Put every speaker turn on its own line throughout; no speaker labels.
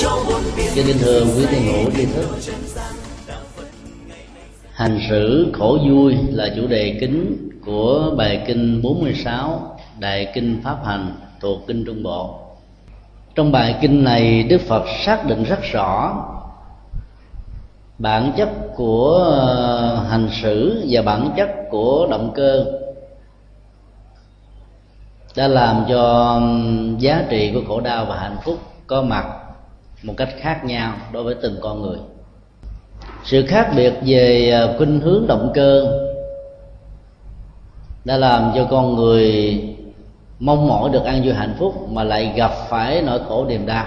cho nên thưa quý thầy ngũ tri thức hành xử khổ vui là chủ đề kính của bài kinh 46 đại kinh pháp hành, thuộc kinh trung bộ. Trong bài kinh này, đức phật xác định rất rõ bản chất của ờ, hành xử và bản chất của động cơ. Đã làm cho giá trị của khổ đau và hạnh phúc có mặt một cách khác nhau đối với từng con người. Sự khác biệt về à, khuynh hướng động cơ đã làm cho con người mong mỏi được an vui hạnh phúc mà lại gặp phải nỗi khổ niềm đau.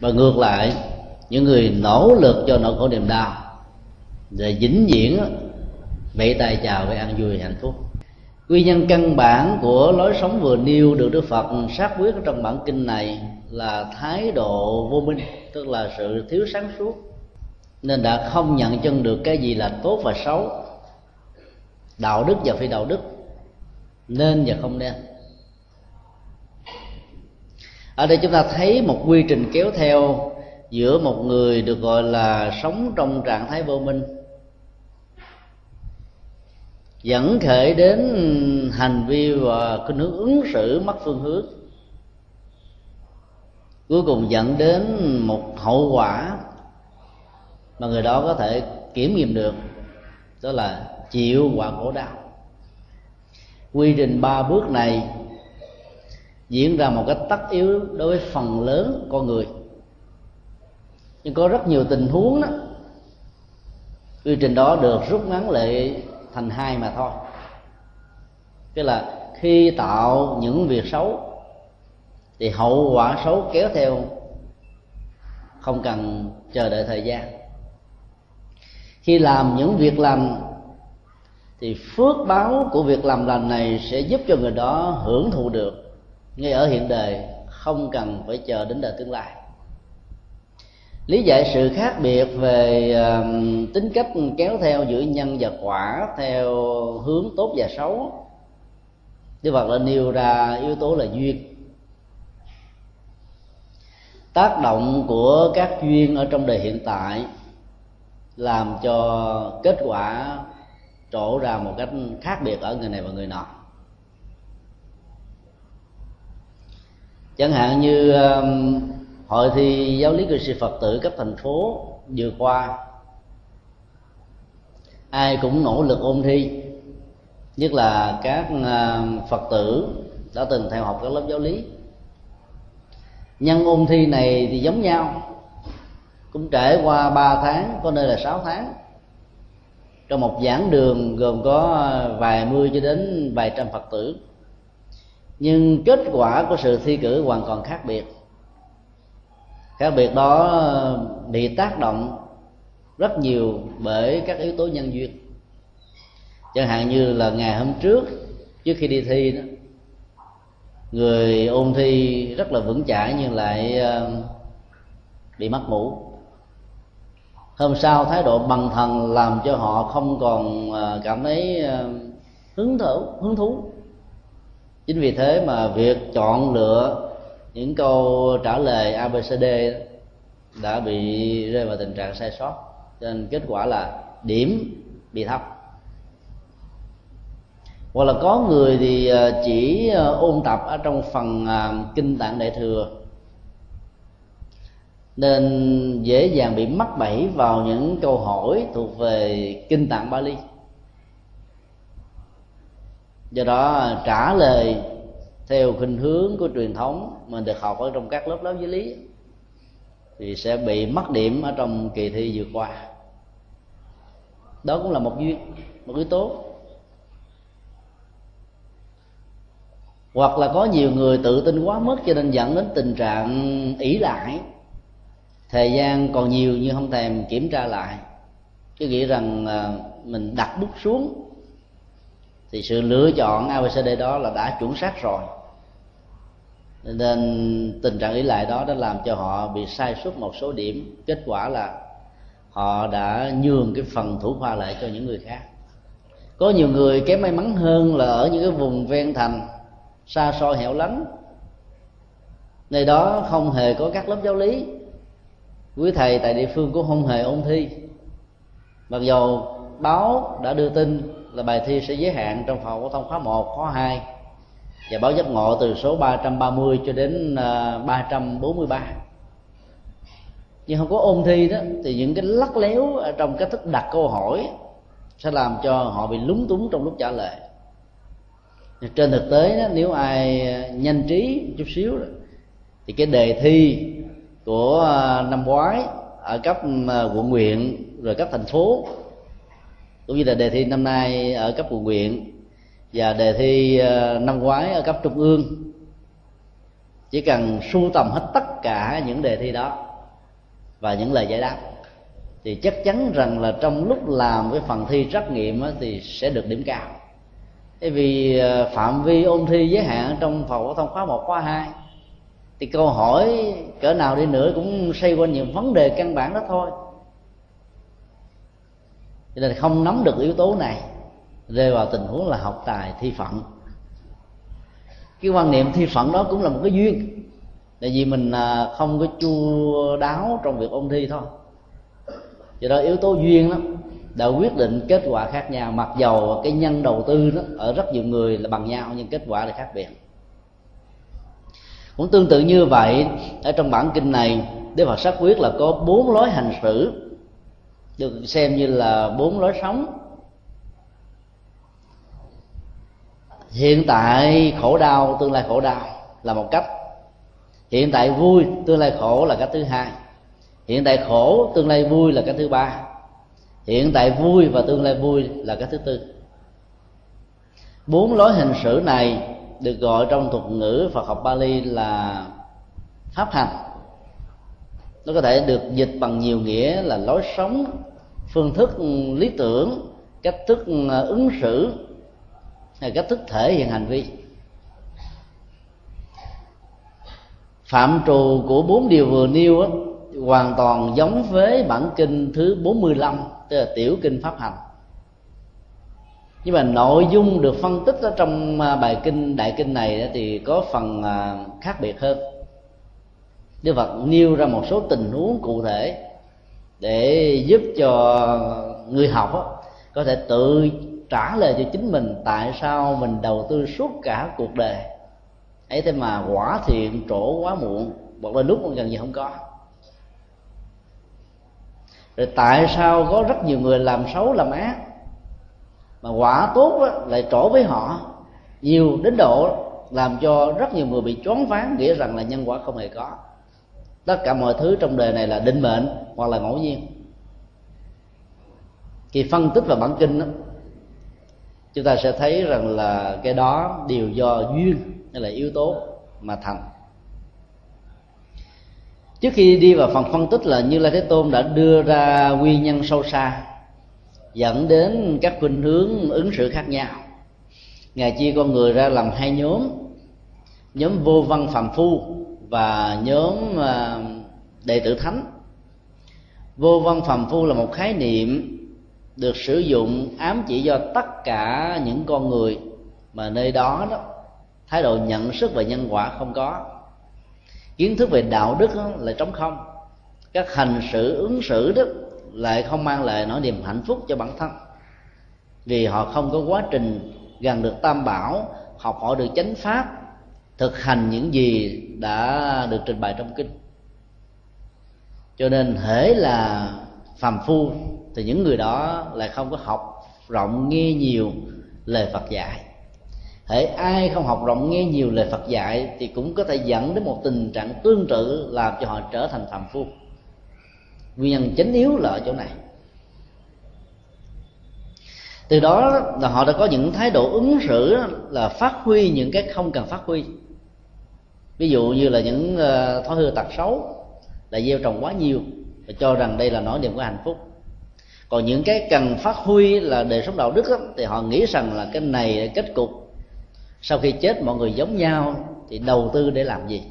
Và ngược lại, những người nỗ lực cho nỗi khổ niềm đau để vĩnh viễn vẫy tay chào với an vui hạnh phúc. Nguyên nhân căn bản của lối sống vừa nêu được đức phật xác quyết trong bản kinh này là thái độ vô minh, tức là sự thiếu sáng suốt, nên đã không nhận chân được cái gì là tốt và xấu, đạo đức và phi đạo đức, nên và không nên. Ở đây chúng ta thấy một quy trình kéo theo giữa một người được gọi là sống trong trạng thái vô minh, dẫn khởi đến hành vi và cái hướng ứng xử mất phương hướng cuối cùng dẫn đến một hậu quả mà người đó có thể kiểm nghiệm được, đó là chịu quả khổ đau. Quy trình ba bước này diễn ra một cách tất yếu đối với phần lớn con người. Nhưng có rất nhiều tình huống đó, quy trình đó được rút ngắn lại thành hai mà thôi. Tức là khi tạo những việc xấu thì hậu quả xấu kéo theo không cần chờ đợi thời gian. Khi làm những việc làm thì phước báo của việc làm lành này sẽ giúp cho người đó hưởng thụ được. Ngay ở hiện đời không cần phải chờ đến đời tương lai. Lý giải sự khác biệt về uh, tính cách kéo theo giữa nhân và quả theo hướng tốt và xấu. Đức Phật đã nêu ra yếu tố là duyên tác động của các duyên ở trong đời hiện tại làm cho kết quả trổ ra một cách khác biệt ở người này và người nọ. Chẳng hạn như um, hội thi giáo lý cư sĩ phật tử cấp thành phố vừa qua, ai cũng nỗ lực ôn thi, nhất là các um, phật tử đã từng theo học các lớp giáo lý nhân ôn thi này thì giống nhau. Cũng trải qua 3 tháng, có nơi là 6 tháng. Trong một giảng đường gồm có ờ, vài mươi cho đến vài trăm phật tử. Nhưng kết quả của sự thi cử hoàn toàn khác biệt. Khác biệt đó ờ, bị tác động rất nhiều bởi các yếu tố nhân duyên. Chẳng hạn như là ngày hôm trước trước khi đi thi đó người ôn thi rất là vững chãi nhưng lại ờ, bị mất ngủ. Hôm sau thái độ bằng thần làm cho họ không còn ờ, cảm thấy ờ, hứng thú hứng thú. Chính vì thế mà việc chọn lựa những câu trả lời abcd đã bị rơi vào tình trạng sai sót. Cho nên kết quả là điểm bị thấp hoặc là có người thì ờ, chỉ ờ, ôn tập ở trong phần ờ, kinh tạng đại thừa. Nên dễ dàng bị mắc bẫy vào những câu hỏi thuộc về kinh tạng Bali. Do đó trả lời theo khuynh hướng của truyền thống mình được học ở trong các lớp lớp dưới lý thì sẽ bị mất điểm ở trong kỳ thi vừa qua. Đó cũng là một duyên, một yếu tố. Hoặc là có nhiều người tự tin quá mức cho nên dẫn đến tình trạng ỷ lại. Thời gian còn nhiều nhưng không thèm kiểm tra lại. Cứ nghĩ rằng mình đặt bút xuống thì sự lựa chọn abcd đó là đã chuẩn xác rồi. Nên tình trạng ý lại đó đã làm cho họ bị sai suốt một số điểm. Kết quả là họ đã nhường cái phần thủ khoa lại cho những người khác. Có nhiều người kém may mắn hơn là ở những cái vùng ven thành xa xôi hẻo lánh. Nơi đó không hề có các lớp giáo lý. Quý thầy tại địa phương cũng không hề ôn thi. Mặc dầu báo đã đưa tin là bài thi sẽ giới hạn trong phòng phổ thông khóa 1, khóa 2 và báo giác ngộ từ số 330 cho đến à, 343 nhưng không có ôn thi đó thì những cái lắc léo trong cách thức đặt câu hỏi sẽ làm cho họ bị lúng túng trong lúc trả lời trên thực tế đó, nếu ai à, nhanh trí chút xíu đó, thì cái đề thi của à, năm ngoái ở cấp à, quận huyện rồi cấp thành phố cũng như là đề thi năm nay ở cấp quận huyện và đề thi năm ngoái ở cấp trung ương chỉ cần sưu tầm hết tất cả những đề thi đó và những lời giải đáp thì chắc chắn rằng là trong lúc làm cái phần thi trắc nghiệm thì sẽ được điểm cao bởi vì ờ, phạm vi ôn thi giới hạn trong phòng phổ thông khóa một, khóa hai, thì câu hỏi cỡ nào đi nữa cũng xoay quanh những vấn đề căn bản đó thôi. Cho nên không nắm được yếu tố này, rơi vào tình huống là học tài thi phận. Cái quan niệm thi phận đó cũng là một cái duyên, tại vì mình ờ, không có chu đáo trong việc ôn thi thôi. Do đó yếu tố duyên đó đã quyết định kết quả khác nhau. Mặc dầu cái nhân đầu tư đó ở rất nhiều người là bằng nhau, nhưng kết quả là khác biệt. Cũng tương tự như vậy, ở trong bản kinh này, đức phật xác quyết là có bốn lối hành xử, được xem như là bốn lối sống. Hiện tại khổ đau, tương lai khổ đau là một cách. Hiện tại vui, tương lai khổ là cách thứ hai. Hiện tại khổ, tương lai vui là cách thứ ba hiện tại vui và tương lai vui là cách thứ tư. Bốn lối hành xử này được gọi trong thuật ngữ Phật học Bali là pháp hành. Nó có thể được dịch bằng nhiều nghĩa là lối sống phương thức lý tưởng cách thức à, ứng xử hay cách thức thể hiện hành vi. Phạm trù của bốn điều vừa nêu á, hoàn toàn giống với bản kinh thứ 45 tức là tiểu kinh pháp hành. Nhưng mà nội dung được phân tích ở trong à, bài kinh, đại kinh này thì có phần à, khác biệt hơn. Đức Phật nêu ra một số tình huống cụ thể để giúp cho người học có thể tự trả lời cho chính mình tại sao mình đầu tư suốt cả cuộc đời. Ấy thế mà quả thiện, trổ quá muộn, hoặc là lúc gần như không có rồi tại sao có rất nhiều người làm xấu làm ác? Mà quả tốt đó, lại trổ với họ. Nhiều đến độ làm cho rất nhiều người bị choáng váng nghĩa rằng là nhân quả không hề có. Tất cả mọi thứ trong đời này là định mệnh hoặc là ngẫu nhiên. Khi phân tích vào bản kinh đó, chúng ta sẽ thấy rằng là cái đó đều do duyên hay là yếu tố mà thành trước khi đi vào phần phân tích là như lai thế tôn đã đưa ra nguyên nhân sâu xa, dẫn đến các khuynh hướng ứng xử khác nhau. Ngài chia con người ra làm hai nhóm nhóm vô văn phạm phu và nhóm à, đệ tử thánh. Vô văn phạm phu là một khái niệm được sử dụng ám chỉ do tất cả những con người mà nơi đó đó, thái độ nhận sức và nhân quả không có kiến thức về đạo đức là trống không. Các hành xử, ứng xử đó lại không mang lại nỗi niềm hạnh phúc cho bản thân. Vì họ không có quá trình gần được tam bảo, học hỏi được chánh pháp, thực hành những gì đã được trình bày trong kinh. Cho nên hễ là phàm phu thì những người đó lại không có học rộng, nghe nhiều lời phật dạy hễ ai không học rộng nghe nhiều lời phật dạy thì cũng có thể dẫn đến một tình trạng tương tự làm cho họ trở thành phàm phu. Nguyên nhân chính yếu là ở chỗ này. Từ đó là họ đã có những thái độ ứng xử là phát huy những cái không cần phát huy. Ví dụ như là những ờ, thói hư tật xấu là gieo trồng quá nhiều và cho rằng đây là nỗi niềm của hạnh phúc. Còn những cái cần phát huy là đời sống đạo đức đó, thì họ nghĩ rằng là cái này là kết cục sau khi chết mọi người giống nhau thì đầu tư để làm gì?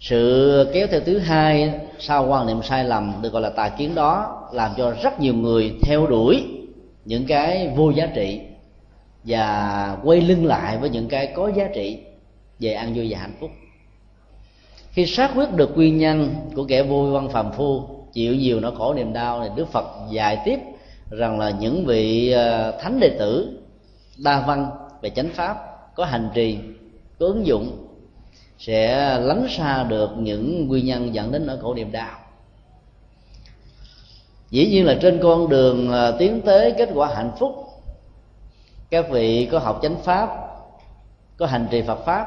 Sự kéo theo thứ hai sau quan niệm sai lầm được gọi là tà kiến đó làm cho rất nhiều người theo đuổi những cái vô giá trị và quay lưng lại với những cái có giá trị về an vui và hạnh phúc. Khi xác quyết được nguyên nhân của kẻ vui văn phàm phu, chịu nhiều nỗi khổ niềm đau thì đức phật dạy tiếp rằng là những vị ờ, thánh đệ tử đa văn về chánh pháp, có hành trì, có ứng dụng, sẽ lánh xa được những nguyên nhân dẫn đến nỗi khổ niềm đau. Dĩ nhiên là trên con đường à, tiến tới kết quả hạnh phúc, các vị có học chánh pháp, có hành trì phật pháp,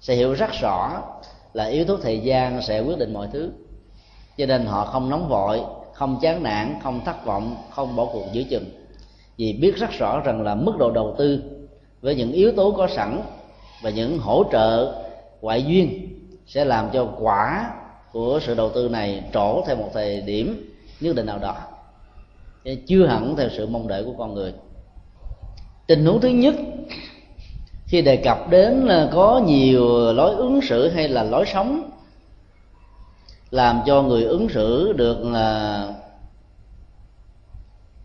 sẽ hiểu rất rõ là yếu tố thời gian sẽ quyết định mọi thứ. Cho nên họ không nóng vội, không chán nản, không thất vọng, không bỏ cuộc giữa chừng. Vì biết rất rõ rằng là mức độ đầu tư với những yếu tố có sẵn và những hỗ trợ ngoại duyên sẽ làm cho quả của sự đầu tư này trổ theo một thời điểm nhất định nào đó. Chưa hẳn theo sự mong đợi của con người. Tình huống thứ nhất, khi đề cập đến là có nhiều lối ứng xử hay là lối sống làm cho người ứng xử được là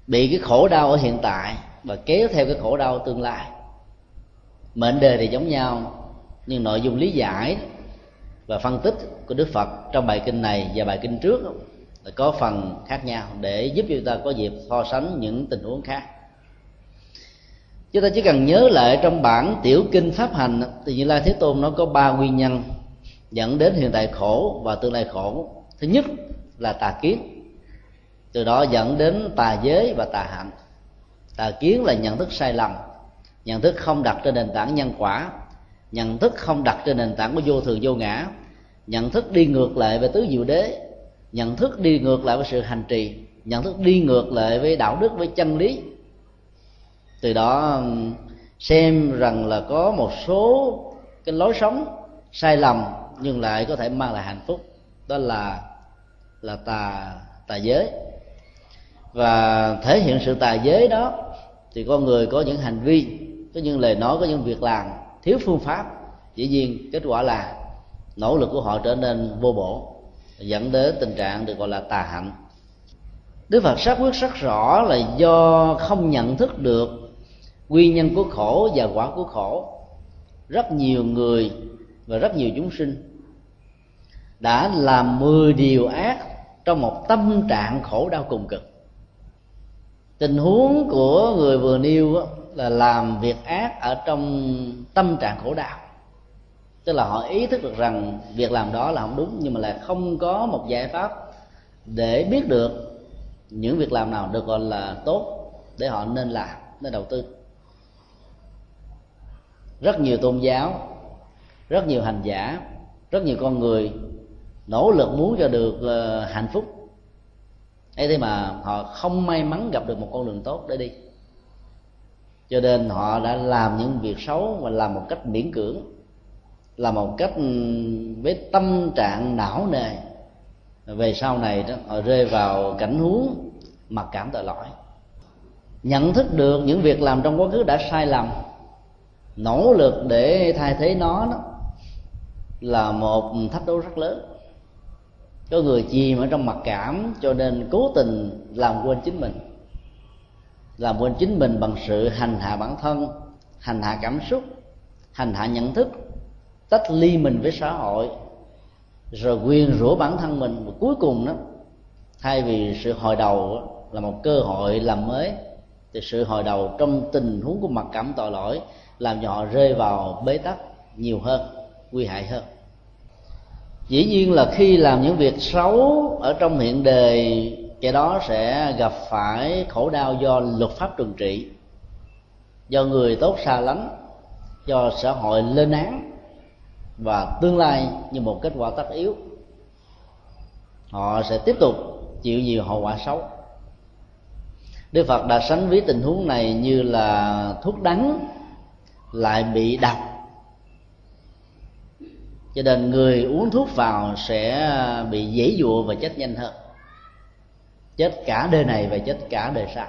bị cái khổ đau ở hiện tại và kéo theo cái khổ đau tương lai mệnh đề thì giống nhau, nhưng nội dung lý giải và phân tích của đức phật trong bài kinh này và bài kinh trước là có phần khác nhau để giúp chúng ta có dịp so sánh những tình huống khác. Chúng ta chỉ cần nhớ lại trong bản tiểu kinh pháp hành, thì như lai thế tôn nó có ba nguyên nhân dẫn đến hiện tại khổ và tương lai khổ. Thứ nhất là tà kiến, từ đó dẫn đến tà giới và tà hạnh. Tà kiến là nhận thức sai lầm nhận thức không đặt trên nền tảng nhân quả. Nhận thức không đặt trên nền tảng của vô thường, vô ngã. Nhận thức đi ngược lại về tứ diệu đế. Nhận thức đi ngược lại với sự hành trì. Nhận thức đi ngược lại với đạo đức, với chân lý. Từ đó xem rằng là có một số cái lối sống sai lầm nhưng lại có thể mang lại hạnh phúc. Đó là là tà tà giới. Và thể hiện sự tà giới đó, thì con người có những hành vi có những lời nói có những việc làm thiếu phương pháp, dĩ nhiên kết quả là nỗ lực của họ trở nên vô bổ, dẫn đến tình trạng được gọi là tà hạnh. Đức phật xác quyết rất rõ là do không nhận thức được nguyên nhân của khổ và quả của khổ. Rất nhiều người và rất nhiều chúng sinh đã làm 10 điều ác trong một tâm trạng khổ đau cùng cực. Tình huống của người vừa nêu là làm việc ác ở trong tâm trạng khổ đau. Tức là họ ý thức được rằng việc làm đó là không đúng, nhưng mà lại không có một giải pháp để biết được những việc làm nào được gọi là tốt để họ nên làm, nên đầu tư. Rất nhiều tôn giáo, rất nhiều hành giả, rất nhiều con người nỗ lực muốn cho được ờ, hạnh phúc. Ấy thế mà họ không may mắn gặp được một con đường tốt để đi cho nên họ đã làm những việc xấu và làm một cách miễn cưỡng, làm một cách ừ, với tâm trạng não nề. Về sau này đó, họ rơi vào cảnh huống mặc cảm tội lỗi. Nhận thức được những việc làm trong quá khứ đã sai lầm, nỗ lực để thay thế nó đó là một thách đố rất lớn. Có người chìm ở trong mặc cảm cho nên cố tình làm quên chính mình làm quên chính mình bằng sự hành hạ bản thân, hành hạ cảm xúc, hành hạ nhận thức, tách ly mình với xã hội, rồi quyền rủa bản thân mình và cuối cùng đó, thay vì sự hồi đầu là một cơ hội làm mới, thì sự hồi đầu trong tình huống của mặc cảm tội lỗi làm cho họ rơi vào bế tắc nhiều hơn, nguy hại hơn dĩ nhiên là khi làm những việc xấu ở trong hiện đời kẻ đó sẽ gặp phải khổ đau do luật pháp trừng trị, do người tốt xa lánh, do xã hội lên án và tương lai như một kết quả tất yếu. Họ sẽ tiếp tục chịu nhiều hậu quả xấu. Đức phật đã sánh ví tình huống này như là thuốc đắng lại bị độc cho nên người uống thuốc vào sẽ bị dễ dụa và chết nhanh hơn chết cả đời này và chết cả đời sau.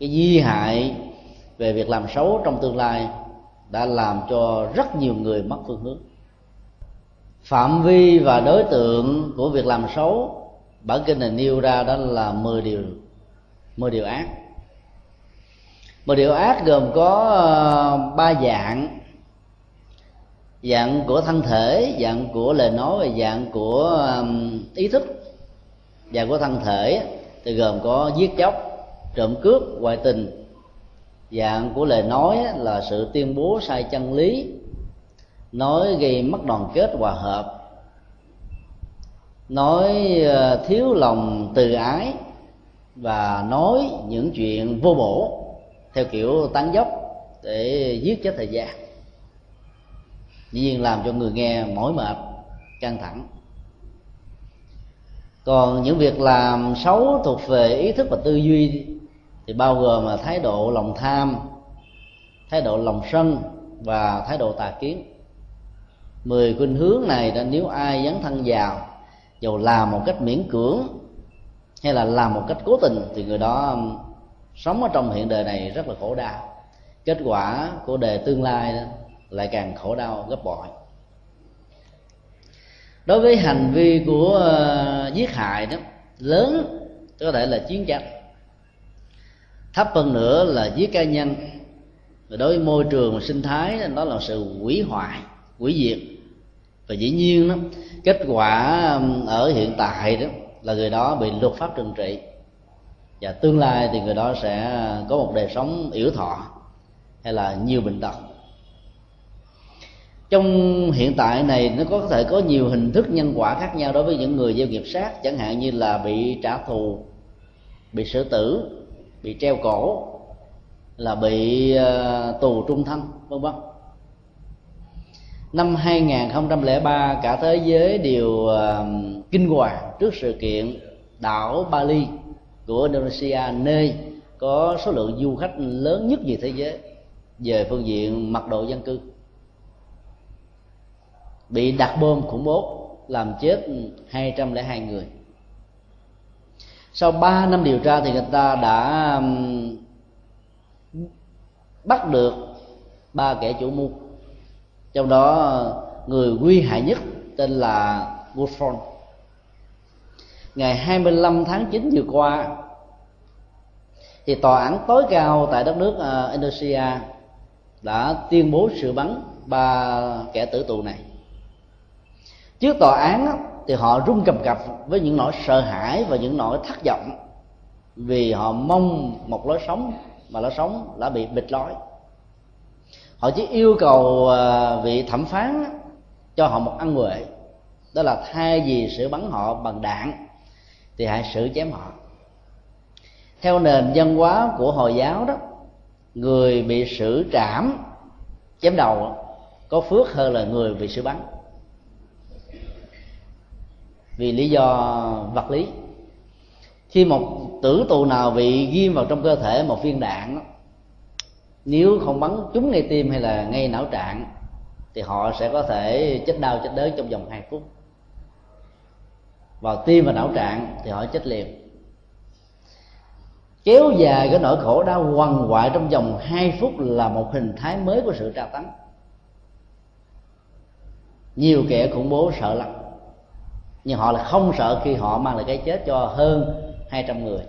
Cái di hại về việc làm xấu trong tương lai đã làm cho rất nhiều người mất phương hướng. Phạm vi và đối tượng của việc làm xấu, bản kinh này nêu ra đó là 10 điều 10 điều ác. 10 điều ác gồm có ờ, ba dạng. Dạng của thân thể, dạng của lời nói và dạng của ý thức dạng của thân thể thì gồm có giết chóc, trộm cướp, ngoại tình. Dạng của lời nói là sự tuyên bố sai chân lý, nói gây mất đoàn kết hòa hợp, nói ờ, thiếu lòng từ ái và nói những chuyện vô bổ theo kiểu tán dốc để giết chết thời gian. Dĩ nhiên làm cho người nghe mỏi mệt, căng thẳng còn những việc làm xấu thuộc về ý thức và tư duy thì bao gồm là thái độ lòng tham, thái độ lòng sân và thái độ tà kiến. Mười khuynh hướng này đã nếu ai dấn thân vào dù làm một cách miễn cưỡng hay là làm một cách cố tình thì người đó um, sống ở trong hiện đời này rất là khổ đau. Kết quả của đề tương lai lại càng khổ đau gấp bội đối với hành vi của uh, giết hại đó lớn có thể là chiến tranh. Thấp hơn nữa là giết cá nhân. Và đối với môi trường và sinh thái đó là sự hủy hoại hủy diệt. Và dĩ nhiên đó kết quả ở hiện tại đó là người đó bị luật pháp trừng trị. Và tương lai thì người đó sẽ có một đời sống yếu thọ hay là nhiều bệnh tật trong hiện tại này nó có thể có nhiều hình thức nhân quả khác nhau đối với những người gieo nghiệp sát chẳng hạn như là bị trả thù bị xử tử bị treo cổ là bị uh, tù trung thân vân vân. Năm 2003 cả thế giới đều uh, kinh hoàng trước sự kiện đảo Bali của Indonesia nơi có số lượng du khách lớn nhất về thế giới về phương diện mật độ dân cư bị đặt bom khủng bố, làm chết 202 người. Sau 3 năm điều tra thì người ta đã bắt được ba kẻ chủ mưu. Trong đó, người nguy hại nhất tên là Woodford ngày 25 tháng 9 vừa qua, thì tòa án tối cao tại đất nước à, Indonesia đã tuyên bố sự bắn ba kẻ tử tù này trước tòa án thì họ run cầm cập với những nỗi sợ hãi và những nỗi thất vọng vì họ mong một lối sống, mà lối sống đã bị bịt lối. Họ chỉ yêu cầu à, vị thẩm phán cho họ một ăn huệ đó là thay vì xử bắn họ bằng đạn thì hãy xử chém họ. Theo nền văn hóa của hồi giáo đó, người bị xử trảm, chém đầu có phước hơn là người bị xử bắn vì lý do vật lý. Khi một tử tù nào bị ghim vào trong cơ thể một viên đạn, nếu không bắn trúng ngay tim hay là ngay não trạng, thì họ sẽ có thể chết đau chết đớn trong vòng 2 phút. Vào tim và não trạng thì họ chết liền kéo dài cái nỗi khổ đau quằn quại trong vòng 2 phút là một hình thái mới của sự tra tấn. Nhiều kẻ khủng bố sợ lắm nhưng họ là không sợ khi họ mang lại cái chết cho hơn 200 người.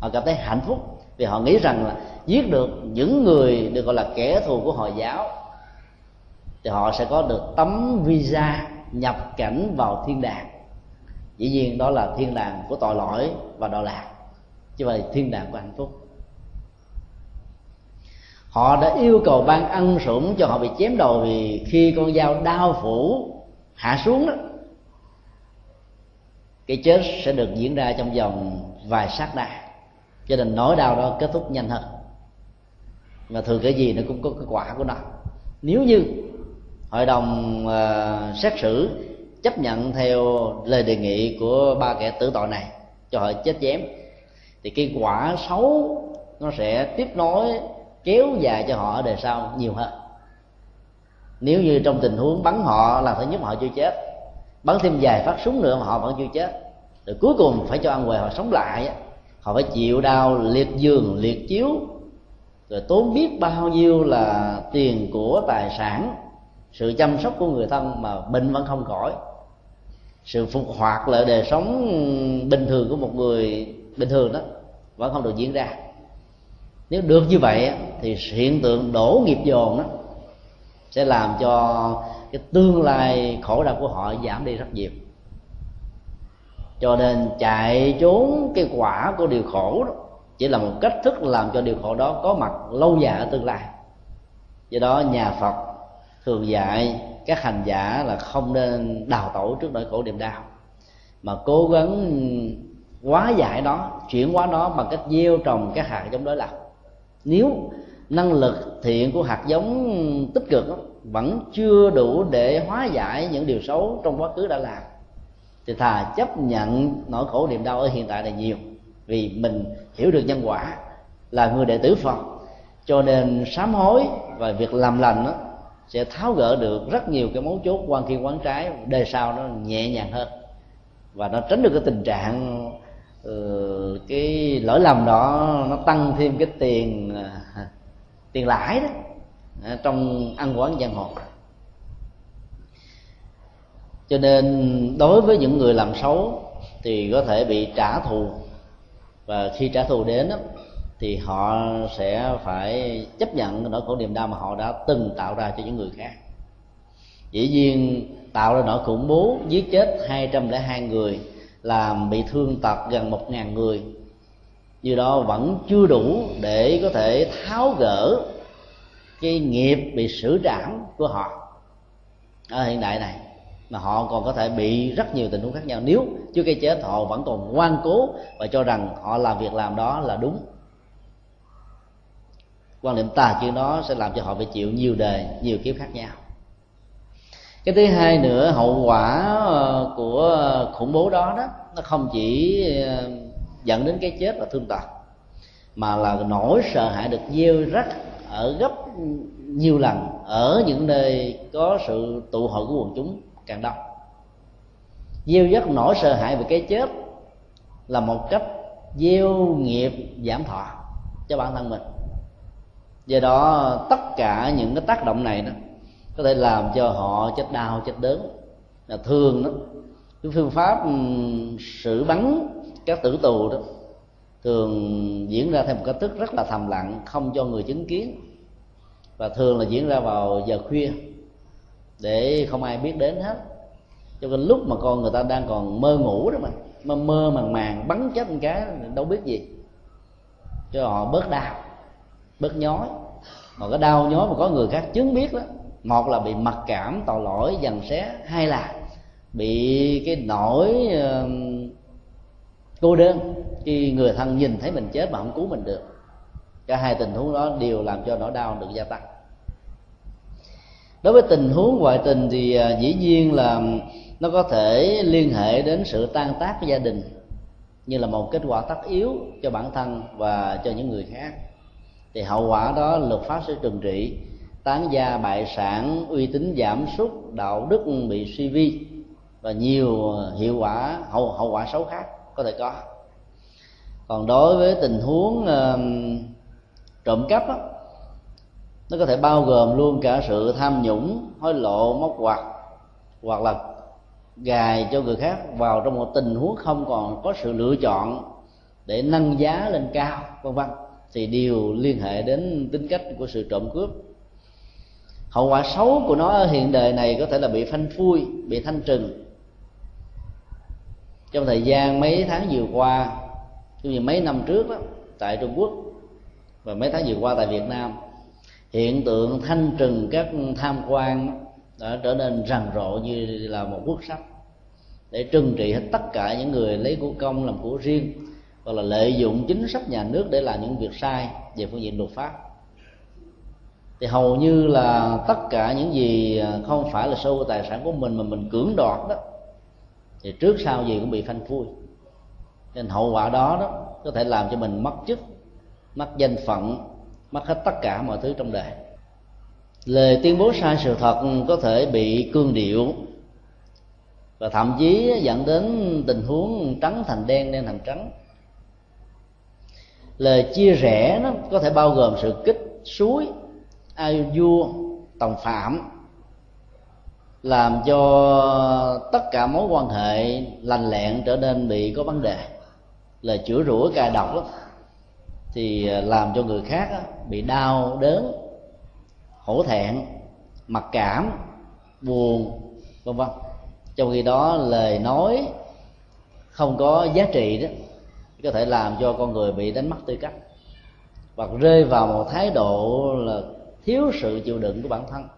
Họ cảm thấy hạnh phúc vì họ nghĩ rằng là giết được những người được gọi là kẻ thù của hồi giáo, thì họ sẽ có được tấm visa nhập cảnh vào thiên đàng. Dĩ nhiên đó là thiên đàng của tội lỗi và đọa lạc, chứ không phải thiên đàng của hạnh phúc. Họ đã yêu cầu ban ăn sủng cho họ bị chém đầu vì khi con dao đao phủ hạ xuống đó cái chết sẽ được diễn ra trong vòng vài sát na. Cho nên nỗi đau đó kết thúc nhanh hơn. Và thường cái gì nó cũng có cái quả của nó. Nếu như hội đồng uh, xét xử chấp nhận theo lời đề nghị của ba kẻ tử tội này cho họ chết chém thì cái quả xấu nó sẽ tiếp nối kéo dài cho họ ở đời sau nhiều hơn. Nếu như trong tình huống bắn họ là thứ nhất họ chưa chết bắn thêm vài phát súng nữa mà họ vẫn chưa chết. Rồi cuối cùng phải cho ăn quề họ sống lại họ phải chịu đau liệt giường, liệt chiếu, rồi tốn biết bao nhiêu là tiền của tài sản, sự chăm sóc của người thân mà bệnh vẫn không khỏi. Sự phục hoạt lại đời sống bình thường của một người bình thường đó vẫn không được diễn ra. Nếu được như vậy thì hiện tượng đổ nghiệp dồn đó sẽ làm cho cái tương lai khổ đau của họ giảm đi rất nhiều. Cho nên chạy trốn cái quả của điều khổ đó chỉ là một cách thức làm cho điều khổ đó có mặt lâu dài ở tương lai. Do đó nhà phật thường dạy các hành giả là không nên đào tổ trước nỗi khổ niềm đau mà cố gắng hóa giải nó chuyển hóa nó bằng cách gieo trồng các hạt giống đối lập nếu năng lực thiện của hạt giống tích cực đó, vẫn chưa đủ để hóa giải những điều xấu trong quá khứ đã làm. Thì thà chấp nhận nỗi khổ niềm đau ở hiện tại này nhiều vì mình hiểu được nhân quả là người đệ tử phật. Cho nên sám hối và việc làm lành đó sẽ tháo gỡ được rất nhiều cái mấu chốt quan kiên quán trái đời sau nó nhẹ nhàng hơn. Và nó tránh được cái tình trạng uh, cái lỗi lầm đó nó tăng thêm cái tiền uh, tiền lãi đó. Ờ, trong ăn quán giang hồ. Cho nên đối với những người làm xấu thì có thể bị trả thù. Và khi trả thù đến đó, thì họ sẽ phải chấp nhận nỗi khổ niềm đau mà họ đã từng tạo ra cho những người khác. Dĩ nhiên tạo ra nỗi khủng bố giết chết 202 người làm bị thương tật gần một ngàn người như đó vẫn chưa đủ để có thể tháo gỡ cái nghiệp bị xử trảm của họ. Ở hiện đại này, mà họ còn có thể bị rất nhiều tình huống khác nhau. Nếu trước cái chết họ vẫn còn ngoan cố và cho rằng họ làm việc làm đó là đúng. Quan niệm tà chuyện đó sẽ làm cho họ phải chịu nhiều đời nhiều kiếp khác nhau. Cái thứ hai nữa, hậu quả ờ, của khủng bố đó đó, nó không chỉ ờ, dẫn đến cái chết và thương tật, mà là nỗi sợ hãi được gieo rắc ở gấp nhiều lần ở những nơi có sự tụ hội của quần chúng càng đông. Gieo rắc nỗi sợ hãi về cái chết là một cách gieo nghiệp giảm thọ cho bản thân mình. Do đó, tất cả những cái tác động này đó có thể làm cho họ chết đau, chết đớn. Là thường đó, cái phương pháp ừ, xử bắn các tử tù đó thường diễn ra theo một cách thức rất là thầm lặng, không cho người chứng kiến và thường là diễn ra vào giờ khuya để không ai biết đến hết. Cho nên lúc mà con người ta đang còn mơ ngủ đó mà mơ mơ màng màng bắn chết một cái đâu biết gì. Cho họ bớt đau bớt nhói. Mà cái đau nhói mà có người khác chứng biết đó một là bị mặc cảm tội lỗi dằn xé. Hai là bị cái nỗi uh, cô đơn khi người thân nhìn thấy mình chết mà không cứu mình được cả hai tình huống đó đều làm cho nỗi đau được gia tăng. Đối với tình huống ngoại tình thì à, dĩ nhiên là nó có thể liên hệ đến sự tan tác của gia đình như là một kết quả tất yếu cho bản thân và cho những người khác. Thì hậu quả đó luật pháp sẽ trừng trị tán gia bại sản uy tín giảm sút đạo đức bị suy vi và nhiều hiệu quả hậu hậu quả xấu khác có thể có. Còn đối với tình huống uh, trộm cắp đó, nó có thể bao gồm luôn cả sự tham nhũng hối lộ móc quạt hoặc là gài cho người khác vào trong một tình huống không còn có sự lựa chọn để nâng giá lên cao vân vân. Thì đều liên hệ đến tính cách của sự trộm cướp. Hậu quả xấu của nó ở hiện đời này có thể là bị phanh phui bị thanh trừng. Trong thời gian mấy tháng vừa qua cũng như mấy năm trước đó tại trung quốc và mấy tháng vừa qua tại việt nam, hiện tượng thanh trừng các tham quan đã trở nên rầm rộ như là một quốc sách để trừng trị hết tất cả những người lấy của công làm của riêng, hoặc là lợi dụng chính sách nhà nước để làm những việc sai về phương diện luật pháp. Thì hầu như là tất cả những gì à, không phải là sâu tài sản của mình mà mình cưỡng đoạt đó, thì trước sau gì cũng bị phanh phui. Nên hậu quả đó đó có thể làm cho mình mất chức mất danh phận mất hết tất cả mọi thứ trong đời. Lời tuyên bố sai sự thật có thể bị cương điệu và thậm chí dẫn đến tình huống trắng thành đen đen thành trắng. Lời chia rẽ nó có thể bao gồm sự kích suối ai vua tòng phạm làm cho tất cả mối quan hệ lành lẹn trở nên bị có vấn đề. Lời chữa rủa cài độc đó, thì à, làm cho người khác bị đau đớn, hổ thẹn, mặc cảm, buồn, vân vân. Trong khi đó, lời nói không có giá trị đó có thể làm cho con người bị đánh mất tư cách hoặc rơi vào một thái độ là thiếu sự chịu đựng của bản thân.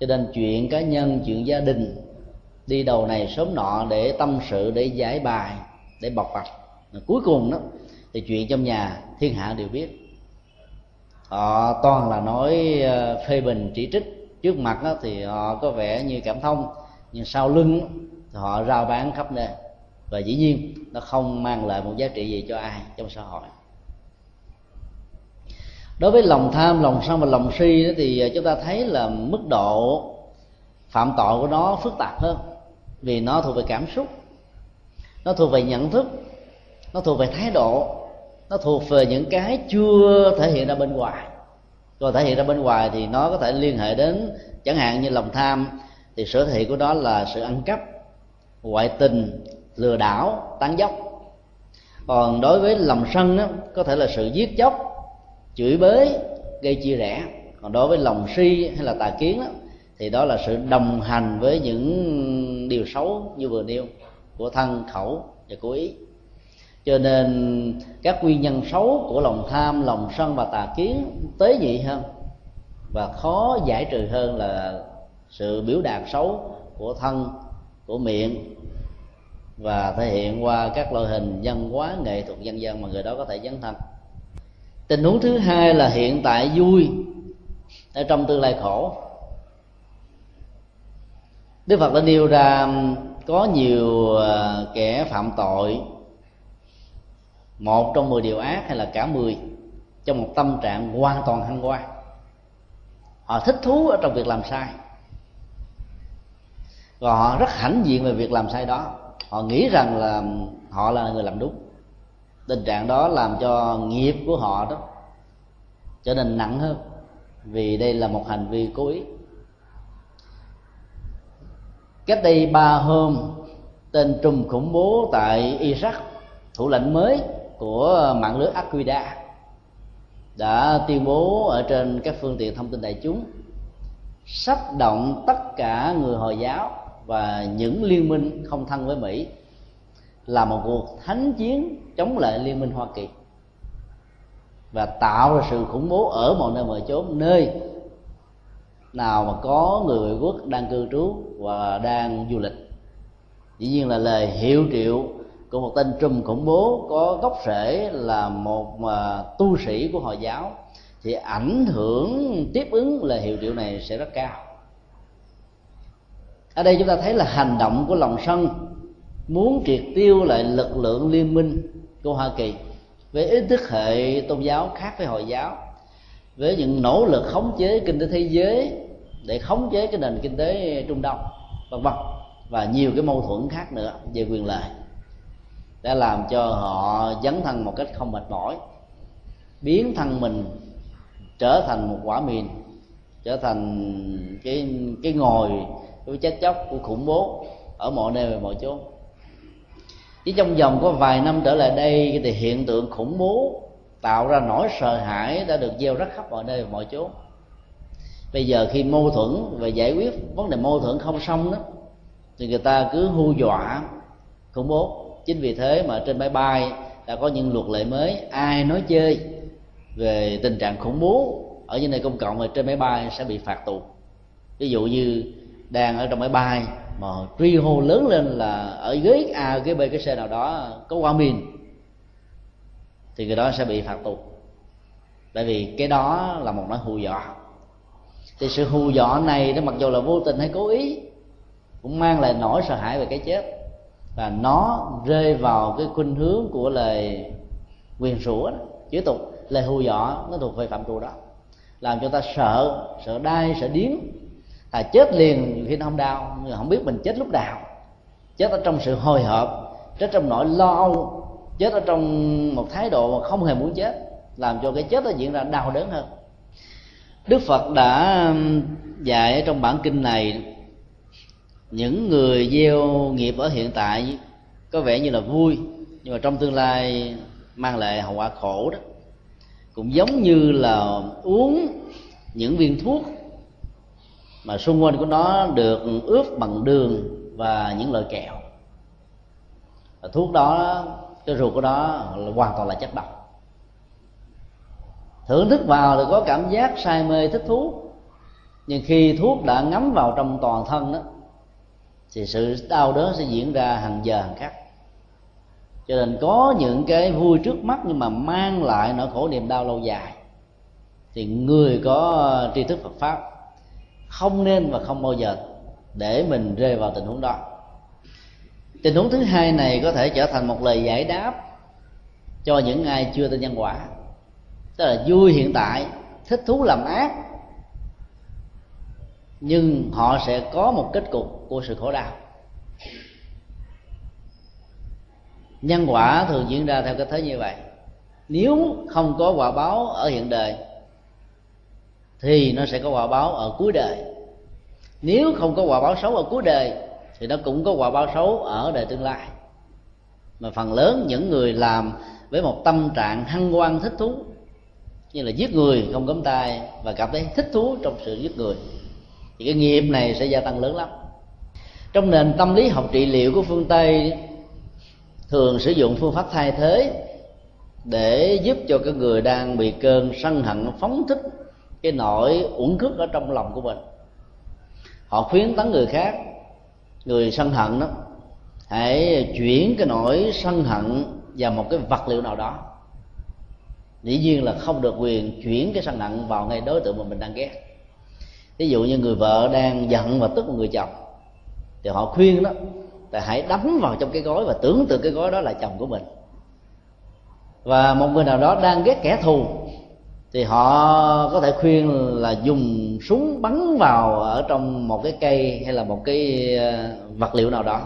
Cho nên chuyện cá nhân, chuyện gia đình, đi đầu này sớm nọ để tâm sự, để giải bài, để bộc bạch. Cuối cùng đó, thì chuyện trong nhà thiên hạ đều biết. Họ toàn là nói ờ, phê bình chỉ trích. Trước mặt đó thì họ có vẻ như cảm thông, nhưng sau lưng thì họ rao bán khắp nơi. Và dĩ nhiên, nó không mang lại một giá trị gì cho ai trong xã hội. Đối với lòng tham, lòng sân và lòng si đó thì ờ, chúng ta thấy là mức độ phạm tội của nó phức tạp hơn. Vì nó thuộc về cảm xúc, nó thuộc về nhận thức, nó thuộc về thái độ nó thuộc về những cái chưa thể hiện ra bên ngoài. Còn thể hiện ra bên ngoài thì nó có thể liên hệ đến chẳng hạn như lòng tham thì sở thị của nó là sự ăn cắp ngoại tình lừa đảo tán dốc còn đối với lòng sân đó, có thể là sự giết chóc chửi bới gây chia rẽ. Còn đối với lòng si hay là tà kiến đó, thì đó là sự đồng hành với những điều xấu như vừa nêu của thân khẩu và cố ý cho nên các nguyên nhân xấu của lòng tham, lòng sân và tà kiến tế nhị hơn và khó giải trừ hơn là sự biểu đạt xấu của thân, của miệng, và thể hiện qua các loại hình văn hóa, nghệ thuật, dân gian mà người đó có thể dấn thân. Tình huống thứ hai là hiện tại vui ở trong tương lai khổ. Đức phật đã nêu ra có nhiều ờ, kẻ phạm tội một trong mười điều ác hay là cả mười trong một tâm trạng hoàn toàn hăng hoa. Họ thích thú ở trong việc làm sai. Và họ rất hãnh diện về việc làm sai đó. Họ nghĩ rằng là họ là người làm đúng. Tình trạng đó làm cho nghiệp của họ đó trở nên nặng hơn vì đây là một hành vi cố ý. Cách đây ba hôm, tên trùm khủng bố tại iraq, thủ lệnh mới của mạng lưới Aquida đã tuyên bố ở trên các phương tiện thông tin đại chúng, sắp động tất cả người hồi giáo và những liên minh không thân với mỹ là một cuộc thánh chiến chống lại liên minh hoa kỳ và tạo ra sự khủng bố ở mọi nơi mọi chốn, nơi nào mà có người ngoại quốc đang cư trú và đang du lịch. Dĩ nhiên là lời hiệu triệu của một tên trùm khủng bố có gốc rễ là một mà tu sĩ của hồi giáo. Thì ảnh hưởng, tiếp ứng lời hiệu triệu này sẽ rất cao. Ở đây chúng ta thấy là hành động của lòng sân muốn triệt tiêu lại lực lượng liên minh của hoa kỳ với ý thức hệ tôn giáo khác với hồi giáo, với những nỗ lực khống chế kinh tế thế giới để khống chế cái nền kinh tế trung đông, vân vân, và nhiều cái mâu thuẫn khác nữa về quyền lợi đã làm cho họ dấn thân một cách không mệt mỏi. Biến thân mình trở thành một quả mìn, trở thành cái cái ngồi của chết chóc, của khủng bố ở mọi nơi và mọi chỗ chỉ trong vòng có vài năm trở lại đây thì hiện tượng khủng bố tạo ra nỗi sợ hãi đã được gieo rắc khắp mọi nơi và mọi chỗ bây giờ khi mâu thuẫn và giải quyết vấn đề mâu thuẫn không xong đó, thì người ta cứ hù dọa khủng bố chính vì thế mà trên máy bay đã có những luật lệ mới. Ai nói chơi về tình trạng khủng bố ở những nơi công cộng và trên máy bay sẽ bị phạt tù. Ví dụ như đang ở trong máy bay mà truy hô lớn lên là ở ghế a, ghế b cái xe nào đó có quả mìn thì người đó sẽ bị phạt tù. Tại vì cái đó là một nói hù dọa. Thì sự hù dọa này nó mặc dù là vô tình hay cố ý, cũng mang lại nỗi sợ hãi về cái chết và nó rơi vào cái khuynh hướng của lời quyền rủa chữ tục. Lời hù dọa nó thuộc về phạm trù đó. Làm cho ta sợ sợ đai sợ điếm, à chết liền khi nó không đau nhưng không biết mình chết lúc nào. Chết ở trong sự hồi hộp chết trong nỗi lo âu chết ở trong một thái độ mà không hề muốn chết làm cho cái chết nó diễn ra đau đớn hơn. Đức phật đã dạy trong bản kinh này những người gieo nghiệp ở hiện tại có vẻ như là vui, nhưng mà trong tương lai mang lại hậu quả khổ đó. Cũng giống như là uống những viên thuốc mà xung quanh của nó được ướp bằng đường và những loại kẹo. Và thuốc đó, cái ruột của nó là hoàn toàn là chất độc. Thưởng thức vào thì có cảm giác say mê, thích thú. Nhưng khi thuốc đã ngấm vào trong toàn thân đó thì sự đau đớn sẽ diễn ra hàng giờ hàng khắc cho nên có những cái vui trước mắt nhưng mà mang lại nỗi khổ niềm đau lâu dài. Thì người có uh, tri thức Phật pháp không nên và không bao giờ để mình rơi vào tình huống đó. Tình huống thứ hai này có thể trở thành một lời giải đáp cho những ai chưa tin nhân quả. Tức là vui hiện tại, thích thú làm ác nhưng họ sẽ có một kết cục của sự khổ đau. Nhân quả thường diễn ra theo cái thế như vậy. Nếu không có quả báo ở hiện đời, thì nó sẽ có quả báo ở cuối đời. Nếu không có quả báo xấu ở cuối đời, thì nó cũng có quả báo xấu ở đời tương lai. Mà phần lớn những người làm với một tâm trạng hăng quan thích thú, như là giết người không cấm tay và cảm thấy thích thú trong sự giết người thì cái nghiệp này sẽ gia tăng lớn lắm. Trong nền tâm lý học trị liệu của phương tây, thường sử dụng phương pháp thay thế để giúp cho cái người đang bị cơn sân hận phóng thích cái nỗi uẩn khước ở trong lòng của mình. Họ khuyến tấn người khác, người sân hận đó, hãy chuyển cái nỗi sân hận vào một cái vật liệu nào đó. Dĩ nhiên là không được quyền chuyển cái sân hận vào ngay đối tượng mà mình đang ghét ví dụ như người vợ đang giận và tức một người chồng thì họ khuyên đó là hãy đấm vào trong cái gói và tưởng tượng cái gói đó là chồng của mình. Và một người nào đó đang ghét kẻ thù thì họ có thể khuyên là dùng súng bắn vào ở trong một cái cây hay là một cái ờ, vật liệu nào đó.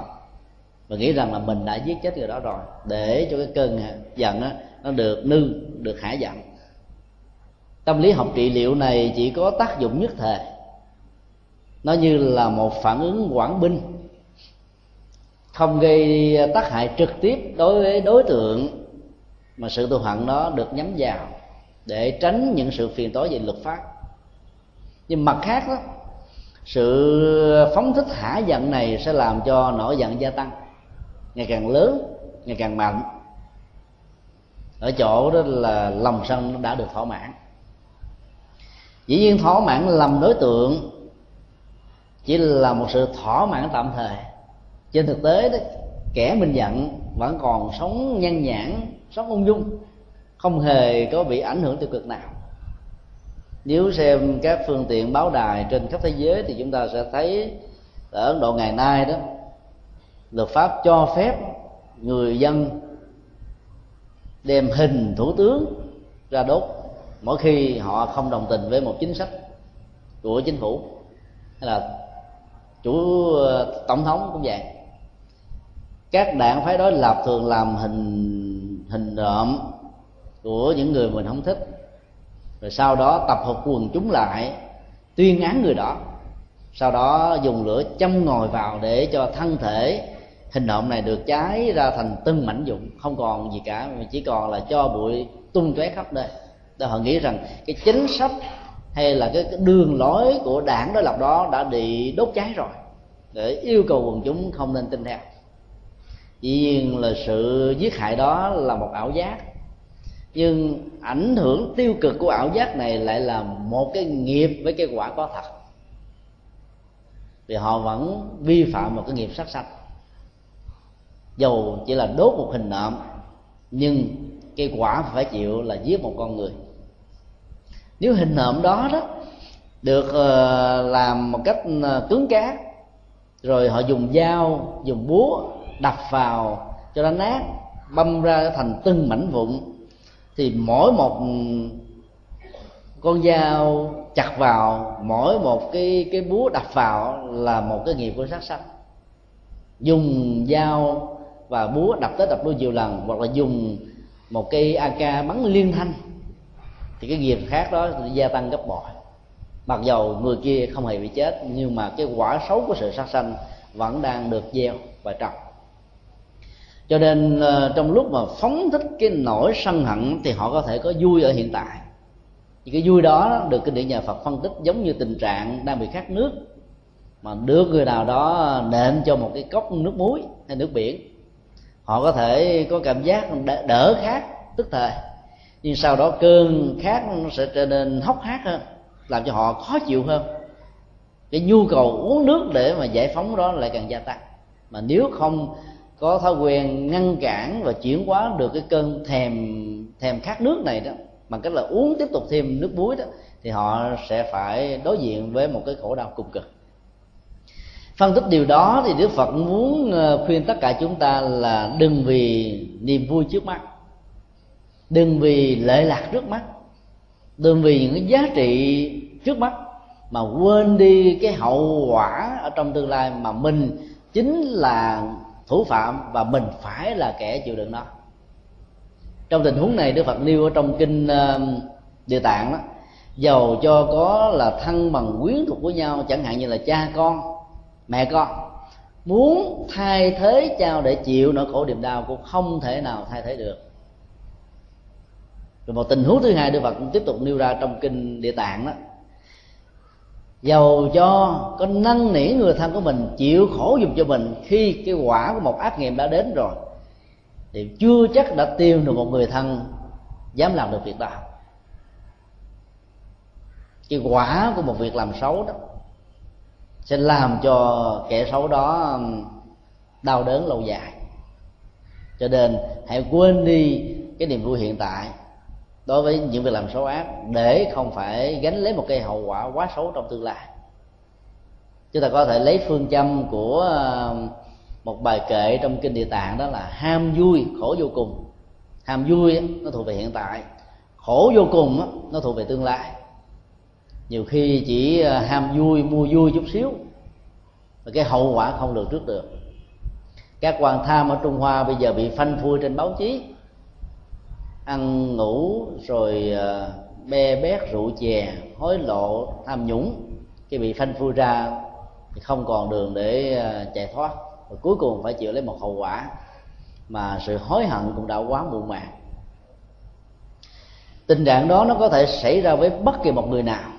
Và nghĩ rằng là mình đã giết chết người đó rồi để cho cái cơn giận đó, nó được nư được hạ giận tâm lý học trị liệu này chỉ có tác dụng nhất thời nó như là một phản ứng quảng binh. Không gây tác hại trực tiếp đối với đối tượng, mà sự tu hận đó được nhắm vào để tránh những sự phiền tối về luật pháp. Nhưng mặt khác đó, sự phóng thích hả giận này sẽ làm cho nổi giận gia tăng, ngày càng lớn, ngày càng mạnh. Ở chỗ đó là lòng sân đã được thỏa mãn. Dĩ nhiên thỏa mãn lầm đối tượng chỉ là một sự thỏa mãn tạm thời. Trên thực tế đó, kẻ mình giận vẫn còn sống nhan nhản sống ung dung, không hề có bị ảnh hưởng tiêu cực nào. Nếu xem các phương tiện báo đài trên khắp thế giới thì chúng ta sẽ thấy ở ấn độ ngày nay đó, luật pháp cho phép người dân đem hình thủ tướng ra đốt mỗi khi họ không đồng tình với một chính sách của chính phủ hay là chủ ờ, tổng thống cũng vậy. Các đảng phái đối lập thường làm hình hình nộm của những người mình không thích. Rồi sau đó tập hợp quần chúng lại, tuyên án người đó. Sau đó dùng lửa châm ngòi vào để cho thân thể hình nộm này được cháy ra thành từng mảnh dụng không còn gì cả, mà chỉ còn là cho bụi tung tóe khắp nơi. Đó họ nghĩ rằng cái chính sách hay là cái, đường lối của đảng đối lập đó đã bị đốt cháy rồi để yêu cầu quần chúng không nên tin theo. Dĩ nhiên là sự giết hại đó là một ảo giác nhưng ảnh hưởng tiêu cực của ảo giác này lại là một cái nghiệp với cái quả có thật. Vì họ vẫn vi phạm một cái nghiệp sát sanh. Dầu chỉ là đốt một hình nộm nhưng cái quả phải chịu là giết một con người nếu hình nộm đó đó, được ờ, làm một cách ờ, cứng cáp, rồi họ dùng dao, dùng búa đập vào cho nó nát, băm ra thành từng mảnh vụn, thì mỗi một con dao chặt vào, mỗi một cái cái búa đập vào là một cái nghiệp của sát sanh. Dùng dao và búa đập tới đập lui nhiều lần, hoặc là dùng một cây AK bắn liên thanh thì cái nghiệp khác đó gia tăng gấp bội. Mặc dầu người kia không hề bị chết, nhưng mà cái quả xấu của sự sát sanh vẫn đang được gieo và trồng. Cho nên ờ, trong lúc mà phóng thích cái nỗi sân hận thì họ có thể có vui ở hiện tại. Thì cái vui đó được kinh điển nhà Phật phân tích giống như tình trạng đang bị khát nước, mà đưa người nào đó nện cho một cái cốc nước muối hay nước biển, họ có thể có cảm giác đỡ khát tức thời nhưng sau đó cơn khát nó sẽ trở nên hốc hác hơn, làm cho họ khó chịu hơn. Cái nhu cầu uống nước để mà giải phóng đó lại càng gia tăng. Mà nếu không có thói quen ngăn cản và chuyển hóa được cái cơn thèm thèm khát nước này đó, bằng cách là uống tiếp tục thêm nước muối đó, thì họ sẽ phải đối diện với một cái khổ đau cùng cực. Phân tích điều đó thì đức phật muốn ờ, khuyên tất cả chúng ta là đừng vì niềm vui trước mắt đừng vì lệ lạc trước mắt. Đừng vì những cái giá trị trước mắt mà quên đi cái hậu quả ở trong tương lai mà mình chính là thủ phạm và mình phải là kẻ chịu đựng nó. Trong tình huống này, đức phật nêu ở trong kinh um, địa tạng đó, giàu cho có là thân bằng quyến thuộc với nhau, chẳng hạn như là cha con, mẹ con. Muốn thay thế cho để chịu nỗi khổ niềm đau cũng không thể nào thay thế được rồi một tình huống thứ hai đức phật cũng tiếp tục nêu ra trong kinh địa tạng đó. Dầu cho có năn nỉ người thân của mình, chịu khổ dùng cho mình, khi cái quả của một ác nghiệm đã đến rồi, thì chưa chắc đã tiêu được một người thân dám làm được việc đó. Cái quả của một việc làm xấu đó sẽ làm cho kẻ xấu đó đau đớn lâu dài. Cho nên hãy quên đi cái niềm vui hiện tại đối với những việc làm xấu ác, để không phải gánh lấy một cái hậu quả quá xấu trong tương lai. Chúng ta có thể lấy phương châm của ờ, một bài kệ trong kinh địa tạng đó là ham vui, khổ vô cùng. Ham vui nó thuộc về hiện tại. Khổ vô cùng nó thuộc về tương lai. Nhiều khi chỉ ờ, ham vui, mua vui chút xíu và cái hậu quả không lường trước được. Các quan tham ở trung hoa bây giờ bị phanh phui trên báo chí ăn ngủ rồi ờ, be bét rượu chè, hối lộ, tham nhũng. Khi bị phanh phui ra thì không còn đường để ờ, chạy thoát. Và cuối cùng phải chịu lấy một hậu quả mà sự hối hận cũng đã quá muộn màng. Tình trạng đó nó có thể xảy ra với bất kỳ một người nào.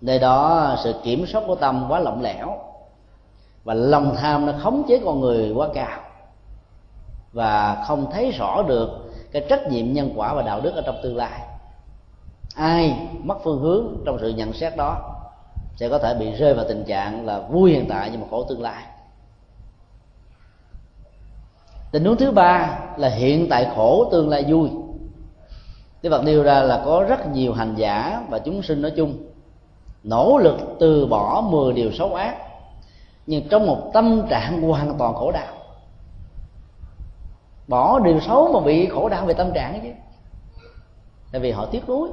Nơi đó sự kiểm soát của tâm quá lỏng lẻo và lòng tham nó khống chế con người quá cao. Và không thấy rõ được cái trách nhiệm nhân quả và đạo đức ở trong tương lai. Ai mất phương hướng trong sự nhận xét đó sẽ có thể bị rơi vào tình trạng là vui hiện tại nhưng mà khổ tương lai. Tình huống thứ ba là hiện tại khổ, tương lai vui. Đức Phật nêu ra là có rất nhiều hành giả và chúng sinh nói chung nỗ lực từ bỏ 10 điều xấu ác, nhưng trong một tâm trạng hoàn toàn khổ đau bỏ điều xấu mà bị khổ đau về tâm trạng chứ. Tại vì họ tiếc nuối.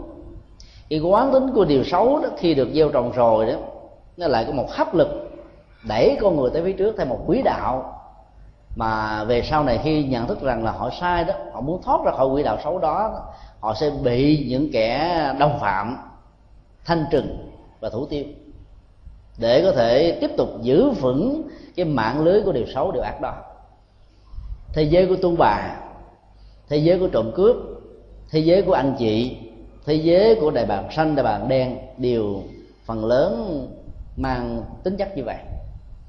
Cái quán tính của điều xấu đó, khi được gieo trồng rồi đó, nó lại có một hấp lực đẩy con người tới phía trước theo một quỹ đạo. Mà về sau này khi nhận thức rằng là họ sai đó, họ muốn thoát ra khỏi quỹ đạo xấu đó, họ sẽ bị những kẻ đồng phạm, thanh trừng và thủ tiêu. Để có thể tiếp tục giữ vững cái mạng lưới của điều xấu, điều ác đó thế giới của tu bà, thế giới của trộm cướp, thế giới của anh chị, thế giới của đại bàng xanh, đại bàng đen đều phần lớn mang tính chất như vậy.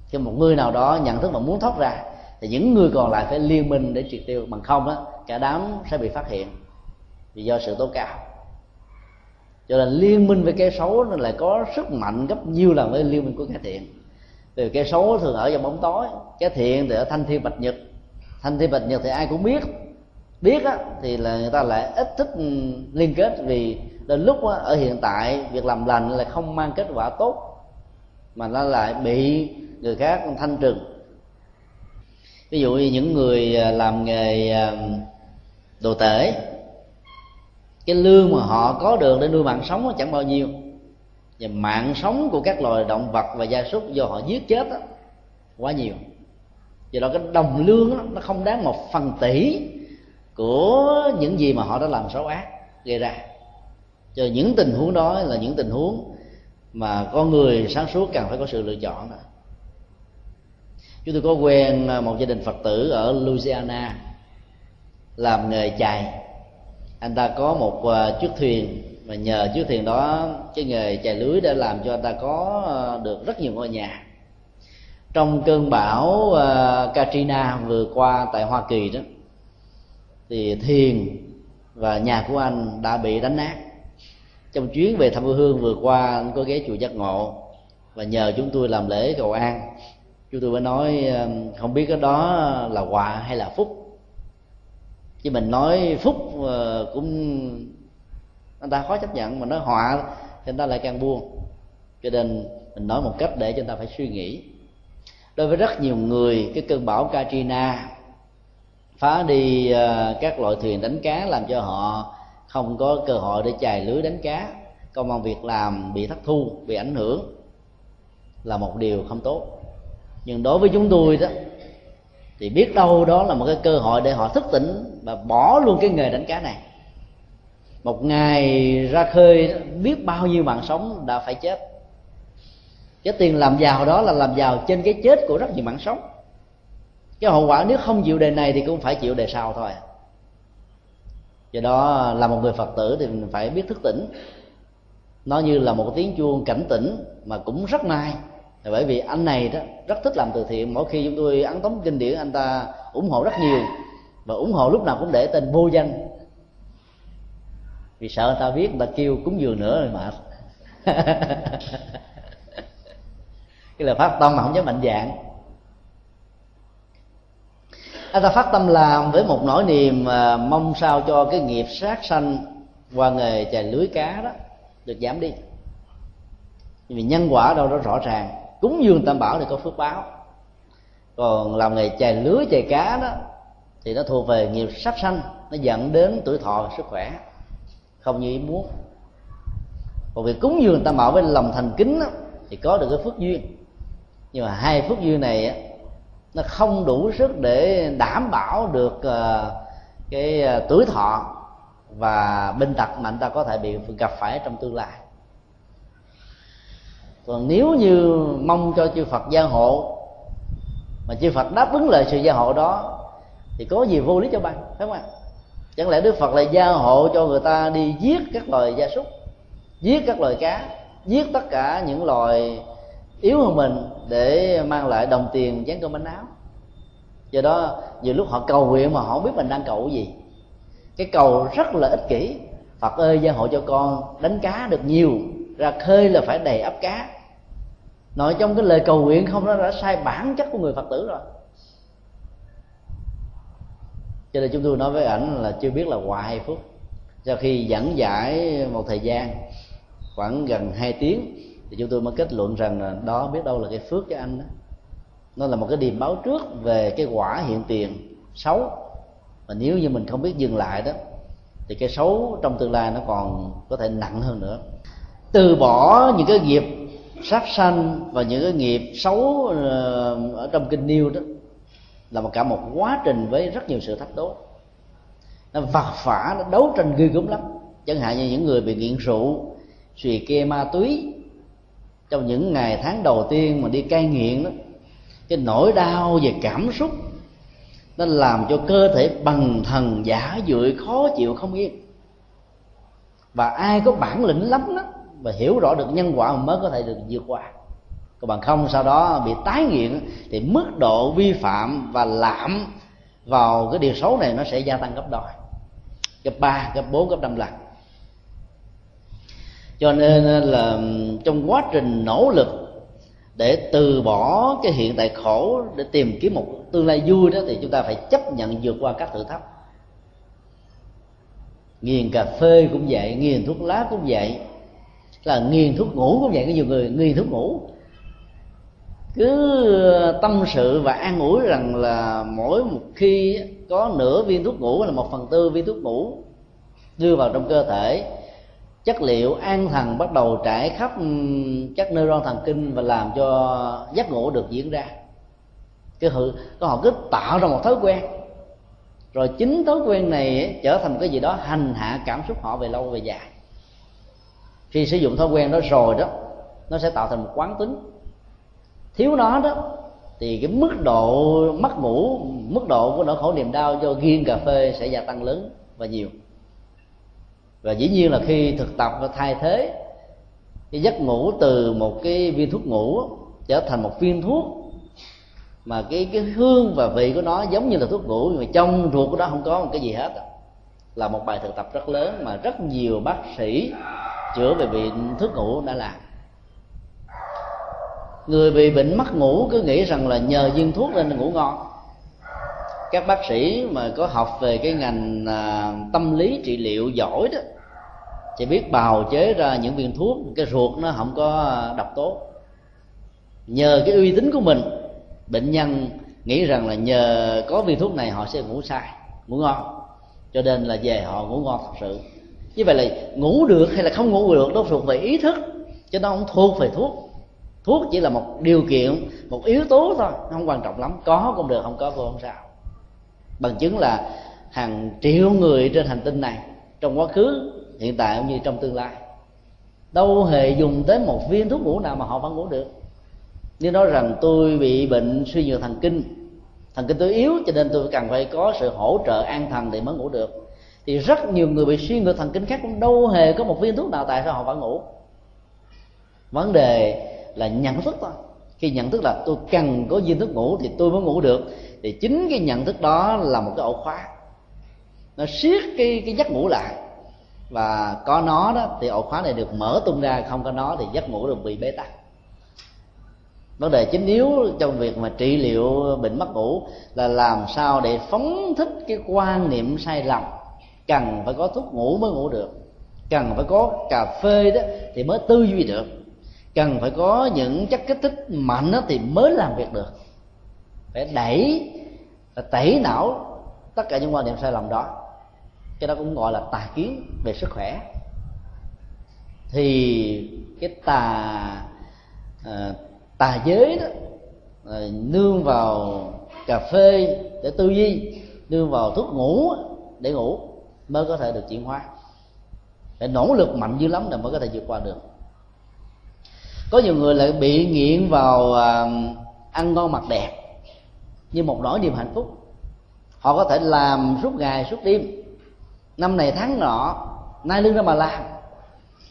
Khi một người nào đó nhận thức mà muốn thoát ra, thì những người còn lại phải liên minh để triệt tiêu. Bằng không á, cả đám sẽ bị phát hiện vì do sự tố cáo. Cho nên liên minh với cái xấu nó lại có sức mạnh gấp nhiều lần với liên minh của cái thiện. Vì cái xấu thường ở trong bóng tối cái thiện thì ở thanh thiên bạch nhật thanh thiên bạch nhật thì ai cũng biết. Biết á, thì là người ta lại ít thích ừ, liên kết vì đến lúc á, ở hiện tại việc làm lành là không mang kết quả tốt mà nó lại bị người khác thanh trừng. Ví dụ như những người à, làm nghề à, đồ tể cái lương mà họ có được để nuôi mạng sống chẳng bao nhiêu. Và mạng sống của các loài động vật và gia súc do họ giết chết đó, quá nhiều do đó cái đồng lương đó, nó không đáng một phần tỷ của những gì mà họ đã làm xấu ác gây ra. Cho những tình huống đó là những tình huống mà con người sáng suốt cần phải có sự lựa chọn đó. chúng tôi có quen một gia đình phật tử ở louisiana làm nghề chài. Anh ta có một à, chiếc thuyền và nhờ chiếc thuyền đó cái nghề chài lưới đã làm cho anh ta có à, được rất nhiều ngôi nhà trong cơn bão uh, Katrina vừa qua tại Hoa Kỳ đó thì thiền và nhà của anh đã bị đánh nát. Trong chuyến về thăm quê hương vừa qua anh có ghé chùa giác ngộ và nhờ chúng tôi làm lễ cầu an. Chúng tôi mới nói không biết cái đó là họa hay là phúc. Chứ mình nói phúc ờ, cũng anh ta khó chấp nhận mà nói họa thì anh ta lại càng buông cho nên mình nói một cách để cho anh ta phải suy nghĩ đối với rất nhiều người, cái cơn bão Katrina phá đi ờ, các loại thuyền đánh cá làm cho họ không có cơ hội để chài lưới đánh cá. Công an việc làm bị thất thu, bị ảnh hưởng là một điều không tốt. Nhưng đối với chúng tôi đó, thì biết đâu đó là một cái cơ hội để họ thức tỉnh và bỏ luôn cái nghề đánh cá này. Một ngày ra khơi biết bao nhiêu mạng sống đã phải chết cái tiền làm giàu đó là làm giàu trên cái chết của rất nhiều mạng sống. Cái hậu quả nếu không chịu đề này thì cũng phải chịu đề sau thôi. Do đó là một người phật tử thì mình phải biết thức tỉnh. Nó như là một tiếng chuông cảnh tỉnh mà cũng rất may bởi vì anh này đó rất thích làm từ thiện. Mỗi khi chúng tôi ấn tống kinh điển, anh ta ủng hộ rất nhiều. Và ủng hộ lúc nào cũng để tên vô danh. Vì sợ người ta biết người ta kêu cúng dường nữa rồi mệt. cái lời phát tâm mà không dám mạnh dạng anh ta phát tâm làm với một nỗi niềm mà mong sao cho cái nghiệp sát sanh qua nghề chài lưới cá đó được giảm đi. Vì nhân quả đâu đó rõ ràng cúng dường tam bảo thì có phước báo. Còn làm nghề chài lưới chài cá đó thì nó thuộc về nghiệp sát sanh nó dẫn đến tuổi thọ và sức khỏe. Không như ý muốn. Còn việc cúng dường tam bảo với lòng thành kính đó, thì có được cái phước duyên nhưng mà hai phước duyên này nó không đủ sức để đảm bảo được ờ, cái ờ, tuổi thọ và bệnh tật mà anh ta có thể bị gặp phải trong tương lai còn nếu như mong cho chư Phật gia hộ, mà chư Phật đáp ứng lời sự gia hộ đó, thì có gì vô lý cho bạn? phải không ạ chẳng lẽ Đức Phật lại gia hộ cho người ta đi giết các loài gia súc, giết các loài cá, giết tất cả những loài yếu hơn mình để mang lại đồng tiền dán cơm bánh áo. Do đó, nhiều lúc họ cầu nguyện mà họ không biết mình đang cầu cái gì. Cái cầu rất là ích kỷ. Phật ơi gia hộ cho con đánh cá được nhiều, ra khơi là phải đầy ấp cá. Nội trong cái lời cầu nguyện không, nó đã sai bản chất của người phật tử rồi. Cho nên chúng tôi nói với ảnh là chưa biết là hoài hay phúc sau khi dẫn giải một thời gian, khoảng gần 2 tiếng thì chúng tôi mới kết luận rằng là đó biết đâu là cái phước cho anh đó. Nó là một cái điềm báo trước về cái quả hiện tiền xấu. Và nếu như mình không biết dừng lại đó, thì cái xấu trong tương lai nó còn có thể nặng hơn nữa. Từ bỏ những cái nghiệp sát sanh và những cái nghiệp xấu ờ, ở trong kinh niêu đó, là một cả một quá trình với rất nhiều sự thách đố. Nó vặt phả nó đấu tranh ghê gớm lắm. Chẳng hạn như những người bị nghiện rượu xùy kê ma túy trong những ngày tháng đầu tiên mà đi cai nghiện đó, cái nỗi đau về cảm xúc nó làm cho cơ thể bằng thần, giả dưỡi khó chịu, không yên. Và ai có bản lĩnh lắm đó và hiểu rõ được nhân quả mới có thể được vượt qua. Còn bằng không, sau đó bị tái nghiện thì mức độ vi phạm và lạm vào cái điều xấu này nó sẽ gia tăng gấp đôi. Gấp ba, gấp bốn, gấp năm lần cho nên là trong quá trình nỗ lực để từ bỏ cái hiện tại khổ để tìm kiếm một tương lai vui đó, thì chúng ta phải chấp nhận vượt qua các thử thách. Nghiền cà phê cũng vậy, nghiền thuốc lá cũng vậy, là nghiền thuốc ngủ cũng vậy. Có nhiều người nghiền thuốc ngủ. Cứ ờ, tâm sự và an ủi rằng là mỗi một khi có nửa viên thuốc ngủ là một phần tư viên thuốc ngủ đưa vào trong cơ thể chất liệu an thần bắt đầu trải khắp ừ, các neuron thần kinh và làm cho giấc ngủ được diễn ra. Cái họ, họ cứ tạo ra một thói quen. Rồi chính thói quen này trở thành cái gì đó hành hạ cảm xúc họ về lâu về dài. Khi sử dụng thói quen đó rồi đó nó sẽ tạo thành một quán tính. Thiếu nó đó thì cái mức độ mất ngủ mức độ của nỗi khổ niềm đau do ghiên cà phê sẽ gia tăng lớn và nhiều và dĩ nhiên là khi thực tập và thay thế cái giấc ngủ từ một cái viên thuốc ngủ trở thành một viên thuốc mà cái cái hương và vị của nó giống như là thuốc ngủ nhưng mà trong ruột của nó không có một cái gì hết là một bài thực tập rất lớn mà rất nhiều bác sĩ chữa về bệnh thuốc ngủ đã làm. Người bị bệnh mất ngủ cứ nghĩ rằng là nhờ viên thuốc nên ngủ ngon. Các bác sĩ mà có học về cái ngành à, tâm lý trị liệu giỏi đó chỉ biết bào chế ra những viên thuốc, cái ruột nó không có độc tố. Nhờ cái uy tín của mình, bệnh nhân nghĩ rằng là nhờ có viên thuốc này họ sẽ ngủ sai ngủ ngon. Cho nên là về họ ngủ ngon thật sự. Như vậy là ngủ được hay là không ngủ được, nó thuộc về ý thức, chứ nó không thuộc về thuốc. Thuốc chỉ là một điều kiện, một yếu tố thôi không quan trọng lắm. Có cũng được, không có cũng không sao. Bằng chứng là hàng triệu người trên hành tinh này, trong quá khứ hiện tại cũng như trong tương lai. Đâu hề dùng tới một viên thuốc ngủ nào mà họ vẫn ngủ được. Nếu nói rằng tôi bị bệnh suy nhược thần kinh thần kinh tôi yếu cho nên tôi cần phải có sự hỗ trợ an thần để mới ngủ được. Thì rất nhiều người bị suy nhược thần kinh khác cũng đâu hề có một viên thuốc nào tại sao họ vẫn ngủ. Vấn đề là nhận thức thôi. Khi nhận thức là tôi cần có viên thuốc ngủ thì tôi mới ngủ được. Thì chính cái nhận thức đó là một cái ổ khóa. Nó siết cái cái giấc ngủ lại và có nó đó, thì ổ khóa này được mở tung ra, không có nó thì giấc ngủ được bị bế tắc. Vấn đề chính yếu trong việc mà trị liệu bệnh mất ngủ là làm sao để phóng thích cái quan niệm sai lầm. Cần phải có thuốc ngủ mới ngủ được. Cần phải có cà phê đó thì mới tư duy được. Cần phải có những chất kích thích mạnh đó thì mới làm việc được. Phải đẩy và tẩy não tất cả những quan niệm sai lầm đó cái đó cũng gọi là tà kiến về sức khỏe. Thì cái tà à, tà giới đó à, nương vào cà phê để tư duy nương vào thuốc ngủ để ngủ mới có thể được chuyển hóa. Phải nỗ lực mạnh dữ lắm là mới có thể vượt qua được. Có nhiều người lại bị nghiện vào à, ăn ngon mặc đẹp như một nỗi niềm hạnh phúc. Họ có thể làm suốt ngày suốt đêm năm này tháng nọ, nay lưng ra mà làm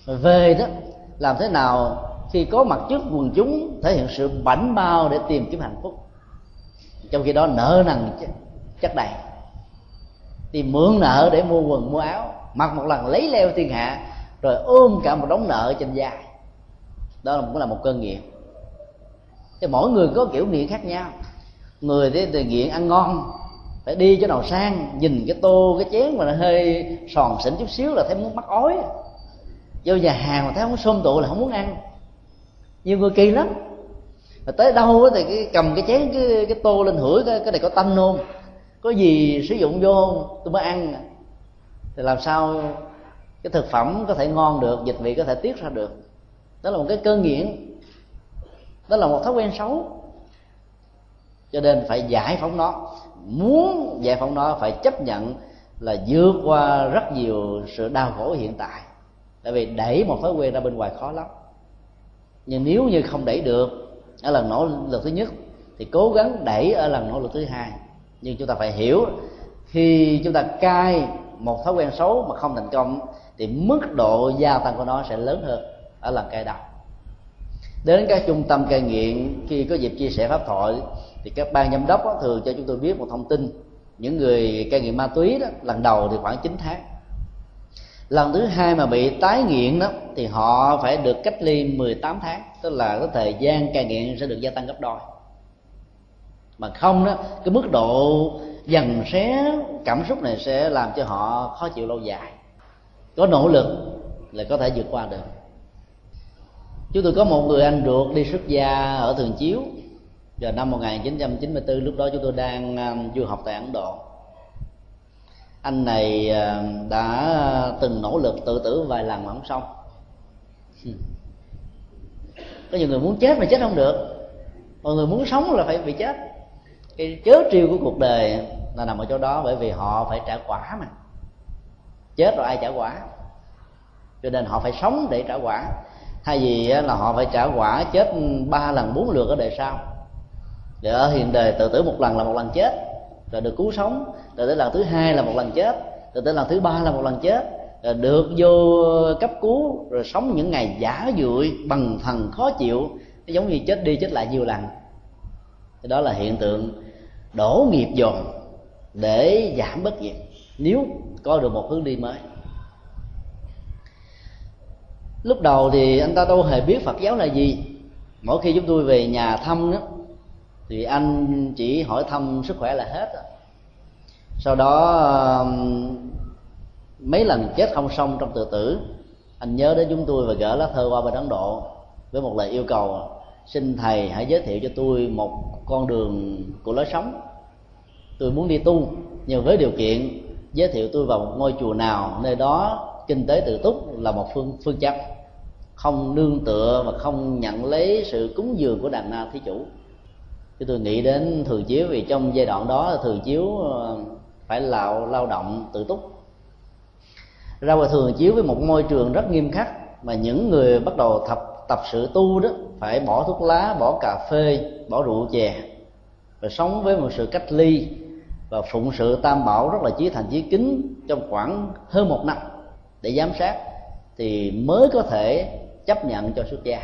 rồi về đó, làm thế nào khi có mặt trước quần chúng thể hiện sự bảnh bao để tìm kiếm hạnh phúc? Trong khi đó nợ nần chất đầy. Tìm mượn nợ để mua quần, mua áo, mặc một lần lấy leo thiên hạ, rồi ôm cả một đống nợ trên vai. Đó cũng là một cơn nghiện thì mỗi người có kiểu nghiện khác nhau. Người thì nghiện ăn ngon phải đi cho nào sang nhìn cái tô cái chén mà nó hơi sòn sỉnh chút xíu là thấy muốn mắc ói. Vô nhà hàng mà thấy không xôm tụ là không muốn ăn. Nhiều người kỳ lắm. Mà tới đâu thì cái cầm cái chén cái, cái tô lên hửi cái, cái này có tanh không? Có gì sử dụng vô tôi mới ăn. Thì làm sao cái thực phẩm có thể ngon được dịch vị có thể tiết ra được. Đó là một cái cơn nghiện. Đó là một thói quen xấu. Cho nên phải giải phóng nó muốn giải phóng nó phải chấp nhận là vượt qua rất nhiều sự đau khổ hiện tại. Tại vì đẩy một thói quen ra bên ngoài khó lắm. Nhưng nếu như không đẩy được ở lần nỗ lực thứ nhất, thì cố gắng đẩy ở lần nỗ lực thứ hai. Nhưng chúng ta phải hiểu, khi chúng ta cai một thói quen xấu mà không thành công, thì mức độ gia tăng của nó sẽ lớn hơn ở lần cai đầu. Đến các trung tâm cai nghiện, khi có dịp chia sẻ pháp thoại thì các ban giám đốc đó, thường cho chúng tôi biết một thông tin. Những người cai nghiện ma túy đó lần đầu thì khoảng 9 tháng. Lần thứ hai mà bị tái nghiện đó thì họ phải được cách ly 18 tháng. Tức là cái thời gian cai nghiện sẽ được gia tăng gấp đôi. Mà không đó cái mức độ dần xé cảm xúc này sẽ làm cho họ khó chịu lâu dài. Có nỗ lực là có thể vượt qua được. Chúng tôi có một người anh ruột đi xuất gia ở thường chiếu vào năm 1994 lúc đó chúng tôi đang um, du học tại Ấn Độ. Anh này uh, đã từng nỗ lực tự tử vài lần mà không xong. Có nhiều người muốn chết mà chết không được. Mọi người muốn sống là phải bị chết. Cái chớ triêu của cuộc đời là nằm ở chỗ đó bởi vì họ phải trả quả mà. Chết rồi ai trả quả? Cho nên họ phải sống để trả quả. Thay vì là họ phải trả quả chết ba lần bốn lượt ở đời sau để ở hiện đời tự tử một lần là một lần chết. Rồi được cứu sống. Rồi tới lần thứ hai là một lần chết. Rồi tới lần thứ ba là một lần chết. Được vô cấp cứu, rồi sống những ngày giả dụi, bằng thần khó chịu. Giống như chết đi, chết lại nhiều lần. Thì đó là hiện tượng đổ nghiệp dồn để giảm bất diệt nếu có được một hướng đi mới. Lúc đầu thì anh ta đâu hề biết phật giáo là gì. Mỗi khi chúng tôi về nhà thăm đó thì anh chỉ hỏi thăm sức khỏe là hết rồi. Sau đó um, mấy lần chết không xong trong tự tử, anh nhớ đến chúng tôi và gỡ lá thơ qua bên ấn độ với một lời yêu cầu, xin thầy hãy giới thiệu cho tôi một con đường của lối sống. Tôi muốn đi tu, nhưng với điều kiện giới thiệu tôi vào một ngôi chùa nào, nơi đó kinh tế tự túc là một phương phương chấp không nương tựa và không nhận lấy sự cúng dường của đàn na thí chủ chứ tôi nghĩ đến thường chiếu vì trong giai đoạn đó thường chiếu ờ, phải lao lao động tự túc. Ra ngoài thường chiếu với một môi trường rất nghiêm khắc mà những người bắt đầu tập tập sự tu đó phải bỏ thuốc lá, bỏ cà phê, bỏ rượu chè và sống với một sự cách ly và phụng sự tam bảo rất là chí thành chí kính trong khoảng hơn một năm để giám sát thì mới có thể chấp nhận cho xuất gia.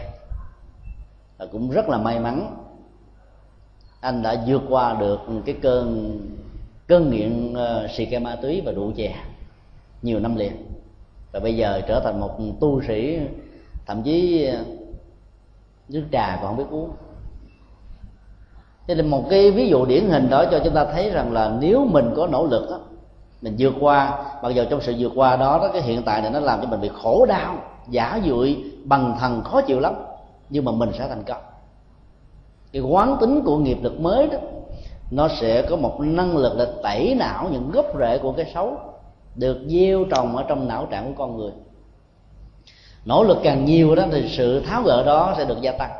Và cũng rất là may mắn anh đã vượt qua được cái cơn cơn nghiện uh, xì ke ma túy và rượu chè nhiều năm liền. Và bây giờ trở thành một tu sĩ thậm chí ờ, nước trà còn không biết uống. Thế là một cái ví dụ điển hình đó cho chúng ta thấy rằng là nếu mình có nỗ lực đó, mình vượt qua mặc dù trong sự vượt qua đó đó cái hiện tại này nó làm cho mình bị khổ đau giả dụi bằng thần khó chịu lắm nhưng mà mình sẽ thành công cái quán tính của nghiệp lực mới đó, nó sẽ có một năng lực là tẩy não những gốc rễ của cái xấu, được gieo trồng ở trong não trạng của con người. Nỗ lực càng nhiều đó thì sự tháo gỡ đó sẽ được gia tăng.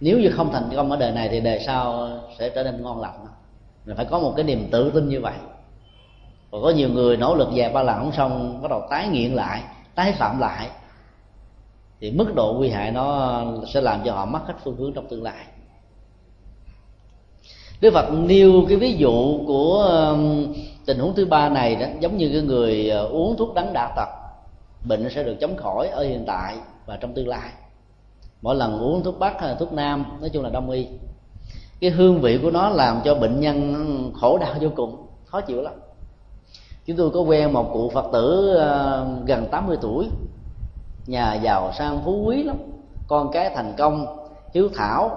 Nếu như không thành công ở đời này thì đời sau sẽ trở nên ngon lành. Mình phải có một cái niềm tự tin như vậy. Và có nhiều người nỗ lực vài ba lần không xong, bắt đầu tái nghiện lại, tái phạm lại thì mức độ nguy hại nó sẽ làm cho họ mất hết phương hướng trong tương lai. Đức Phật nêu cái ví dụ của um, tình huống thứ ba này đó, giống như cái người uh, uống thuốc đắng đa tật, bệnh sẽ được chống khỏi ở hiện tại và trong tương lai. Mỗi lần uống thuốc bắc hay thuốc nam, nói chung là đông y. Cái hương vị của nó làm cho bệnh nhân khổ đau vô cùng, khó chịu lắm. Chúng tôi có quen một cụ phật tử uh, gần 80 tuổi nhà giàu sang phú quý lắm. Con cái thành công hiếu thảo.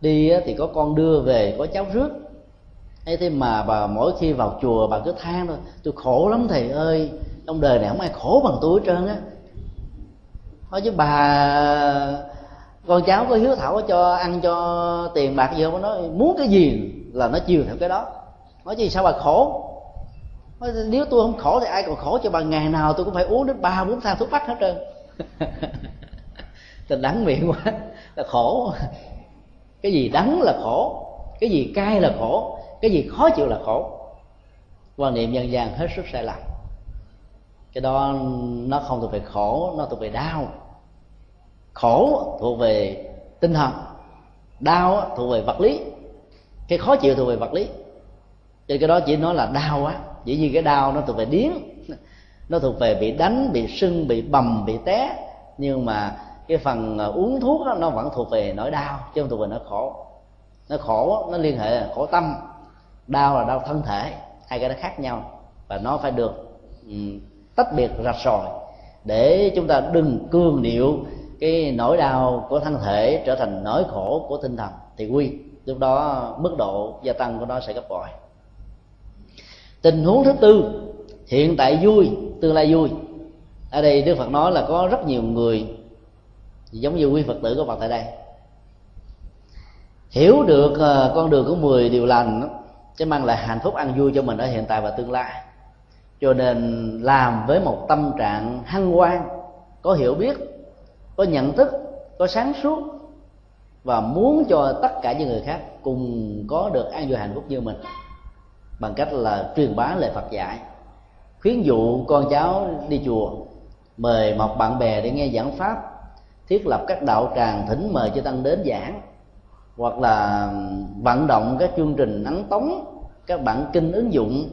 Đi thì có con đưa về có cháu rước. Ấy thế mà bà mỗi khi vào chùa bà cứ than thôi tôi khổ lắm thầy ơi trong đời này không ai khổ bằng tôi hết trơn á. Nói chứ bà con cháu có hiếu thảo có cho ăn cho tiền bạc gì không? Nói muốn cái gì là nó chiều theo cái đó. Nói gì sao bà khổ? Nói, nếu tôi không khổ thì ai còn khổ cho bà ngày nào tôi cũng phải uống đến ba bốn thang thuốc bắc hết trơn tình đắng miệng quá. Ta khổ cái gì đắng là khổ, cái gì cay là khổ, cái gì khó chịu là khổ. Quan niệm dân gian hết sức sai lầm. Cái đó nó không thuộc về khổ, nó thuộc về đau. Khổ thuộc về tinh thần, đau thuộc về vật lý. Cái khó chịu thuộc về vật lý. Cho cái đó chỉ nói là đau á. Chỉ như cái đau nó thuộc về điếng nó thuộc về bị đánh bị sưng bị bầm bị té. Nhưng mà cái phần à, uống thuốc đó, nó vẫn thuộc về nỗi đau chứ không thuộc về nỗi khổ. Nó khổ nó liên hệ là khổ tâm. Đau là đau thân thể hai cái nó khác nhau. Và nó phải được um, tách biệt rạch ròi để chúng ta đừng cương điệu cái nỗi đau của thân thể trở thành nỗi khổ của tinh thần thì quy lúc đó mức độ gia tăng của nó sẽ gấp bội. Tình huống thứ tư hiện tại vui tương lai vui. Ở đây đức phật nói là có rất nhiều người giống như quý phật tử có mặt tại đây. Hiểu được ờ, con đường của 10 điều lành sẽ mang lại hạnh phúc ăn vui cho mình ở hiện tại và tương lai. Cho nên làm với một tâm trạng hăng hoan, có hiểu biết, có nhận thức, có sáng suốt và muốn cho tất cả những người khác cùng có được an vui hạnh phúc như mình bằng cách là truyền bá lời Phật dạy khuyến dụ con cháu đi chùa, mời một bạn bè để nghe giảng pháp, thiết lập các đạo tràng thỉnh mời cho tăng đến giảng, hoặc là vận động các chương trình ấn tống, các bản kinh ứng dụng,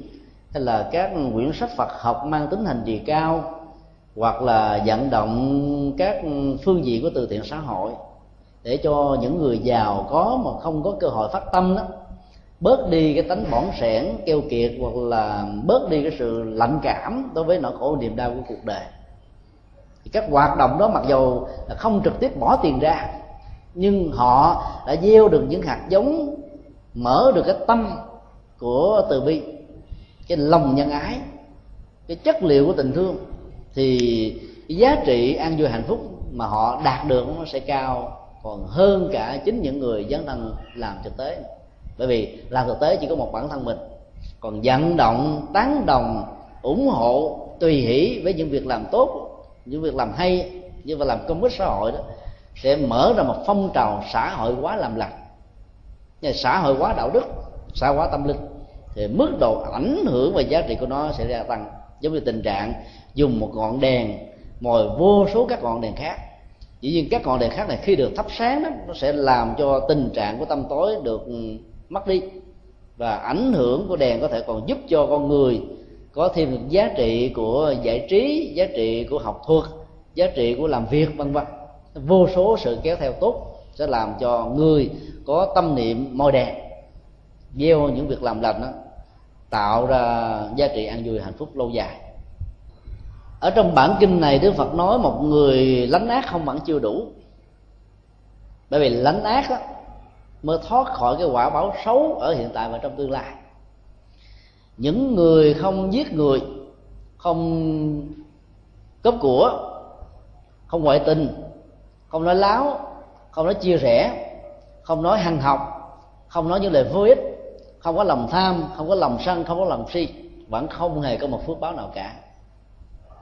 hay là các quyển sách Phật học mang tính hành trì cao, hoặc là vận động các phương diện của từ thiện xã hội, để cho những người giàu có mà không có cơ hội phát tâm đó bớt đi cái tánh bỏng sẻn, keo kiệt hoặc là bớt đi cái sự lạnh cảm đối với nỗi khổ niềm đau của cuộc đời. Thì các hoạt động đó mặc dù là không trực tiếp bỏ tiền ra, nhưng họ đã gieo được những hạt giống, mở được cái tâm của từ bi, cái lòng nhân ái, cái chất liệu của tình thương, thì cái giá trị an vui hạnh phúc mà họ đạt được nó sẽ cao còn hơn cả chính những người dấn thân làm thực tế bởi vì làm thực tế chỉ có một bản thân mình. Còn vận động, tán đồng, ủng hộ, tùy hỷ với những việc làm tốt, những việc làm hay như việc làm công ích xã hội đó, sẽ mở ra một phong trào xã hội hóa làm lành. Xã hội hóa đạo đức, xã hội hóa tâm linh, thì mức độ ảnh hưởng và giá trị của nó sẽ gia tăng. Giống như tình trạng dùng một ngọn đèn, mồi vô số các ngọn đèn khác. Dĩ nhiên các ngọn đèn khác này khi được thắp sáng đó, nó sẽ làm cho tình trạng của tâm tối được ừ, mất đi. Và ảnh hưởng của đèn có thể còn giúp cho con người có thêm được giá trị của giải trí giá trị của học thuật giá trị của làm việc vân vân. Vô số sự kéo theo tốt sẽ làm cho người có tâm niệm môi đèn gieo những việc làm lành đó tạo ra giá trị an vui hạnh phúc lâu dài. Ở trong bản kinh này đức phật nói một người lánh ác không vẫn chưa đủ. Bởi vì lánh ác đó, mới thoát khỏi cái quả báo xấu ở hiện tại và trong tương lai. Những người không giết người, không cướp của, không ngoại tình, không nói láo, không nói chia rẽ, không nói hằng học, không nói những lời vô ích, không có lòng tham, không có lòng sân, không có lòng si, vẫn không hề có một phước báo nào cả.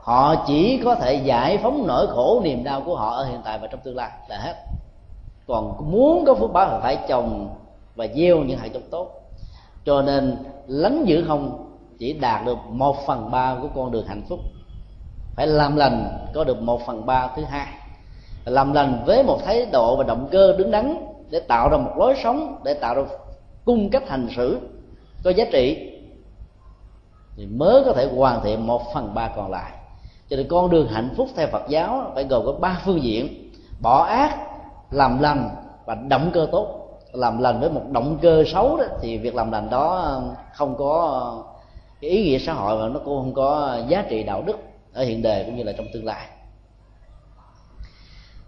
Họ chỉ có thể giải phóng nỗi khổ niềm đau của họ ở hiện tại và trong tương lai là hết còn muốn có phước báo thì phải trồng và gieo những hạt giống tốt. Cho nên lánh giữ không chỉ đạt được một phần ba của con đường hạnh phúc, phải làm lành có được một phần ba thứ hai. Làm lành với một thái độ và động cơ đứng đắn để tạo ra một lối sống, để tạo ra cung cách hành xử có giá trị, thì mới có thể hoàn thiện một phần ba còn lại. Cho nên con đường hạnh phúc theo Phật giáo phải gồm có ba phương diện bỏ ác làm lành và động cơ tốt. Làm lành với một động cơ xấu đó, thì việc làm lành đó um, không có uh, cái ý nghĩa xã hội và nó cũng không có giá trị đạo đức ở hiện đề cũng như là trong tương lai.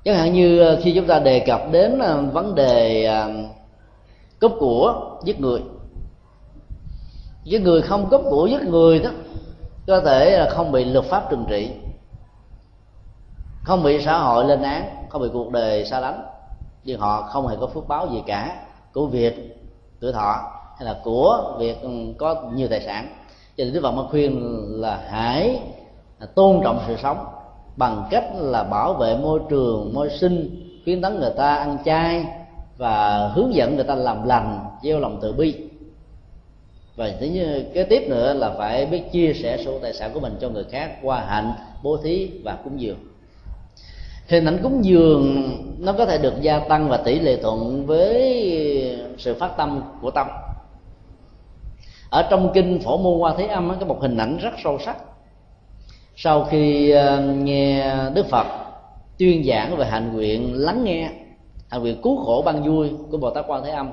Chẳng hạn như uh, khi chúng ta đề cập đến um, vấn đề um, cướp của giết người. Giết người không cướp của giết người đó, có thể là không bị luật pháp trừng trị, không bị xã hội lên án, không bị cuộc đời xa lánh nhưng họ không hề có phước báo gì cả, của việc tuổi thọ hay là của việc ừ, có nhiều tài sản. Cho nên đức phật mới khuyên là hãy tôn trọng sự sống bằng cách là bảo vệ môi trường, môi sinh, khuyến tấn người ta ăn chay và hướng dẫn người ta làm lành gieo lòng từ bi. Và thứ như kế tiếp nữa là phải biết chia sẻ số tài sản của mình cho người khác qua hạnh, bố thí và cúng dường hình ảnh cúng dường nó có thể được gia tăng và tỷ lệ thuận với sự phát tâm của tâm. Ở trong kinh phổ môn qua thế âm có một hình ảnh rất sâu sắc. Sau khi ờ, nghe đức phật tuyên giảng về hạnh nguyện lắng nghe, hạnh nguyện cứu khổ ban vui của bồ tát quan thế âm,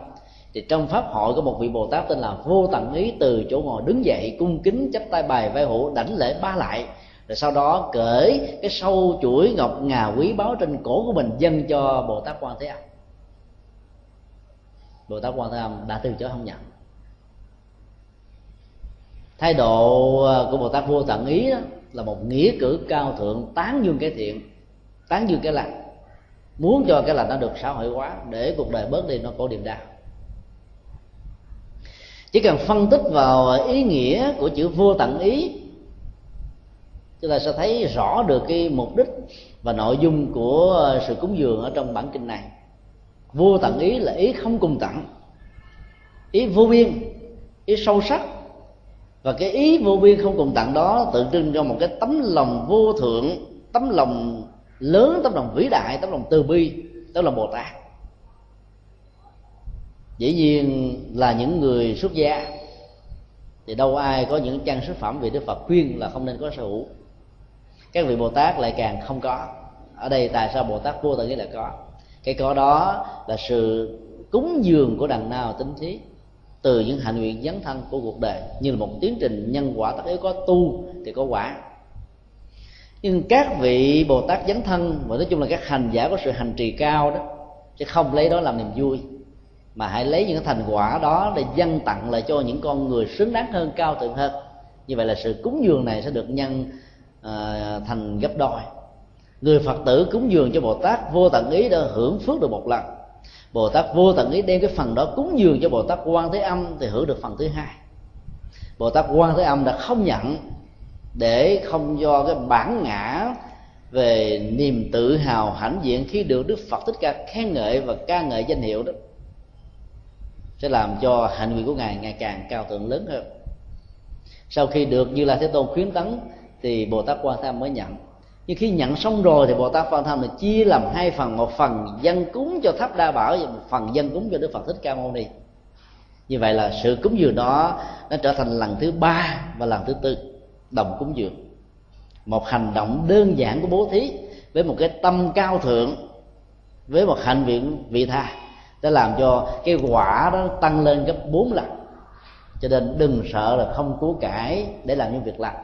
thì trong pháp hội có một vị bồ tát tên là vô tận ý từ chỗ ngồi đứng dậy, cung kính chắp tay bài vai hữu, đảnh lễ ba lại rồi sau đó cởi cái sâu chuỗi ngọc ngà quý báu trên cổ của mình dâng cho bồ tát quan thế âm. Bồ tát quan thế âm đã từ chối không nhận. Thái độ à, của bồ tát vô tận ý đó là một nghĩa cử cao thượng, tán dương cái thiện, tán dương cái lành. Muốn cho cái lành nó được xã hội hóa, để cuộc đời bớt đi nó khổ niềm đau. Chỉ cần phân tích vào ý nghĩa của chữ vô tận ý chúng ta sẽ thấy rõ được cái mục đích và nội dung của sự cúng dường ở trong bản kinh này. Vô tận ý là ý không cùng tận, ý vô biên, ý sâu sắc. Và cái ý vô biên không cùng tận đó tượng trưng cho một cái tấm lòng vô thượng, tấm lòng lớn, tấm lòng vĩ đại, tấm lòng từ bi, tấm lòng bồ tát. Dĩ nhiên là những người xuất gia, thì đâu ai có những trang sức phẩm vì đức phật khuyên là không nên có sở hữu các vị bồ tát lại càng không có. Ở đây tại sao bồ tát vô tận nghĩa là có? Cái có đó là sự cúng dường của đằng nào tính thí, từ những hạnh nguyện dấn thân của cuộc đời, như là một tiến trình nhân quả tất yếu có tu thì có quả. Nhưng các vị bồ tát dấn thân và nói chung là các hành giả có sự hành trì cao đó, chứ không lấy đó làm niềm vui, mà hãy lấy những thành quả đó để dâng tặng lại cho những con người xứng đáng hơn cao thượng hơn như vậy là sự cúng dường này sẽ được nhân à, thành gấp đôi. Người phật tử cúng dường cho bồ tát vô tận ý đã hưởng phước được một lần. Bồ tát vô tận ý đem cái phần đó cúng dường cho bồ tát quan thế âm thì hưởng được phần thứ hai. Bồ tát quan thế âm đã không nhận để không do cái bản ngã về niềm tự hào hãnh diện khi được đức phật thích ca khen ngợi và ca ngợi danh hiệu đó. Sẽ làm cho hạnh nguyện của ngài ngày càng cao thượng lớn hơn. Sau khi được như là thế tôn khuyến tấn thì bồ tát quan tham mới nhận. Nhưng khi nhận xong rồi thì bồ tát quan tham là chia làm hai phần, một phần dân cúng cho tháp đa bảo và một phần dân cúng cho đức phật thích ca mâu ni. Như vậy là sự cúng dường đó nó trở thành lần thứ ba và lần thứ tư đồng cúng dường. Một hành động đơn giản của bố thí với một cái tâm cao thượng, với một hạnh viện vị tha sẽ làm cho cái quả đó tăng lên gấp bốn lần. Cho nên đừng sợ là không cứu cải để làm những việc lành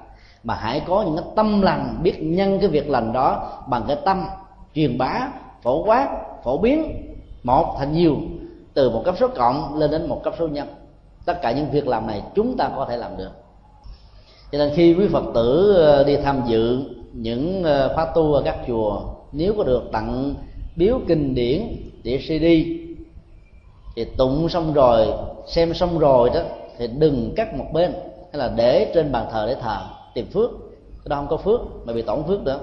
mà hãy có những cái tâm lành, biết nhân cái việc lành đó bằng cái tâm truyền bá, phổ quát, phổ biến, một thành nhiều, từ một cấp số cộng lên đến một cấp số nhân. Tất cả những việc làm này chúng ta có thể làm được. Cho nên khi quý phật tử ờ, đi tham dự những ờ, khóa tu ở các chùa, nếu có được tặng biếu kinh điển đĩa cd, thì tụng xong rồi, xem xong rồi đó, thì đừng cắt một bên, hay là để trên bàn thờ để thờ tìm phước. Cái đó không có phước mà bị tổn phước nữa.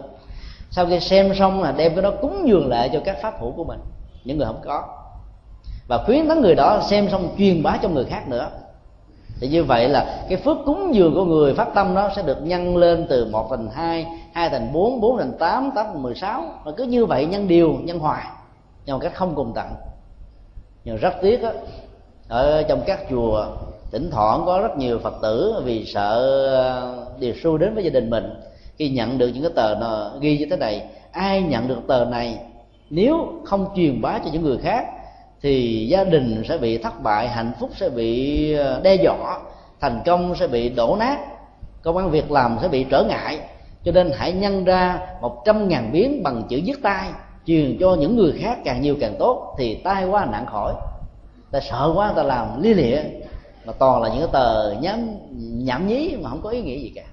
Sau khi xem xong là đem cái đó cúng dường lại cho các pháp hữu của mình. Những người không có. Và khuyến tấn người đó xem xong truyền bá cho người khác nữa. Thì như vậy là cái phước cúng dường của người phát tâm đó sẽ được nhân lên từ một thành hai hai thành bốn bốn thành tám tám thành mười sáu. Và cứ như vậy nhân điều nhân hoài. Nhưng mà cách không cùng tận. Nhưng rất tiếc đó, ở trong các chùa thỉnh thoảng có rất nhiều phật tử vì sợ ờ, điều xui đến với gia đình mình, khi nhận được những cái tờ nó ghi như thế này, ai nhận được tờ này, nếu không truyền bá cho những người khác, thì gia đình sẽ bị thất bại, hạnh phúc sẽ bị ờ, đe dọa, thành công sẽ bị đổ nát, công an việc làm sẽ bị trở ngại. Cho nên hãy nhân ra một trăm ngàn biến bằng chữ viết tay, truyền cho những người khác càng nhiều càng tốt, thì tai qua nạn khỏi. Ta sợ quá, ta làm lia lịa mà toàn là những cái tờ nhám nhảm nhí mà không có ý nghĩa gì cả.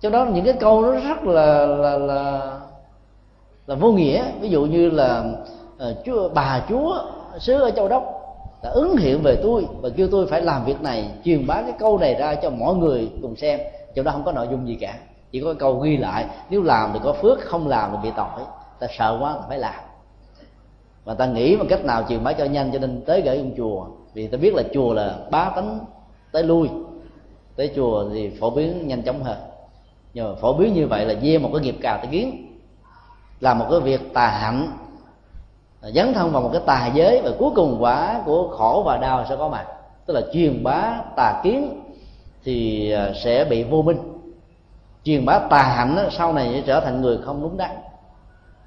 Trong đó những cái câu nó rất là là là là vô nghĩa. Ví dụ như là uh, chúa bà chúa xứ ở châu đốc đã ứng hiện về tôi và kêu tôi phải làm việc này truyền bá cái câu này ra cho mọi người cùng xem. Trong đó không có nội dung gì cả. Chỉ có câu ghi lại nếu làm thì có phước không làm thì bị tội. Ta sợ quá là phải làm. Và ta nghĩ bằng cách nào truyền bá cho nhanh cho nên tới gửi ông chùa vì ta biết là chùa là bá tánh tới lui tới chùa thì phổ biến nhanh chóng hơn. Nhưng mà phổ biến như vậy là gieo một cái nghiệp cào tới kiến làm một cái việc tà hạnh dấn thân vào một cái tà giới và cuối cùng quả của khổ và đau sẽ có mặt. Tức là truyền bá tà kiến thì à, sẽ bị vô minh. Truyền bá tà hạnh đó, sau này sẽ trở thành người không đúng đắn.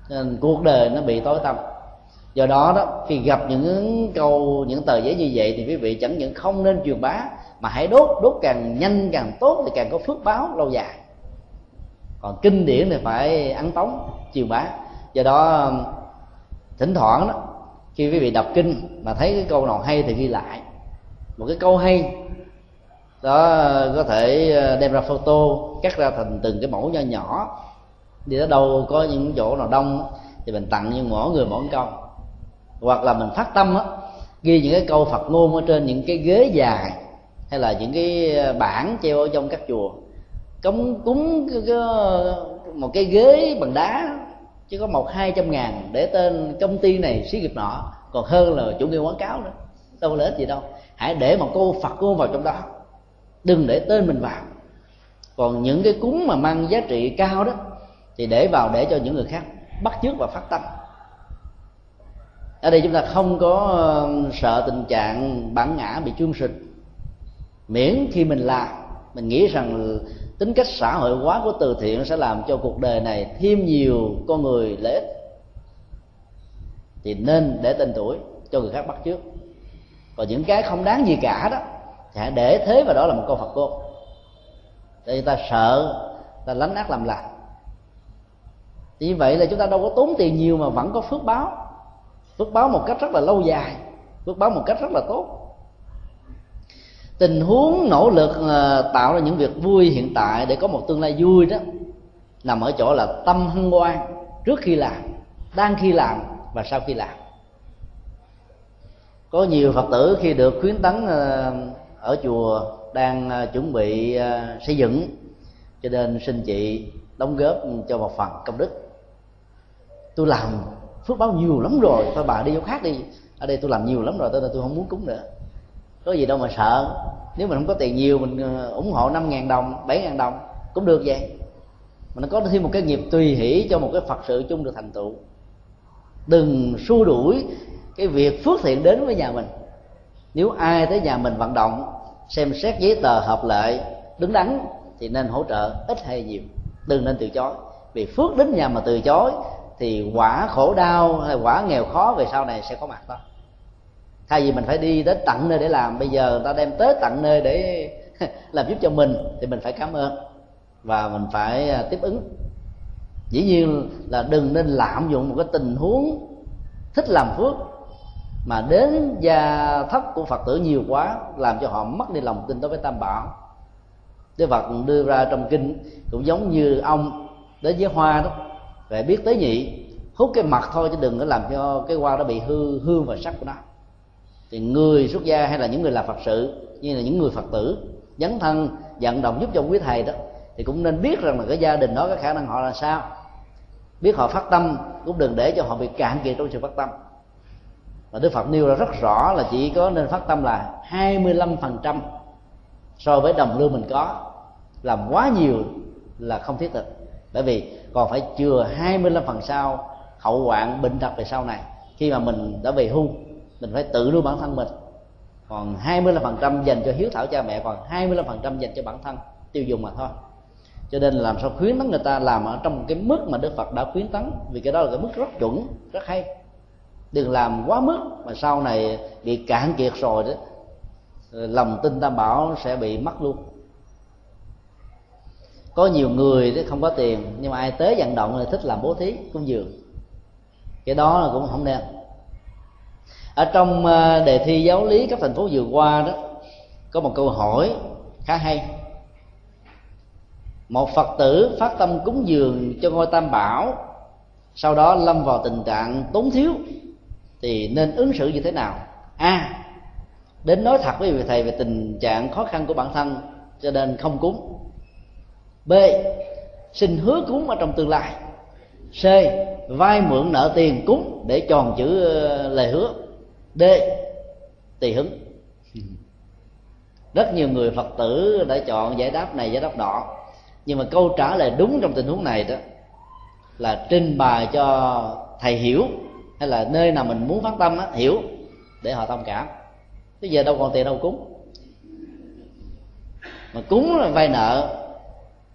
Nên cuộc đời nó bị tối tăm do đó đó, khi gặp những câu, những tờ giấy như vậy thì quý vị chẳng những không nên truyền bá, mà hãy đốt đốt càng nhanh càng tốt thì càng có phước báo lâu dài. Còn kinh điển thì phải ăn tống truyền bá. Do đó, thỉnh thoảng đó, khi quý vị đọc kinh mà thấy cái câu nào hay thì ghi lại. Một cái câu hay, đó, có thể ờ, đem ra photo, cắt ra thành từng cái mẫu nho nhỏ. Đi tới đâu có những chỗ nào đông, thì mình tặng như mỗi người mỗi câu hoặc là mình phát tâm á, ghi những cái câu phật ngôn ở trên những cái ghế dài, hay là những cái ờ, bảng treo ở trong các chùa. Cống, cúng một cái ghế bằng đá, chứ có một hai trăm ngàn để tên công ty này, xí nghiệp nọ, còn hơn là chủ nghĩa quảng cáo nữa. Đâu có lợi ích gì đâu. Hãy để một câu phật ngôn vào trong đó. Đừng để tên mình vào. Còn những cái cúng mà mang giá trị cao đó, thì để vào để cho những người khác bắt chước và phát tâm ở đây chúng ta không có ờ, sợ tình trạng bản ngã bị chương sinh. Miễn khi mình làm, mình nghĩ rằng tính cách xã hội hóa của từ thiện sẽ làm cho cuộc đời này thêm nhiều con người lợi ích. Thì nên để tên tuổi cho người khác bắt trước còn những cái không đáng gì cả đó, thì hãy để thế vào đó là một câu phật cô. Để ta sợ, ta lánh ác làm lạc. Thì như vậy là chúng ta đâu có tốn tiền nhiều mà vẫn có phước báo phước báo một cách rất là lâu dài. Phước báo một cách rất là tốt. Tình huống, nỗ lực ờ, tạo ra những việc vui hiện tại để có một tương lai vui đó nằm ở chỗ là tâm hân hoan trước khi làm, đang khi làm và sau khi làm. Có nhiều phật tử khi được khuyến tấn ờ, ở chùa đang ờ, chuẩn bị xây dựng, cho nên xin chị đóng góp cho một phần công đức. Tôi làm phước báo nhiều lắm rồi. Thôi bà đi chỗ khác đi. Ở đây tôi làm nhiều lắm rồi, tôi tôi không muốn cúng nữa. Có gì đâu mà sợ. Nếu mình không có tiền nhiều, mình ờ, ủng hộ năm ngàn đồng, bảy ngàn đồng, cũng được vậy. Mà nó có thêm một cái nghiệp tùy hỷ cho một cái phật sự chung được thành tựu. Đừng xua đuổi cái việc phước thiện đến với nhà mình. Nếu ai tới nhà mình vận động, xem xét giấy tờ hợp lệ, đứng đắn, thì nên hỗ trợ ít hay nhiều. Đừng nên từ chối. Vì phước đến nhà mà từ chối thì quả khổ đau hay quả nghèo khó về sau này sẽ có mặt đó. Thay vì mình phải đi đến tận nơi để làm, bây giờ người ta đem tới tận nơi để làm giúp cho mình, thì mình phải cảm ơn và mình phải à, tiếp ứng. Dĩ nhiên là đừng nên lạm dụng một cái tình huống thích làm phước mà đến gia thấp của phật tử nhiều quá, làm cho họ mất đi lòng tin đối với tam bảo. Đức Phật đưa ra trong kinh cũng giống như ông đến với hoa đó phải biết tế nhị, hút cái mặt thôi chứ đừng có làm cho cái hoa đó bị hư hương và sắc của nó. Thì người xuất gia hay là những người làm phật sự, như là những người phật tử, dấn thân, vận động giúp cho quý thầy đó, thì cũng nên biết rằng là cái gia đình đó, cái khả năng họ là sao. Biết họ phát tâm, cũng đừng để cho họ bị cạn kiệt trong sự phát tâm. Và Đức Phật nêu ra rất rõ là chỉ có nên phát tâm là 25% so với đồng lương mình có. Làm quá nhiều là không thiết thực. Bởi vì còn phải chừa 25 phần sau hậu hoạn bệnh tật về sau này. Khi mà mình đã về hưu, mình phải tự nuôi bản thân mình. Còn 25% dành cho hiếu thảo cha mẹ, còn 25% dành cho bản thân, tiêu dùng mà thôi. Cho nên làm sao khuyến tấn người ta làm ở trong cái mức mà Đức Phật đã khuyến tấn, vì cái đó là cái mức rất chuẩn, rất hay. Đừng làm quá mức mà sau này bị cạn kiệt rồi đó, lòng tin tam bảo sẽ bị mất luôn có nhiều người thì không có tiền, nhưng mà ai tới vận động là thích làm bố thí, cúng dường. Cái đó là cũng không nên. Ở trong ờ, đề thi giáo lý các thành phố vừa qua đó, có một câu hỏi khá hay. Một phật tử phát tâm cúng dường cho ngôi tam bảo, sau đó lâm vào tình trạng tốn thiếu, thì nên ứng xử như thế nào? A, đến nói thật với vị thầy về tình trạng khó khăn của bản thân, cho nên không cúng b. Xin hứa cúng ở trong tương lai. C. Vay mượn nợ tiền cúng để tròn chữ ờ, lời hứa. D. Tùy hứng. Rất nhiều người phật tử đã chọn giải đáp này giải đáp nọ. Nhưng mà câu trả lời đúng trong tình huống này đó là trình bày cho thầy hiểu hay là nơi nào mình muốn phát tâm á, hiểu để họ thông cảm. Bây giờ đâu còn tiền đâu cúng. Mà cúng là vay nợ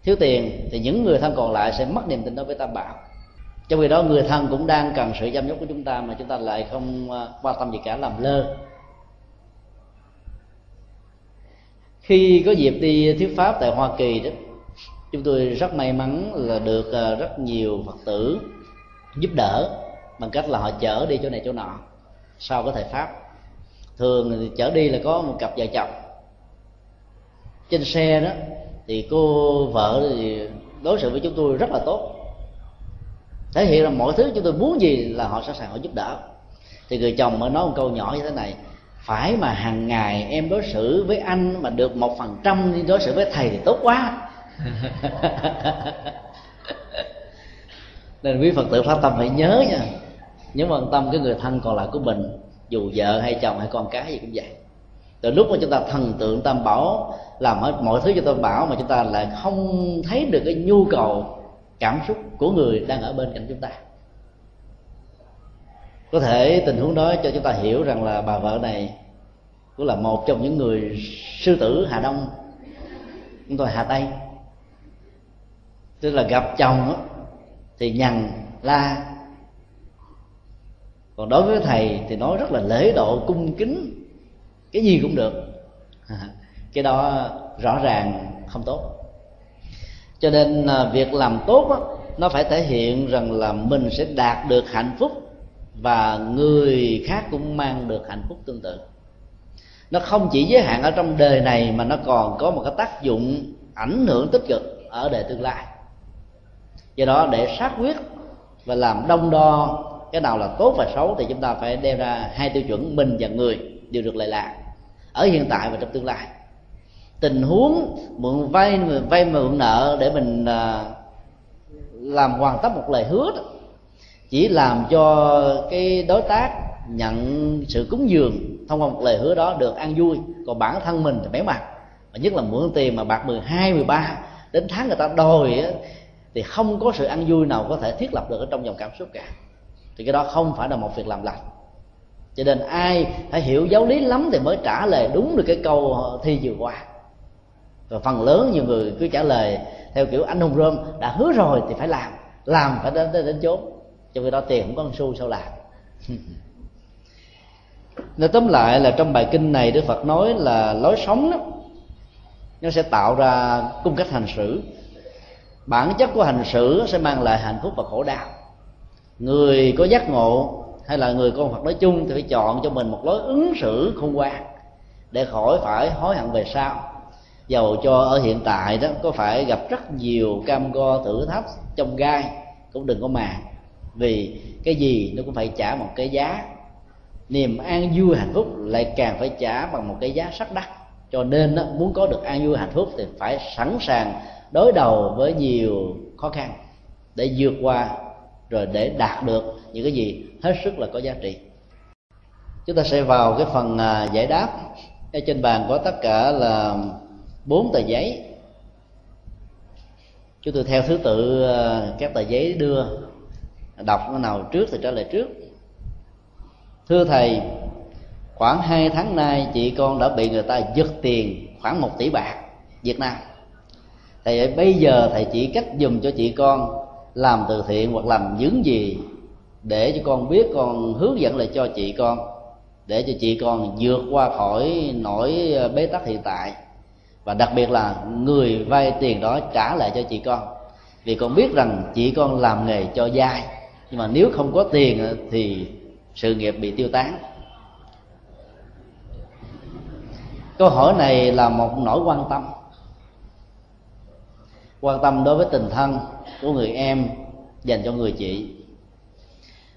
thiếu tiền thì những người thân còn lại sẽ mất niềm tin đối với tam bảo. Trong khi đó, người thân cũng đang cần sự chăm sóc của chúng ta mà chúng ta lại không à, quan tâm gì cả, làm lơ. Khi có dịp đi thuyết pháp tại hoa kỳ đó, chúng tôi rất may mắn là được à, rất nhiều phật tử giúp đỡ bằng cách là họ chở đi chỗ này chỗ nọ sau có thời pháp. Thường thì chở đi là có một cặp vợ chồng. Trên xe đó thì cô vợ thì đối xử với chúng tôi rất là tốt. Thể hiện là mọi thứ chúng tôi muốn gì là họ sẵn sàng họ giúp đỡ. Thì người chồng mới nói một câu nhỏ như thế này, phải mà hàng ngày em đối xử với anh mà được một phần trăm đi đối xử với thầy thì tốt quá. Nên quý phật tử phát tâm phải nhớ nha. Nhớ quan tâm cái người thân còn lại của mình, dù vợ hay chồng hay con cái gì cũng vậy từ lúc mà chúng ta thần tượng tam bảo làm hết mọi thứ cho tam bảo mà chúng ta lại không thấy được cái nhu cầu cảm xúc của người đang ở bên cạnh chúng ta. Có thể tình huống đó cho chúng ta hiểu rằng là bà vợ này cũng là một trong những người sư tử hà đông. Chúng tôi hà tây. Tức là gặp chồng đó, thì nhằn la. Còn đối với thầy thì nói rất là lễ độ cung kính cái gì cũng được. Cái đó rõ ràng không tốt. Cho nên à, việc làm tốt đó, nó phải thể hiện rằng là mình sẽ đạt được hạnh phúc và người khác cũng mang được hạnh phúc tương tự. Nó không chỉ giới hạn ở trong đời này mà nó còn có một cái tác dụng ảnh hưởng tích cực ở đời tương lai. Do đó để xác quyết và làm đông đo cái nào là tốt và xấu thì chúng ta phải đem ra hai tiêu chuẩn mình và người đều được lệ lạc. Ở hiện tại và trong tương lai. Tình huống mượn vay vay mượn nợ để mình à, làm hoàn tất một lời hứa đó, chỉ làm cho cái đối tác nhận sự cúng dường thông qua một lời hứa đó được an vui. Còn bản thân mình thì méo mặt và nhất là mượn tiền mà bạc 12, 13 đến tháng người ta đòi thì không có sự ăn vui nào có thể thiết lập được ở trong dòng cảm xúc cả. Thì cái đó không phải là một việc làm lành cho nên ai phải hiểu giáo lý lắm thì mới trả lời đúng được cái câu ờ, thi vừa qua. Và phần lớn nhiều người cứ trả lời theo kiểu anh hùng rơm đã hứa rồi thì phải làm làm phải đến đến, đến chốn. Cho người đó tiền không có xu sao làm. Nên tóm lại là trong bài kinh này đức phật nói là lối sống đó nó sẽ tạo ra cung cách hành xử. Bản chất của hành xử sẽ mang lại hạnh phúc và khổ đau. Người có giác ngộ hay là người con phật nói chung thì phải chọn cho mình một lối ứng xử khôn ngoan để khỏi phải hối hận về sau. Dầu cho ở hiện tại đó có phải gặp rất nhiều cam go thử thách trong gai cũng đừng có màng. Vì cái gì nó cũng phải trả một cái giá. Niềm an vui hạnh phúc lại càng phải trả bằng một cái giá sắc đắt. Cho nên đó, muốn có được an vui hạnh phúc thì phải sẵn sàng đối đầu với nhiều khó khăn để vượt qua rồi để đạt được những cái gì hết sức là có giá trị. Chúng ta sẽ vào cái phần à, giải đáp. Ở trên bàn có tất cả là bốn tờ giấy. Chúng tôi theo thứ tự à, các tờ giấy đưa. Đọc cái nào trước thì trả lời trước. Thưa thầy, khoảng hai tháng nay chị con đã bị người ta giật tiền khoảng một tỷ bạc Việt Nam. Thầy bây giờ thầy chỉ cách dùm cho chị con làm từ thiện hoặc làm những gì để cho con biết con hướng dẫn lại cho chị con, để cho chị con vượt qua khỏi nỗi ờ, bế tắc hiện tại. Và đặc biệt là người vay tiền đó trả lại cho chị con. Vì con biết rằng chị con làm nghề cho dai, nhưng mà nếu không có tiền ờ, thì sự nghiệp bị tiêu tán. Câu hỏi này là một nỗi quan tâm. Quan tâm đối với tình thân của người em dành cho người chị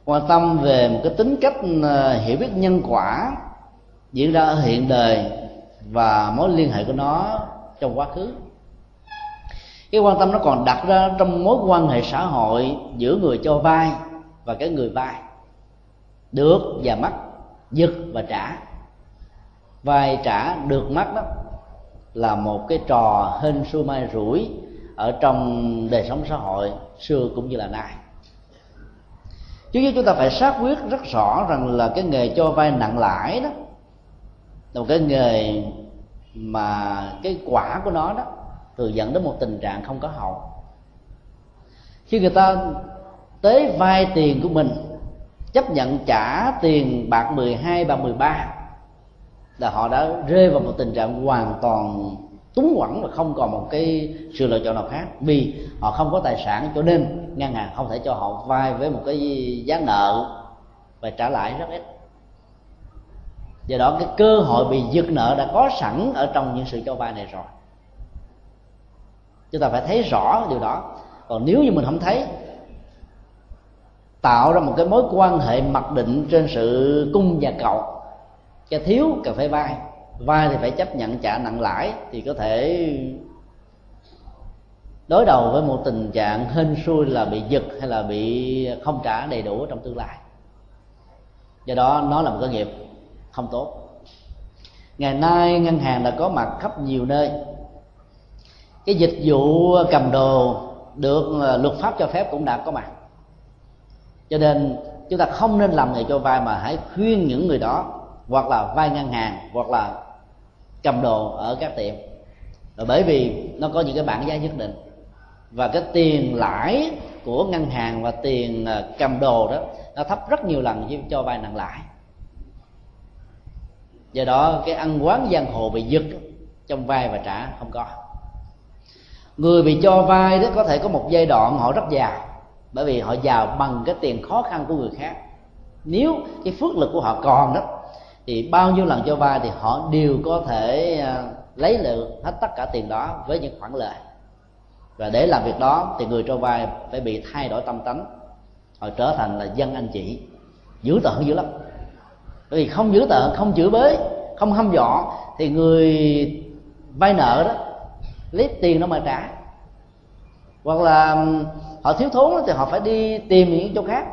quan tâm về một cái tính cách ờ, hiểu biết nhân quả diễn ra ở hiện đời và mối liên hệ của nó trong quá khứ. Cái quan tâm nó còn đặt ra trong mối quan hệ xã hội giữa người cho vai và cái người vai, được và mất, giật và trả. Vai trả được mất đó là một cái trò hên xui mai rủi ở trong đời sống xã hội xưa cũng như là nay chứ chúng ta phải xác quyết rất rõ rằng là cái nghề cho vay nặng lãi đó, là một cái nghề mà cái quả của nó đó thường dẫn đến một tình trạng không có hậu. Khi người ta tới vay tiền của mình, chấp nhận trả tiền bạc 12 bạc 13 là họ đã rơi vào một tình trạng hoàn toàn túng quẫn và không còn một cái sự lựa chọn nào khác. Vì họ không có tài sản cho nên ngân hàng không thể cho họ vay với một cái giá nợ và trả lãi rất ít. Do đó cái cơ hội bị giật nợ đã có sẵn ở trong những sự cho vay này rồi. Chúng ta phải thấy rõ điều đó. Còn nếu như mình không thấy, tạo ra một cái mối quan hệ mặc định trên sự cung và cầu cho thiếu cần phải vay vay thì phải chấp nhận trả nặng lãi thì có thể đối đầu với một tình trạng hên xui là bị giật hay là bị không trả đầy đủ trong tương lai. Do đó, nó là một cái nghiệp không tốt. Ngày nay, ngân hàng đã có mặt khắp nhiều nơi. Cái dịch vụ cầm đồ được à, luật pháp cho phép cũng đã có mặt. Cho nên, chúng ta không nên làm nghề cho vay mà hãy khuyên những người đó, hoặc là vay ngân hàng, hoặc là cầm đồ ở các tiệm. Và bởi vì nó có những cái bảng giá nhất định. Và cái tiền lãi của ngân hàng và tiền à, cầm đồ đó, nó thấp rất nhiều lần với cho vay nặng lãi. Do đó cái ăn quán giang hồ bị giật trong vay và trả không có. Người bị cho vay đó có thể có một giai đoạn họ rất giàu, bởi vì họ giàu bằng cái tiền khó khăn của người khác. Nếu cái phước lực của họ còn đó thì bao nhiêu lần cho vay thì họ đều có thể à, lấy lượng hết tất cả tiền đó với những khoản lợi. Và để làm việc đó thì người cho vay phải bị thay đổi tâm tánh. Họ trở thành là dân anh chị. Dữ tợn dữ lắm. Bởi vì không dữ tợn, không chửi bới, không hăm dọ thì người vay nợ đó, lấy tiền nó mà trả. Hoặc là họ thiếu thốn thì họ phải đi tìm những chỗ khác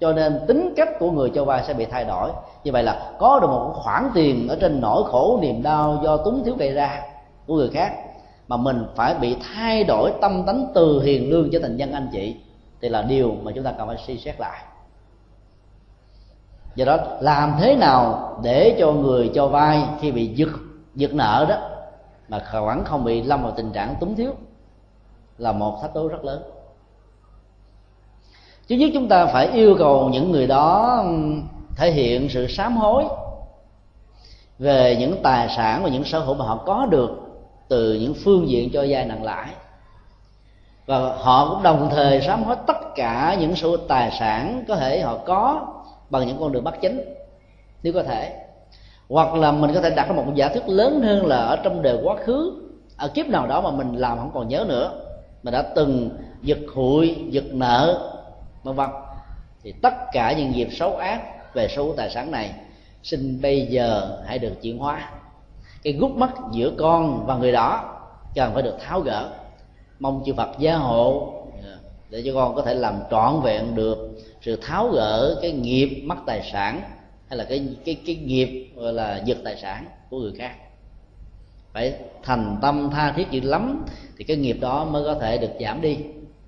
cho nên tính cách của người cho vay sẽ bị thay đổi. Như vậy là có được một khoản tiền ở trên nỗi khổ, niềm đau do túng thiếu gây ra của người khác, mà mình phải bị thay đổi tâm tánh từ hiền lương trở thành dân anh chị. Thì là điều mà chúng ta cần phải suy xét lại. Do đó, làm thế nào để cho người cho vay khi bị giật giật nợ đó, mà khoản không bị lâm vào tình trạng túng thiếu, là một thách đố rất lớn chứ nhất chúng ta phải yêu cầu những người đó ừ, thể hiện sự sám hối về những tài sản và những sở hữu mà họ có được từ những phương diện cho vay nặng lãi. Và họ cũng đồng thời sám hối tất cả những số tài sản có thể họ có bằng những con đường bắt chính, nếu có thể. Hoặc là mình có thể đặt ra một giả thuyết lớn hơn là ở trong đời quá khứ, ở kiếp nào đó mà mình làm không còn nhớ nữa mình đã từng giật hụi, giật nợ vân vân. Thì tất cả những nghiệp xấu ác về số tài sản này, xin bây giờ hãy được chuyển hóa. Cái gút mắt giữa con và người đó cần phải được tháo gỡ. Mong chư Phật gia hộ à, để cho con có thể làm trọn vẹn được sự tháo gỡ cái nghiệp mất tài sản, hay là cái cái cái nghiệp, gọi là, giật tài sản của người khác. Phải thành tâm tha thiết dữ lắm thì cái nghiệp đó mới có thể được giảm đi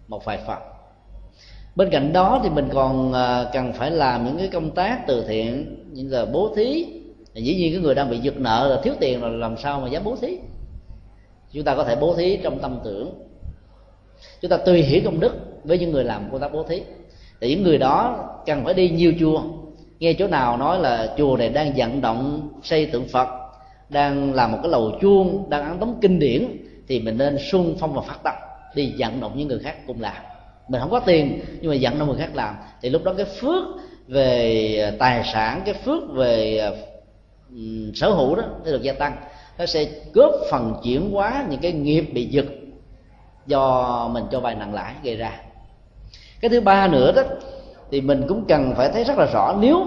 một vài phần bên cạnh đó thì mình còn à, cần phải làm những cái công tác từ thiện, như là bố thí. Dĩ nhiên cái người đang bị giật nợ là thiếu tiền là làm sao mà dám bố thí? Chúng ta có thể bố thí trong tâm tưởng. Chúng ta tùy hiểu công đức với những người làm công tác bố thí. Thì những người đó cần phải đi nhiều chùa. Nghe chỗ nào nói là chùa này đang vận động xây tượng phật, đang làm một cái lầu chuông, đang ăn tống kinh điển, thì mình nên sung phong và phát tâm, đi vận động những người khác cùng làm mình không có tiền nhưng mà dẫn động người khác làm. Thì lúc đó cái phước về à, tài sản cái phước về um, sở hữu đó sẽ được gia tăng. Nó sẽ góp phần chuyển hóa những cái nghiệp bị giật do mình cho vay nặng lãi gây ra. Cái thứ ba nữa đó thì mình cũng cần phải thấy rất là rõ nếu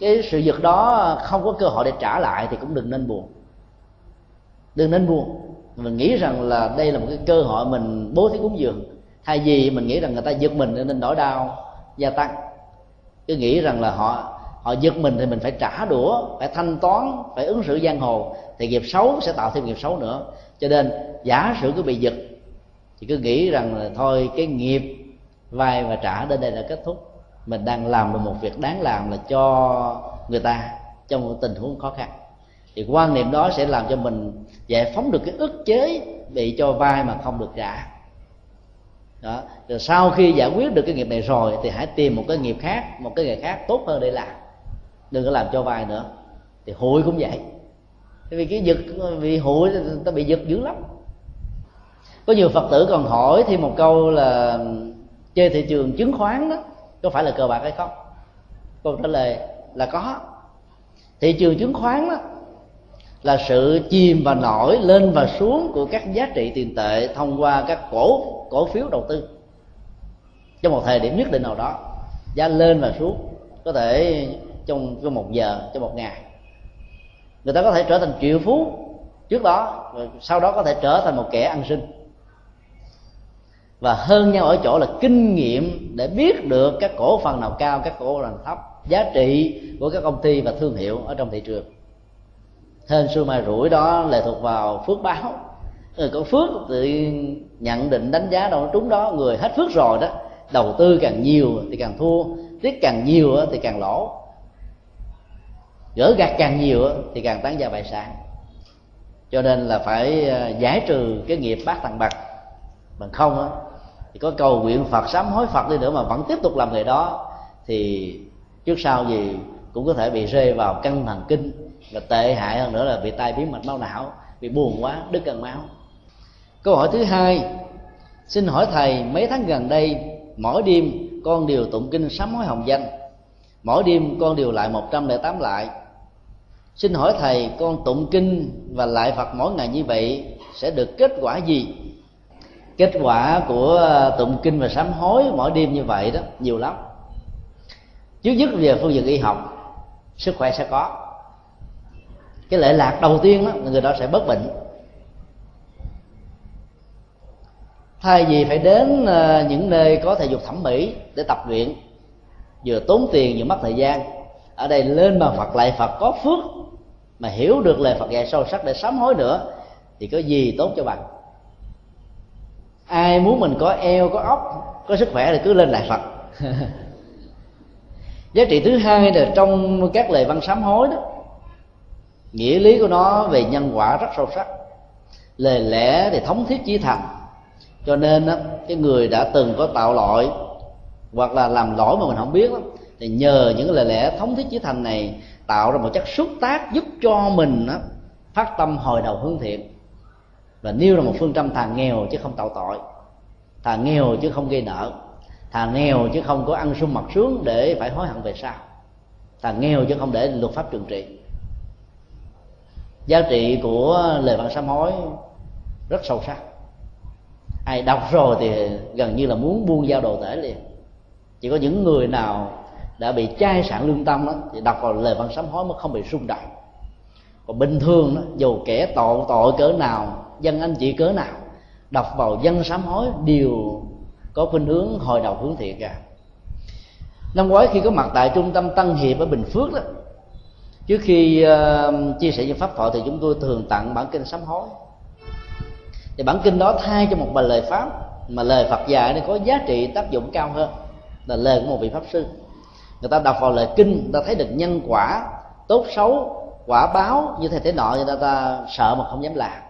cái sự giật đó không có cơ hội để trả lại thì cũng đừng nên buồn. Đừng nên buồn. Mình nghĩ rằng là đây là một cái cơ hội mình bố thí cúng dường thay vì mình nghĩ rằng người ta giật mình nên nỗi đau gia tăng. Cứ nghĩ rằng là họ họ giật mình thì mình phải trả đũa, phải thanh toán, phải ứng xử giang hồ. Thì nghiệp xấu sẽ tạo thêm nghiệp xấu nữa. Cho nên giả sử cứ bị giật, thì cứ nghĩ rằng là thôi, cái nghiệp vay và trả đến đây là kết thúc. Mình đang làm được một việc đáng làm là cho người ta trong một tình huống khó khăn. Thì quan niệm đó sẽ làm cho mình giải phóng được cái ức chế bị cho vai mà không được trả đó. Rồi sau khi giải quyết được cái nghiệp này rồi thì hãy tìm một cái nghiệp khác, một cái nghề khác tốt hơn để làm. Đừng có làm cho vai nữa. Thì hụi cũng vậy. Vì cái giật vì hụi ta bị giật dữ lắm. Có nhiều phật tử còn hỏi thêm một câu là chơi thị trường chứng khoán đó, có phải là cờ bạc hay không? Câu trả lời là có. Thị trường chứng khoán đó là sự chìm và nổi, lên và xuống của các giá trị tiền tệ thông qua các cổ cổ phiếu đầu tư. Trong một thời điểm nhất định nào đó, giá lên và xuống, có thể trong trong một giờ, trong một ngày, người ta có thể trở thành triệu phú trước đó, rồi sau đó có thể trở thành một kẻ ăn sinh và hơn nhau ở chỗ là kinh nghiệm để biết được các cổ phần nào cao, các cổ phần nào thấp, giá trị của các công ty và thương hiệu ở trong thị trường. Hên xui mà rủi đó lệ thuộc vào phước báo. Ừ, người có phước thì nhận định đánh giá đâu, trúng đó, người hết phước rồi đó. Đầu tư càng nhiều thì càng thua tiết càng nhiều thì càng lỗ. Gỡ gạt càng nhiều thì càng tán gia bại sản. Cho nên là phải ờ, giải trừ cái nghiệp bát thằng bạc. Bằng không á, thì có cầu nguyện phật, sám hối phật đi nữa mà vẫn tiếp tục làm nghề đó, thì trước sau gì cũng có thể bị rơi vào căng thần kinh và tệ hại hơn nữa là bị tai biến mạch máu não, bị buồn quá, đứt cân máu câu hỏi thứ hai. Xin hỏi thầy, mấy tháng gần đây, mỗi đêm con đều tụng kinh sám hối hồng danh. Mỗi đêm con đều lại 108 lại. Xin hỏi thầy, con tụng kinh và lại phật mỗi ngày như vậy sẽ được kết quả gì? Kết quả của ờ, tụng kinh và sám hối mỗi đêm như vậy đó, nhiều lắm. Trước nhất về phương diện y học, sức khỏe sẽ có. Cái lệ lạc đầu tiên đó, người đó sẽ bất bệnh. Thay vì phải đến ờ, những nơi có thể dục thẩm mỹ để tập luyện, vừa tốn tiền vừa mất thời gian, ở đây lên mà phật lại phật có phước, mà hiểu được lời phật dạy sâu sắc để sám hối nữa, thì có gì tốt cho bạn ai muốn mình có eo, có óc, có sức khỏe thì cứ lên lại phật. Giá trị thứ hai là trong các lời văn sám hối đó, nghĩa lý của nó về nhân quả rất sâu sắc, lời lẽ thì thống thiết chí thành cho nên đó, cái người đã từng có tạo lỗi hoặc là làm lỗi mà mình không biết đó, thì nhờ những lời lẽ thống thiết chí thành này tạo ra một chất xúc tác giúp cho mình đó, phát tâm hồi đầu hướng thiện. Và nêu ra một phương châm thà nghèo chứ không tạo tội. Thà nghèo chứ không gây nợ. Thà nghèo chứ không có ăn sung mặc sướng để phải hối hận về sau. Thà nghèo chứ không để luật pháp trừng trị. Giá trị của lời văn sám hối rất sâu sắc ai đọc rồi thì gần như là muốn buông giao đồ tể liền. Chỉ có những người nào đã bị chai sạn lương tâm đó thì đọc vào lời văn sám hối mới không bị rung động. Còn bình thường đó dù kẻ tội tội cỡ nào dân anh chị cỡ nào đọc vào dân sám hối đều có khuynh hướng hồi đầu hướng thiện cả. Năm ngoái khi có mặt tại trung tâm tân hiệp ở bình phước đó trước khi uh, chia sẻ những pháp thoại thì chúng tôi thường tặng bản kinh sám hối thì bản kinh đó thay cho một bài lời pháp mà lời phật dạy nó có giá trị tác dụng cao hơn là lời của một vị pháp sư. Người ta đọc vào lời kinh người ta thấy được nhân quả tốt xấu quả báo như thế thế nọ người ta, ta sợ mà không dám làm.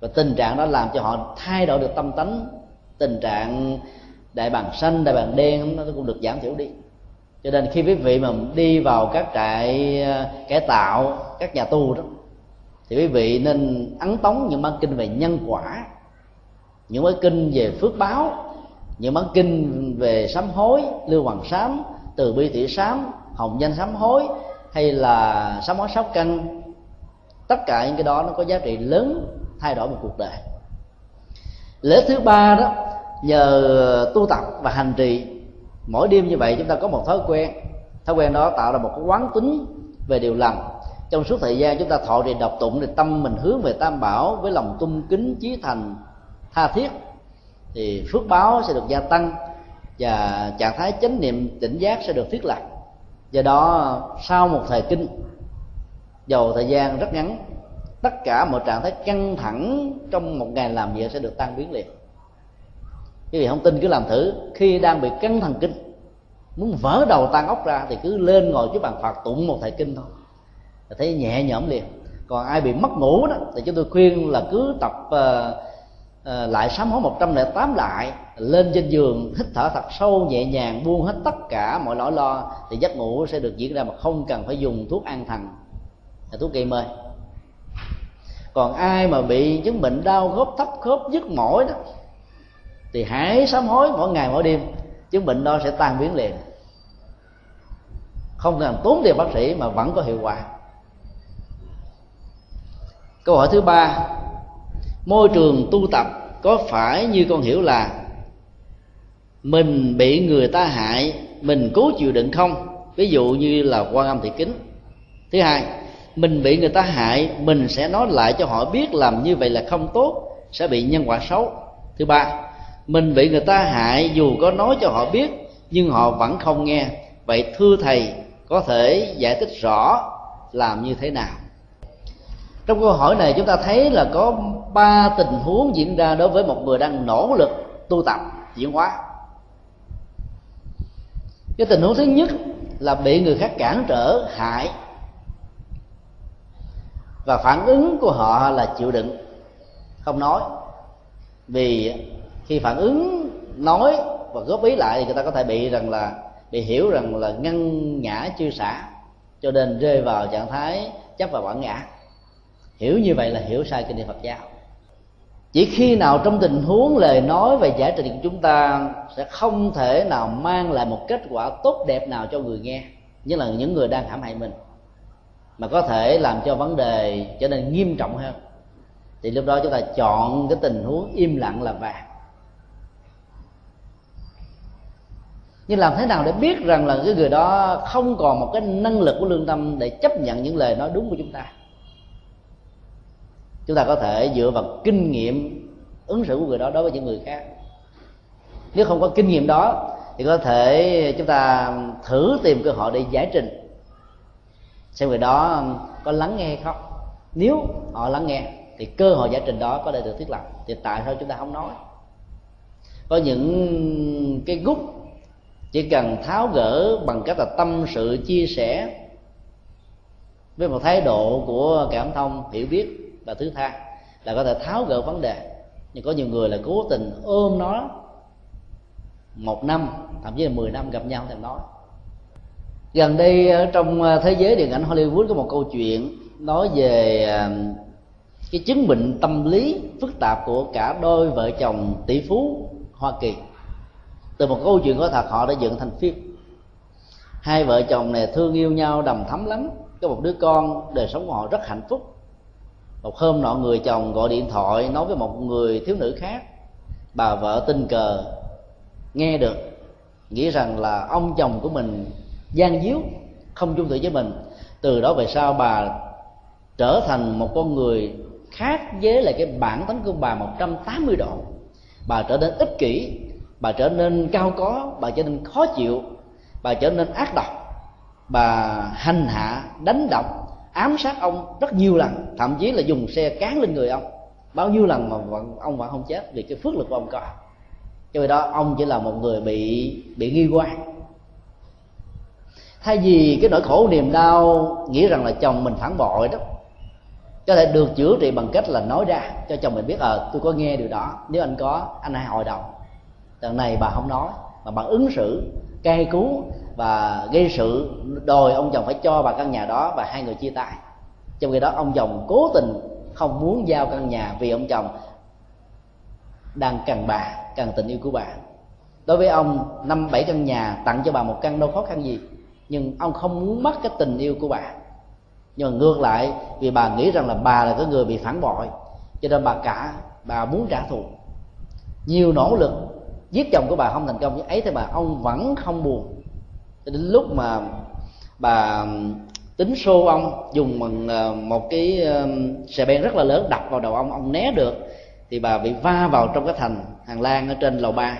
Và tình trạng đó làm cho họ thay đổi được tâm tánh tình trạng đại bàng xanh đại bàng đen nó cũng được giảm thiểu đi. Cho nên khi quý vị mà đi vào các trại ờ, cải tạo các nhà tù đó thì quý vị nên ấn tống những bản kinh về nhân quả, những bản kinh về phước báo, những bản kinh về sám hối, lưu hoàng sám, từ bi thị sám, hồng danh sám hối, hay là sám hối sáu căn. Tất cả những cái đó nó có giá trị lớn, thay đổi một cuộc đời. Lễ thứ ba đó, nhờ tu tập và hành trì, mỗi đêm như vậy chúng ta có một thói quen. Thói quen đó tạo ra một cái quán tính về điều lành trong suốt thời gian chúng ta thọ trì đọc tụng thì tâm mình hướng về tam bảo với lòng tung kính chí thành, tha thiết, thì phước báo sẽ được gia tăng và trạng thái chánh niệm tỉnh giác sẽ được thiết lập. Do đó, sau một thời kinh, dầu thời gian rất ngắn, tất cả mọi trạng thái căng thẳng trong một ngày làm việc sẽ được tan biến liền. Quý vị không tin cứ làm thử, khi đang bị căng thần kinh, muốn vỡ đầu tan ốc ra thì cứ lên ngồi trước bàn phật tụng một thời kinh thôi là thấy nhẹ nhõm liền. Còn ai bị mất ngủ đó thì chúng tôi khuyên là cứ tập uh, uh, lại sám hối 108 lại lên trên giường hít thở thật sâu nhẹ nhàng buông hết tất cả mọi nỗi lo thì giấc ngủ sẽ được diễn ra mà không cần phải dùng thuốc an thần là thuốc gây mê. Còn ai mà bị chứng bệnh đau khớp thấp khớp nhức mỏi đó thì hãy sám hối mỗi ngày mỗi đêm chứng bệnh đó sẽ tan biến liền. Không cần tốn tiền bác sĩ mà vẫn có hiệu quả câu hỏi thứ ba. Môi trường tu tập có phải như con hiểu là mình bị người ta hại, mình cố chịu đựng không? Ví dụ như là quan âm thị kính. Thứ hai, mình bị người ta hại, mình sẽ nói lại cho họ biết làm như vậy là không tốt, sẽ bị nhân quả xấu. Thứ ba, mình bị người ta hại dù có nói cho họ biết, nhưng họ vẫn không nghe. Vậy thưa thầy, có thể giải thích rõ làm như thế nào? Trong câu hỏi này chúng ta thấy là có ba tình huống diễn ra đối với một người đang nỗ lực tu tập diễn hóa. Cái tình huống thứ nhất là bị người khác cản trở, hại. Và phản ứng của họ là chịu đựng, không nói. Vì khi phản ứng, nói và góp ý lại thì người ta có thể bị rằng là, bị hiểu rằng là ngăn ngã, chưa xả, cho nên rơi vào trạng thái chấp và bản ngã hiểu như vậy là hiểu sai kinh điển phật giáo. Chỉ khi nào trong tình huống lời nói và giải trình của chúng ta sẽ không thể nào mang lại một kết quả tốt đẹp nào cho người nghe, như là những người đang hãm hại mình, mà có thể làm cho vấn đề trở nên nghiêm trọng hơn, thì lúc đó chúng ta chọn cái tình huống im lặng là vàng. Nhưng làm thế nào để biết rằng là cái người đó không còn một cái năng lực của lương tâm để chấp nhận những lời nói đúng của chúng ta? Chúng ta có thể dựa vào kinh nghiệm ứng xử của người đó đối với những người khác. Nếu không có kinh nghiệm đó, thì có thể chúng ta thử tìm cơ hội để giải trình xem người đó có lắng nghe hay không. Nếu họ lắng nghe, thì cơ hội giải trình đó có thể được thiết lập. Thì tại sao chúng ta không nói? Có những cái gút chỉ cần tháo gỡ bằng cách là tâm sự, chia sẻ với một thái độ của cảm thông, hiểu biết và thứ tha là có thể tháo gỡ vấn đề. Nhưng có nhiều người là cố tình ôm nó một năm, thậm chí là 10 năm gặp nhau thì nói. Gần đây ở trong à, thế giới điện ảnh Hollywood có một câu chuyện nói về à, cái chứng bệnh tâm lý phức tạp của cả đôi vợ chồng tỷ phú Hoa Kỳ. Từ một câu chuyện có thật, họ đã dựng thành phim. Hai vợ chồng này thương yêu nhau đầm thắm lắm. Có một đứa con đời sống của họ rất hạnh phúc một hôm nọ người chồng gọi điện thoại nói với một người thiếu nữ khác. Bà vợ tình cờ, nghe được, nghĩ rằng là ông chồng của mình gian díu, không chung thủy với mình. Từ đó về sau bà trở thành một con người khác với lại cái bản tính của bà 180 độ. Bà trở nên ích kỷ, bà trở nên cao có, bà trở nên khó chịu, bà trở nên ác độc. Bà hành hạ, đánh đập ám sát ông rất nhiều lần thậm chí là dùng xe cán lên người ông. Bao nhiêu lần mà vẫn, ông vẫn không chết vì cái phước lực của ông có. Cho vì đó ông chỉ là một người bị bị nghi quan. Thay vì cái nỗi khổ niềm đau nghĩ rằng là chồng mình phản bội đó có thể được chữa trị bằng cách là nói ra cho chồng mình biết ờ à, tôi có nghe điều đó nếu anh có anh hãy hội đồng. Lần này bà không nói mà bà ứng xử cay cú và gây sự đòi ông chồng phải cho bà căn nhà đó và hai người chia tay. Trong khi đó, ông chồng cố tình không muốn giao căn nhà vì ông chồng đang cần bà cần tình yêu của bà. Đối với ông, năm bảy căn nhà tặng cho bà một căn đâu khó khăn gì, nhưng ông không muốn mất cái tình yêu của bà. Nhưng mà ngược lại, vì bà nghĩ rằng là bà là cái người bị phản bội, cho nên bà cả, bà muốn trả thù. Nhiều nỗ lực giết chồng của bà không thành công, nhưng ấy thì bà ông vẫn không buồn đến lúc mà bà tính xô ông dùng bằng ờ, một cái xe ben rất là lớn đập vào đầu ông ông né được thì bà bị va vào trong cái thành hàng lan ở trên lầu ba.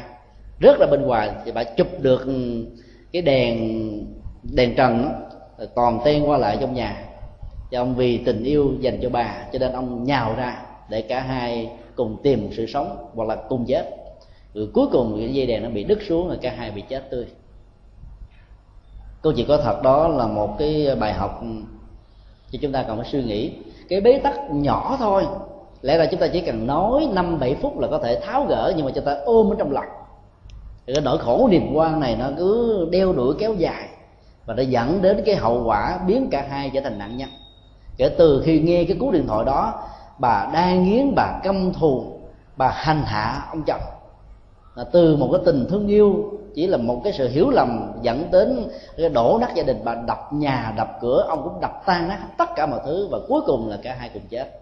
Rất là bên ngoài thì bà chụp được cái đèn đèn trần đó, toàn ten qua lại trong nhà. Cho ông vì tình yêu dành cho bà cho nên ông nhào ra để cả hai cùng tìm sự sống hoặc là cùng chết. Rồi cuối cùng cái dây đèn nó bị đứt xuống rồi cả hai bị chết tươi câu chuyện có thật đó là một cái bài học cho chúng ta cần phải suy nghĩ. Cái bế tắc nhỏ thôi. Lẽ ra chúng ta chỉ cần nói năm, bảy phút là có thể tháo gỡ, nhưng mà chúng ta ôm ở trong lòng. Thì cái nỗi khổ niềm quan này nó cứ đeo đuổi kéo dài. Và đã dẫn đến cái hậu quả biến cả hai trở thành nạn nhân. Kể từ khi nghe cái cú điện thoại đó, bà đang nghiến bà căm thù, bà hành hạ ông chồng à, từ một cái tình thương yêu chỉ là một cái sự hiểu lầm dẫn đến cái đổ nát gia đình. Bà đập nhà đập cửa ông cũng đập tan nát tất cả mọi thứ và cuối cùng là cả hai cùng chết.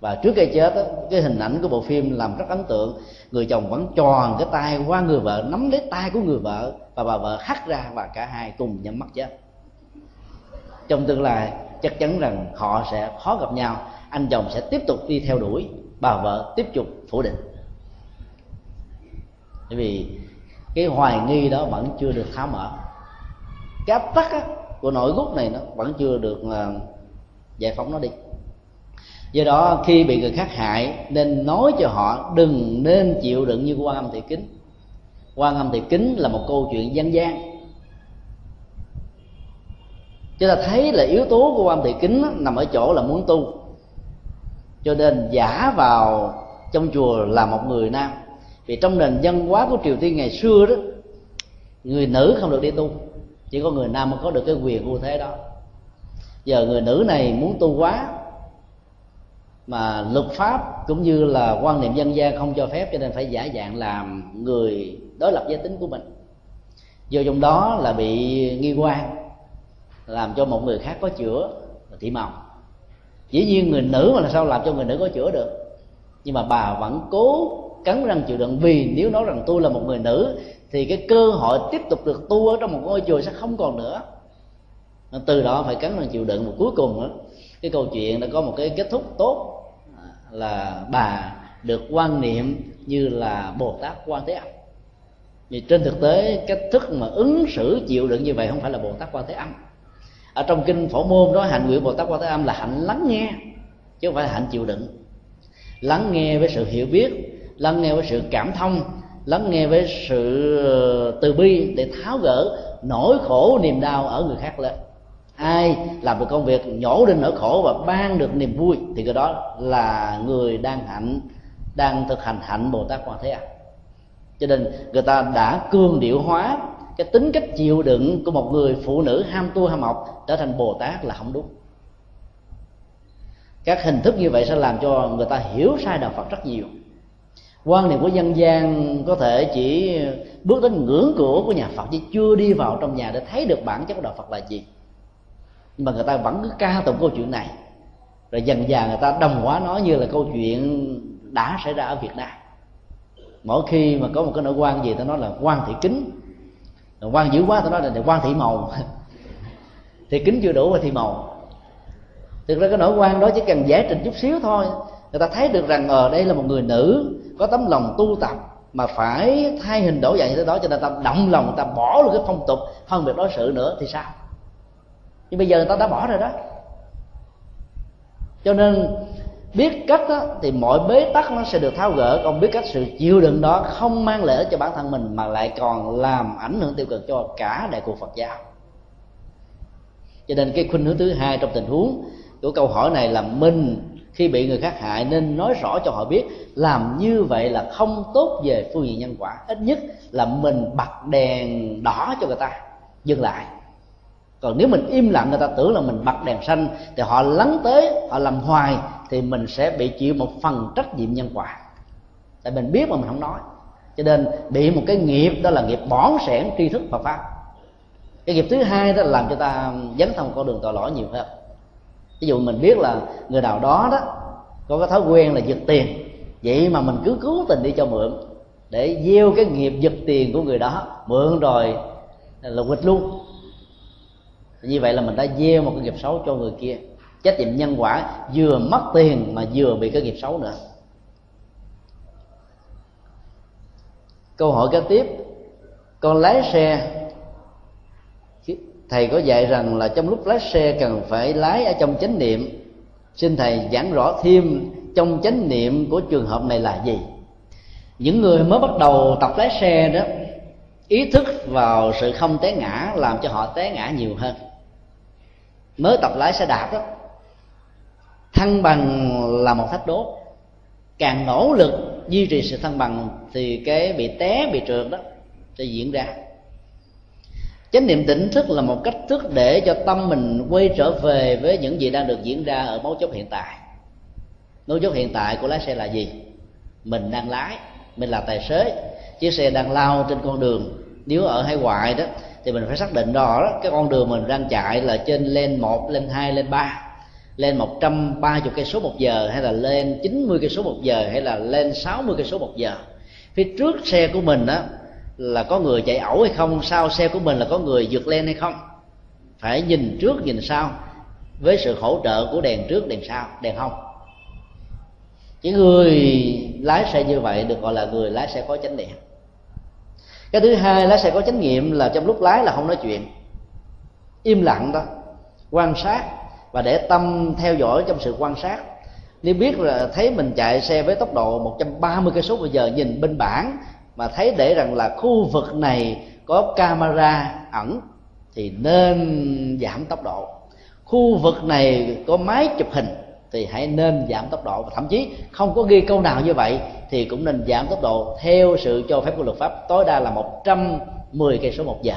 Và trước khi chết đó, cái hình ảnh của bộ phim làm rất ấn tượng. Người chồng vẫn tròn cái tay qua người vợ nắm lấy tay của người vợ và bà vợ hắt ra và cả hai cùng nhắm mắt chết. Trong tương lai chắc chắn rằng họ sẽ khó gặp nhau. Anh chồng sẽ tiếp tục đi theo đuổi bà vợ tiếp tục phủ định bởi vì cái hoài nghi đó vẫn chưa được tháo mở. Cái áp tắc của nội gút này nó vẫn chưa được ờ, giải phóng nó đi. Do đó khi bị người khác hại, nên nói cho họ đừng nên chịu đựng như quan âm thị kính. Quan âm thị kính là một câu chuyện dân gian. Chúng ta thấy là yếu tố của quan thị kính nằm ở chỗ là muốn tu. Cho nên giả vào trong chùa là một người nam vì trong nền văn hóa của triều tiên ngày xưa đó, người nữ không được đi tu. Chỉ có người nam mới có được cái quyền ưu thế đó. Giờ người nữ này muốn tu quá, mà luật pháp cũng như là quan niệm dân gian không cho phép cho nên phải giả dạng làm người đối lập giới tính của mình. Do trong đó là bị nghi quan, làm cho một người khác có chữa là thị màu dĩ nhiên người nữ mà là sao làm cho người nữ có chữa được? Nhưng mà bà vẫn cố cắn răng chịu đựng. Vì nếu nói rằng tôi là một người nữ thì cái cơ hội tiếp tục được tu ở trong một ngôi chùa sẽ không còn nữa. Từ đó phải cắn răng chịu đựng. Và cuối cùng đó, cái câu chuyện đã có một cái kết thúc tốt à, là bà được quan niệm như là bồ tát quan thế âm. Vì trên thực tế cách thức mà ứng xử chịu đựng như vậy không phải là bồ tát quan thế âm. Ở trong kinh phổ môn nói hạnh nguyện bồ tát quan thế âm là hạnh lắng nghe chứ không phải là hạnh chịu đựng. Lắng nghe với sự hiểu biết lắng nghe với sự cảm thông, lắng nghe với sự ờ, từ bi để tháo gỡ nỗi khổ, niềm đau ở người khác lên. Ai làm được công việc nhổ đi nỗi khổ và ban được niềm vui thì cái đó là người đang hạnh, đang thực hành hạnh bồ tát quan thế âm. Cho nên người ta đã cương điệu hóa cái tính cách chịu đựng của một người phụ nữ ham tu ham học trở thành bồ tát là không đúng. Các hình thức như vậy sẽ làm cho người ta hiểu sai đạo phật rất nhiều quan niệm của dân gian có thể chỉ bước đến ngưỡng cửa của nhà phật chứ chưa đi vào trong nhà để thấy được bản chất của đạo phật là gì. Nhưng mà người ta vẫn cứ ca tụng câu chuyện này. Rồi dần dà người ta đồng hóa nó như là câu chuyện đã xảy ra ở việt nam. Mỗi khi mà có một cái nỗi quan gì ta nói là quan thị kính. Quan dữ quá ta nói là quan thị màu. Thì kính chưa đủ và thị màu. Thực ra cái nỗi quan đó chỉ cần giải trình chút xíu thôi người ta thấy được rằng ở ờ, đây là một người nữ có tấm lòng tu tập mà phải thay hình đổi dạng như thế đó cho nên ta động lòng người ta bỏ luôn cái phong tục phân biệt đối xử nữa thì sao? Nhưng bây giờ người ta đã bỏ rồi đó. Cho nên biết cách đó, thì mọi bế tắc nó sẽ được tháo gỡ. Còn biết cách sự chịu đựng đó không mang lợi cho bản thân mình mà lại còn làm ảnh hưởng tiêu cực cho cả đại cuộc phật giáo. Cho nên cái khuynh hướng thứ hai trong tình huống của câu hỏi này là mình khi bị người khác hại nên nói rõ cho họ biết, làm như vậy là không tốt về phương diện nhân quả. Ít nhất là mình bật đèn đỏ cho người ta, dừng lại. Còn nếu mình im lặng, người ta tưởng là mình bật đèn xanh thì họ lắng tới, họ làm hoài thì mình sẽ bị chịu một phần trách nhiệm nhân quả. Tại mình biết mà mình không nói. Cho nên bị một cái nghiệp, đó là nghiệp bỏn sẻn tri thức Phật pháp. Cái nghiệp thứ hai đó là làm cho ta dấn thân con đường tội lỗi nhiều hơn ví dụ mình biết là người nào đó đó có cái thói quen là giật tiền, vậy mà mình cứ cố tình đi cho mượn để gieo cái nghiệp giật tiền của người đó, mượn rồi là quịch luôn. Như vậy là mình đã gieo một cái nghiệp xấu cho người kia. Trách nhiệm nhân quả vừa mất tiền mà vừa bị cái nghiệp xấu nữa. Câu hỏi kế tiếp, con lái xe thầy có dạy rằng là trong lúc lái xe cần phải lái ở trong chánh niệm. Xin thầy giảng rõ thêm trong chánh niệm của trường hợp này là gì. Những người mới bắt đầu tập lái xe đó, ý thức vào sự không té ngã làm cho họ té ngã nhiều hơn. Mới tập lái xe đạp đó, thăng bằng là một thách đố. Càng nỗ lực duy trì sự thăng bằng thì cái bị té, bị trượt đó sẽ diễn ra chánh niệm tỉnh thức là một cách thức để cho tâm mình quay trở về với những gì đang được diễn ra ở mấu chốt hiện tại. Mấu chốt hiện tại của lái xe là gì? Mình đang lái, mình là tài xế. Chiếc xe đang lao trên con đường. Nếu ở hải ngoại đó, thì mình phải xác định rõ cái con đường mình đang chạy là trên lên một lên hai lên ba. Lên 130 cây số một giờ hay là lên 90 cây số một giờ hay là lên 60 cây số một giờ? Phía trước xe của mình đó là có người chạy ẩu hay không sau xe của mình là có người vượt lên hay không? Phải nhìn trước nhìn sau với sự hỗ trợ của đèn trước đèn sau, đèn hông. Những người lái xe như vậy được gọi là người lái xe có chánh niệm. Cái thứ hai, lái xe có chánh niệm là trong lúc lái là không nói chuyện. Im lặng đó, quan sát và để tâm theo dõi trong sự quan sát. Nếu biết là thấy mình chạy xe với tốc độ 130 cây số một giờ, nhìn bên bảng mà thấy để rằng là khu vực này có camera ẩn thì nên giảm tốc độ. Khu vực này có máy chụp hình thì hãy nên giảm tốc độ. Và thậm chí không có ghi câu nào như vậy thì cũng nên giảm tốc độ theo sự cho phép của luật pháp. Tối đa là 110 cây số một giờ.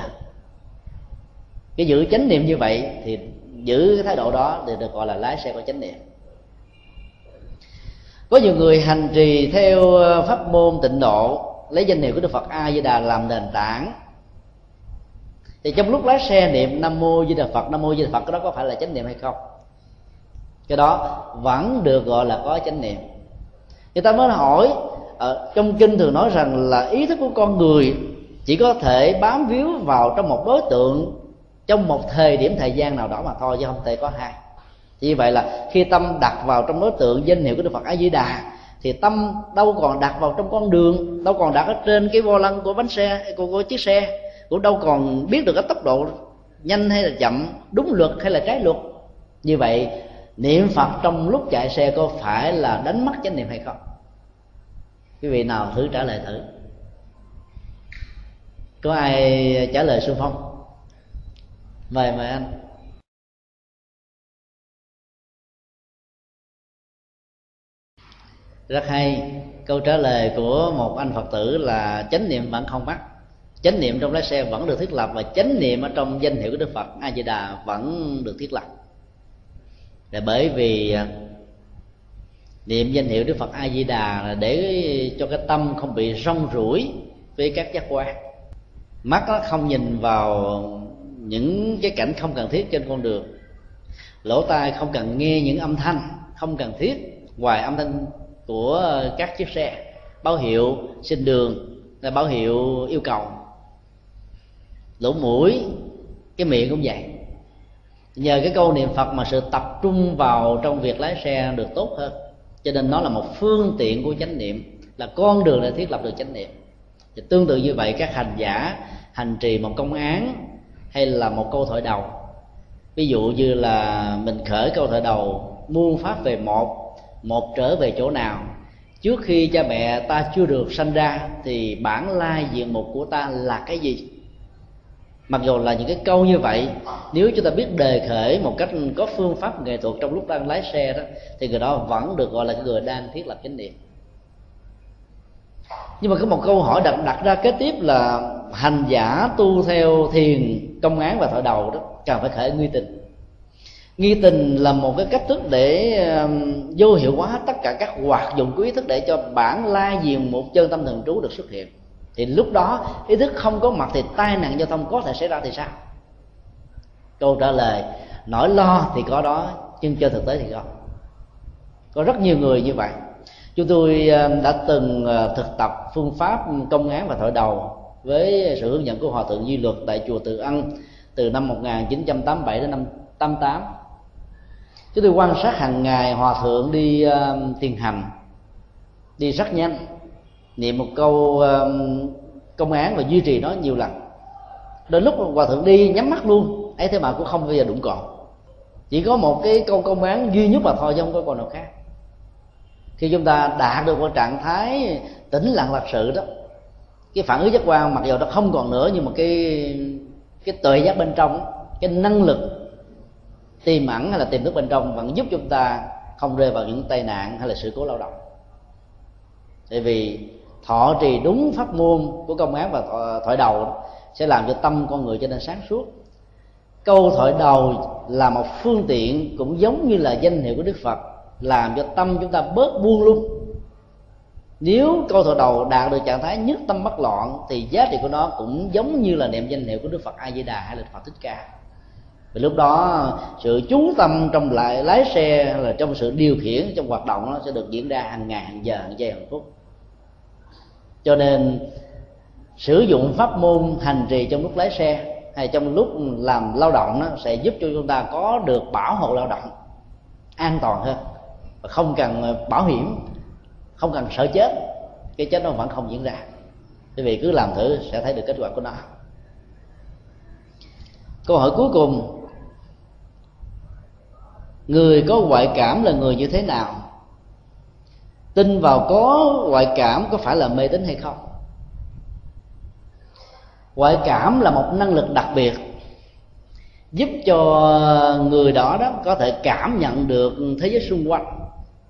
Cái giữ chánh niệm như vậy thì giữ cái thái độ đó thì được gọi là lái xe có chánh niệm. Có nhiều người hành trì theo ờ, pháp môn tịnh độ lấy danh hiệu của đức phật a di đà làm nền tảng. Thì trong lúc lái xe niệm nam mô di đà phật, nam mô di đà phật, cái đó có phải là chánh niệm hay không? Cái đó vẫn được gọi là có chánh niệm. Người ta mới hỏi ở trong kinh thường nói rằng là ý thức của con người chỉ có thể bám víu vào trong một đối tượng trong một thời điểm thời gian nào đó mà thôi, chứ không thể có hai. Vì vậy là khi tâm đặt vào trong đối tượng, danh hiệu của đức phật a di đà thì tâm đâu còn đặt vào trong con đường đâu còn đặt ở trên cái vô lăng của bánh xe của, của chiếc xe cũng đâu còn biết được cái tốc độ nhanh hay là chậm đúng luật hay là trái luật. Như vậy niệm phật trong lúc chạy xe có phải là đánh mất chánh niệm hay không? Quý vị nào thử trả lời thử. Có ai trả lời xung phong? Mời mời anh. Rất hay. Câu trả lời của một anh phật tử là chánh niệm vẫn không mắc chánh niệm trong lái xe vẫn được thiết lập và chánh niệm ở trong danh hiệu của đức phật a di đà vẫn được thiết lập. Là bởi vì à, niệm danh hiệu đức phật a di đà là để cho cái tâm không bị rong rủi với các giác quan. Mắt nó không nhìn vào những cái cảnh không cần thiết trên con đường. Lỗ tai không cần nghe những âm thanh không cần thiết, ngoài âm thanh của ờ, các chiếc xe. Báo hiệu xin đường, là báo hiệu yêu cầu. Lỗ mũi, cái miệng cũng vậy. Nhờ cái câu niệm phật mà sự tập trung vào trong việc lái xe được tốt hơn. Cho nên nó là một phương tiện của chánh niệm, là con đường để thiết lập được chánh niệm. Thì tương tự như vậy, các hành giả hành trì một công án hay là một câu thoại đầu. Ví dụ như là mình khởi câu thoại đầu, muôn pháp về một một trở về chỗ nào. Trước khi cha mẹ ta chưa được sanh ra thì bản lai diện mục của ta là cái gì? Mặc dù là những cái câu như vậy, nếu chúng ta biết đề khởi một cách có phương pháp nghệ thuật trong lúc đang lái xe đó, thì người đó vẫn được gọi là người đang thiết lập chánh niệm. Nhưng mà có một câu hỏi đặt đặt ra kế tiếp là hành giả tu theo thiền, công án và thọ đầu đó, cần phải khởi nguy tình nghi tình là một cái cách thức để vô hiệu hóa tất cả các hoạt dụng của ý thức để cho bản la diền một chân tâm thường trú được xuất hiện. Thì lúc đó, ý thức không có mặt thì tai nạn giao thông có thể xảy ra thì sao? Câu trả lời, nỗi lo thì có đó, nhưng trên thực tế thì không. Có rất nhiều người như vậy. Chúng tôi đã từng ờ, thực tập phương pháp công án và thổi đầu với sự hướng dẫn của hòa thượng duy luật tại chùa Tự Ân từ năm 1987 đến năm 88 chúng tôi quan sát hàng ngày hòa thượng đi uh, thiền hành đi rất nhanh. Niệm một câu uh, công án và duy trì nó nhiều lần. Đến lúc hòa thượng đi nhắm mắt luôn. Ấy thế mà cũng không bao giờ đụng còn chỉ có một cái câu công án duy nhất mà thôi chứ không có còn nào khác. Khi chúng ta đạt được một trạng thái tĩnh lặng thật sự đó cái phản ứng giác quan mặc dù nó không còn nữa nhưng mà cái cái tuệ giác bên trong cái năng lực tiềm ẩn hay là tiềm thức bên trong vẫn giúp chúng ta không rơi vào những tai nạn hay là sự cố lao động. Tại vì thọ trì đúng pháp môn của công án và thoại đầu sẽ làm cho tâm con người trở nên sáng suốt. Câu thoại đầu là một phương tiện cũng giống như là danh hiệu của đức phật, làm cho tâm chúng ta bớt buông luôn nếu câu thoại đầu đạt được trạng thái nhất tâm bất loạn, thì giá trị của nó cũng giống như là niệm danh hiệu của đức phật a di đà hay là phật thích ca thì lúc đó, sự chú tâm trong lại lái xe là trong sự điều khiển, trong hoạt động nó sẽ được diễn ra hàng ngày, hàng giờ, hàng giây, hàng phút. Cho nên, sử dụng pháp môn hành trì trong lúc lái xe hay trong lúc làm lao động nó sẽ giúp cho chúng ta có được bảo hộ lao động an toàn hơn. Và không cần ờ, bảo hiểm, không cần sợ chết, cái chết nó vẫn không diễn ra. Quý vị cứ làm thử sẽ thấy được kết quả của nó. Câu hỏi cuối cùng người có ngoại cảm là người như thế nào? Tin vào có ngoại cảm có phải là mê tín hay không? Ngoại cảm là một năng lực đặc biệt, giúp cho người đó đó có thể cảm nhận được thế giới xung quanh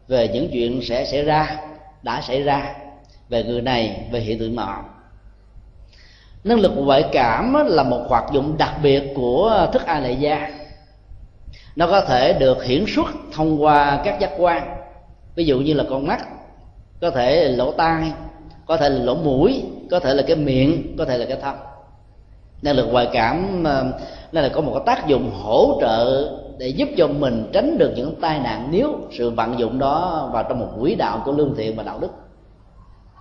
về những chuyện sẽ xảy ra, đã xảy ra về người này, về hiện tượng nọ. Năng lực ngoại cảm là một hoạt dụng đặc biệt của thức a lệ gia nó có thể được hiển xuất thông qua các giác quan. Ví dụ như là con mắt, có thể là lỗ tai, có thể là lỗ mũi, có thể là cái miệng, có thể là cái thân năng lực ngoại cảm ờ, nên nó là có một cái tác dụng hỗ trợ để giúp cho mình tránh được những tai nạn nếu sự vận dụng đó vào trong một quỹ đạo của lương thiện và đạo đức.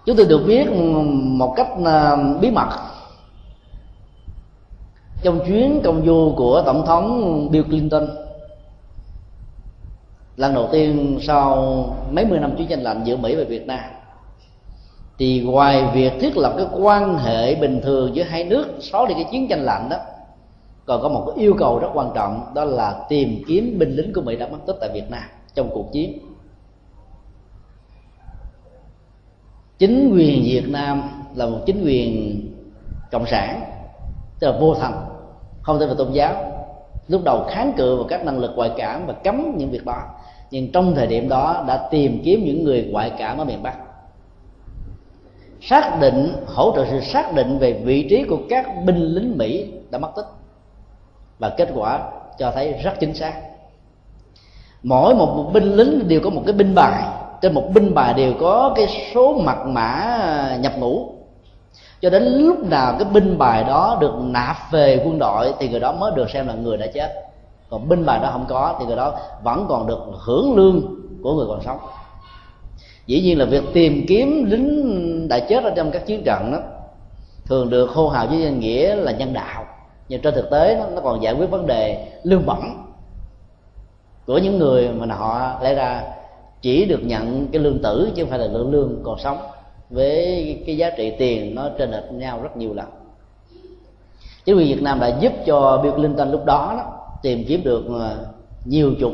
Chúng tôi được biết một cách ờ, bí mật. Trong chuyến công du của tổng thống Bill Clinton lần đầu tiên sau mấy mươi năm chiến tranh lạnh giữa Mỹ và Việt Nam, thì ngoài việc thiết lập cái quan hệ bình thường giữa hai nước xóa đi cái chiến tranh lạnh đó, còn có một cái yêu cầu rất quan trọng, đó là tìm kiếm binh lính của Mỹ đã mất tích tại Việt Nam trong cuộc chiến. Chính quyền Việt Nam là một chính quyền cộng sản, tức là vô thần, không tin vào tôn giáo. Lúc đầu kháng cự vào các năng lực ngoại cảm và cấm những việc đó nhưng trong thời điểm đó đã tìm kiếm những người ngoại cảm ở miền bắc. Xác định hỗ trợ sự xác định về vị trí của các binh lính mỹ đã mất tích. Và kết quả cho thấy rất chính xác. Mỗi một, binh lính đều có một cái binh bài. Trên một binh bài đều có cái số mật mã nhập ngũ. Cho đến lúc nào cái binh bài đó được nạp về quân đội thì người đó mới được xem là người đã chết còn binh bài đó không có thì người đó vẫn còn được hưởng lương của người còn sống. Dĩ nhiên là việc tìm kiếm lính đã chết ở trong các chiến trận đó thường được hô hào với danh nghĩa là nhân đạo. Nhưng trên thực tế nó, nó còn giải quyết vấn đề lương bổng của những người mà họ lẽ ra chỉ được nhận cái lương tử chứ không phải là lương lương còn sống với cái giá trị tiền nó trên lệch nhau rất nhiều lần. Chính quyền Việt Nam đã giúp cho Bill Clinton lúc đó, đó tìm kiếm được ờ, nhiều chục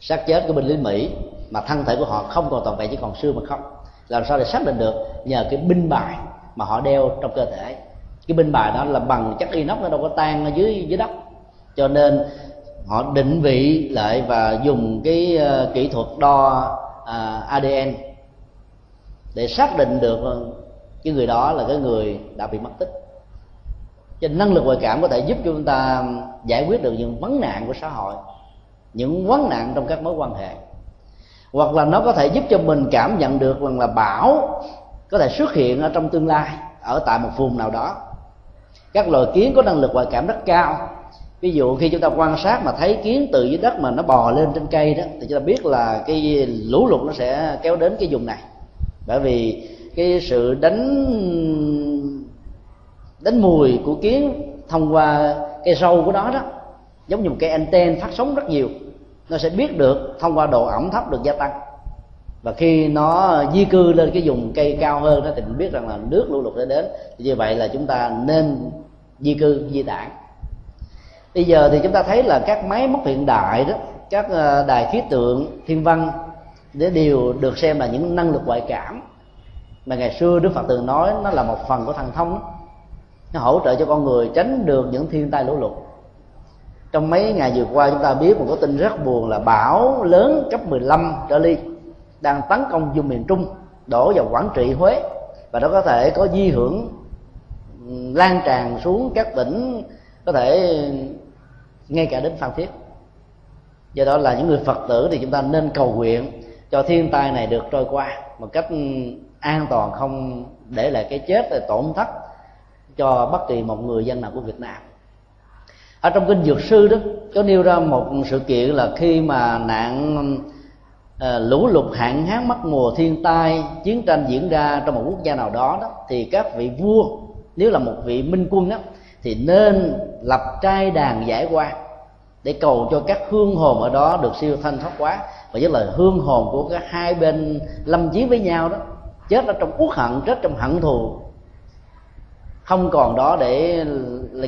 xác chết của binh lính Mỹ mà thân thể của họ không còn toàn vẹn chỉ còn xương mà không làm sao để xác định được nhờ cái binh bài mà họ đeo trong cơ thể? Cái binh bài đó là bằng chất inox nó đâu có tan ở dưới dưới đất. Cho nên họ định vị lại và dùng cái uh, kỹ thuật đo ờ, uh, ADN để xác định được cái người đó là cái người đã bị mất tích cho năng lực ngoại cảm có thể giúp cho chúng ta giải quyết được những vấn nạn của xã hội, những vấn nạn trong các mối quan hệ. Hoặc là nó có thể giúp cho mình cảm nhận được rằng là bão có thể xuất hiện ở trong tương lai, ở tại một vùng nào đó. Các loài kiến có năng lực ngoại cảm rất cao. Ví dụ khi chúng ta quan sát mà thấy kiến từ dưới đất mà nó bò lên trên cây đó, thì chúng ta biết là cái lũ lụt nó sẽ kéo đến cái vùng này. Bởi vì cái sự đánh đến mùi của kiến thông qua cây râu của nó đó, giống như một cây anten phát sóng rất nhiều. Nó sẽ biết được thông qua độ ẩm thấp được gia tăng. Và khi nó di cư lên cái vùng cây cao hơn đó thì mình biết rằng là nước lũ lụt sẽ đến. Thì như vậy là chúng ta nên di cư, di tản. Bây giờ thì chúng ta thấy là các máy móc hiện đại đó, các ờ, đài khí tượng, thiên văn để đều được xem là những năng lực ngoại cảm. Mà ngày xưa đức phật từng nói nó là một phần của thần thông nó hỗ trợ cho con người tránh được những thiên tai lũ lụt. Trong mấy ngày vừa qua chúng ta biết một cái tin rất buồn là bão lớn cấp 15 trở ly đang tấn công vùng miền trung, đổ vào quảng trị, huế. Và nó có thể có di hưởng lan tràn xuống các tỉnh, có thể ngay cả đến phan thiết. Do đó là những người phật tử thì chúng ta nên cầu nguyện cho thiên tai này được trôi qua một cách an toàn, không để lại cái chết, tổn thất cho bất kỳ một người dân nào của Việt Nam. Ở trong kinh dược sư đó có nêu ra một sự kiện là khi mà nạn à, lũ lụt hạn hán mất mùa thiên tai chiến tranh diễn ra trong một quốc gia nào đó đó thì các vị vua nếu là một vị minh quân đó thì nên lập trai đàn giải qua để cầu cho các hương hồn ở đó được siêu thanh thoát quá và nhất là hương hồn của các hai bên lâm chiến với nhau đó chết ở trong uất hận chết trong hận thù không còn đó để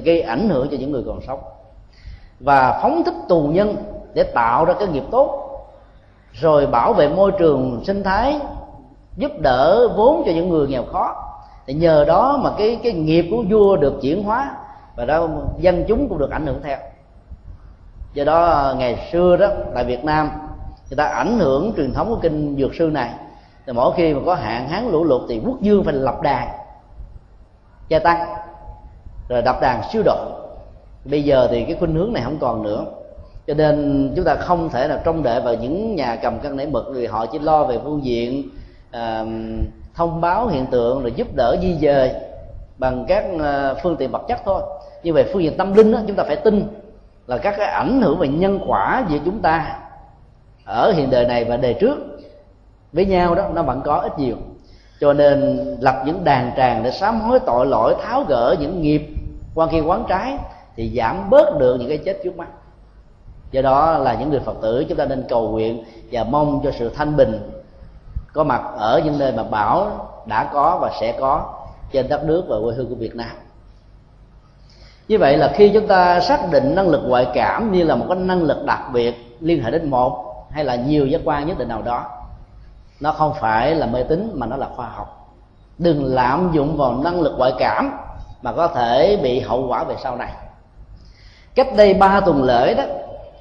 gây ảnh hưởng cho những người còn sống. Và phóng thích tù nhân để tạo ra cái nghiệp tốt, rồi bảo vệ môi trường sinh thái, giúp đỡ vốn cho những người nghèo khó. Thì nhờ đó mà cái cái nghiệp của vua được chuyển hóa và đó dân chúng cũng được ảnh hưởng theo. Do đó, ngày xưa đó tại việt nam, người ta ảnh hưởng truyền thống của kinh dược sư này. Thì mỗi khi mà có hạn hán lũ lụt thì quốc dương phải lập đàn gia tăng. Rồi đập đàn siêu độ. Bây giờ thì cái khuynh hướng này không còn nữa. Cho nên chúng ta không thể là trông đợi vào những nhà cầm cân nảy mực vì họ chỉ lo về phương diện à, thông báo hiện tượng rồi giúp đỡ di dời bằng các ờ, phương tiện vật chất thôi. Nhưng về phương diện tâm linh đó, chúng ta phải tin là các cái ảnh hưởng về nhân quả giữa chúng ta ở hiện đời này và đời trước với nhau đó nó vẫn có ít nhiều cho nên lập những đàn tràng để sám hối tội lỗi, tháo gỡ những nghiệp quan khi quán trái, thì giảm bớt được những cái chết trước mắt. Do đó là những người phật tử, chúng ta nên cầu nguyện và mong cho sự thanh bình có mặt ở những nơi mà bão đã có và sẽ có trên đất nước và quê hương của việt nam. Như vậy là khi chúng ta xác định năng lực ngoại cảm như là một cái năng lực đặc biệt liên hệ đến một hay là nhiều giác quan nhất định nào đó nó không phải là mê tín, mà nó là khoa học. Đừng lạm dụng vào năng lực ngoại cảm mà có thể bị hậu quả về sau này. Cách đây ba tuần lễ đó,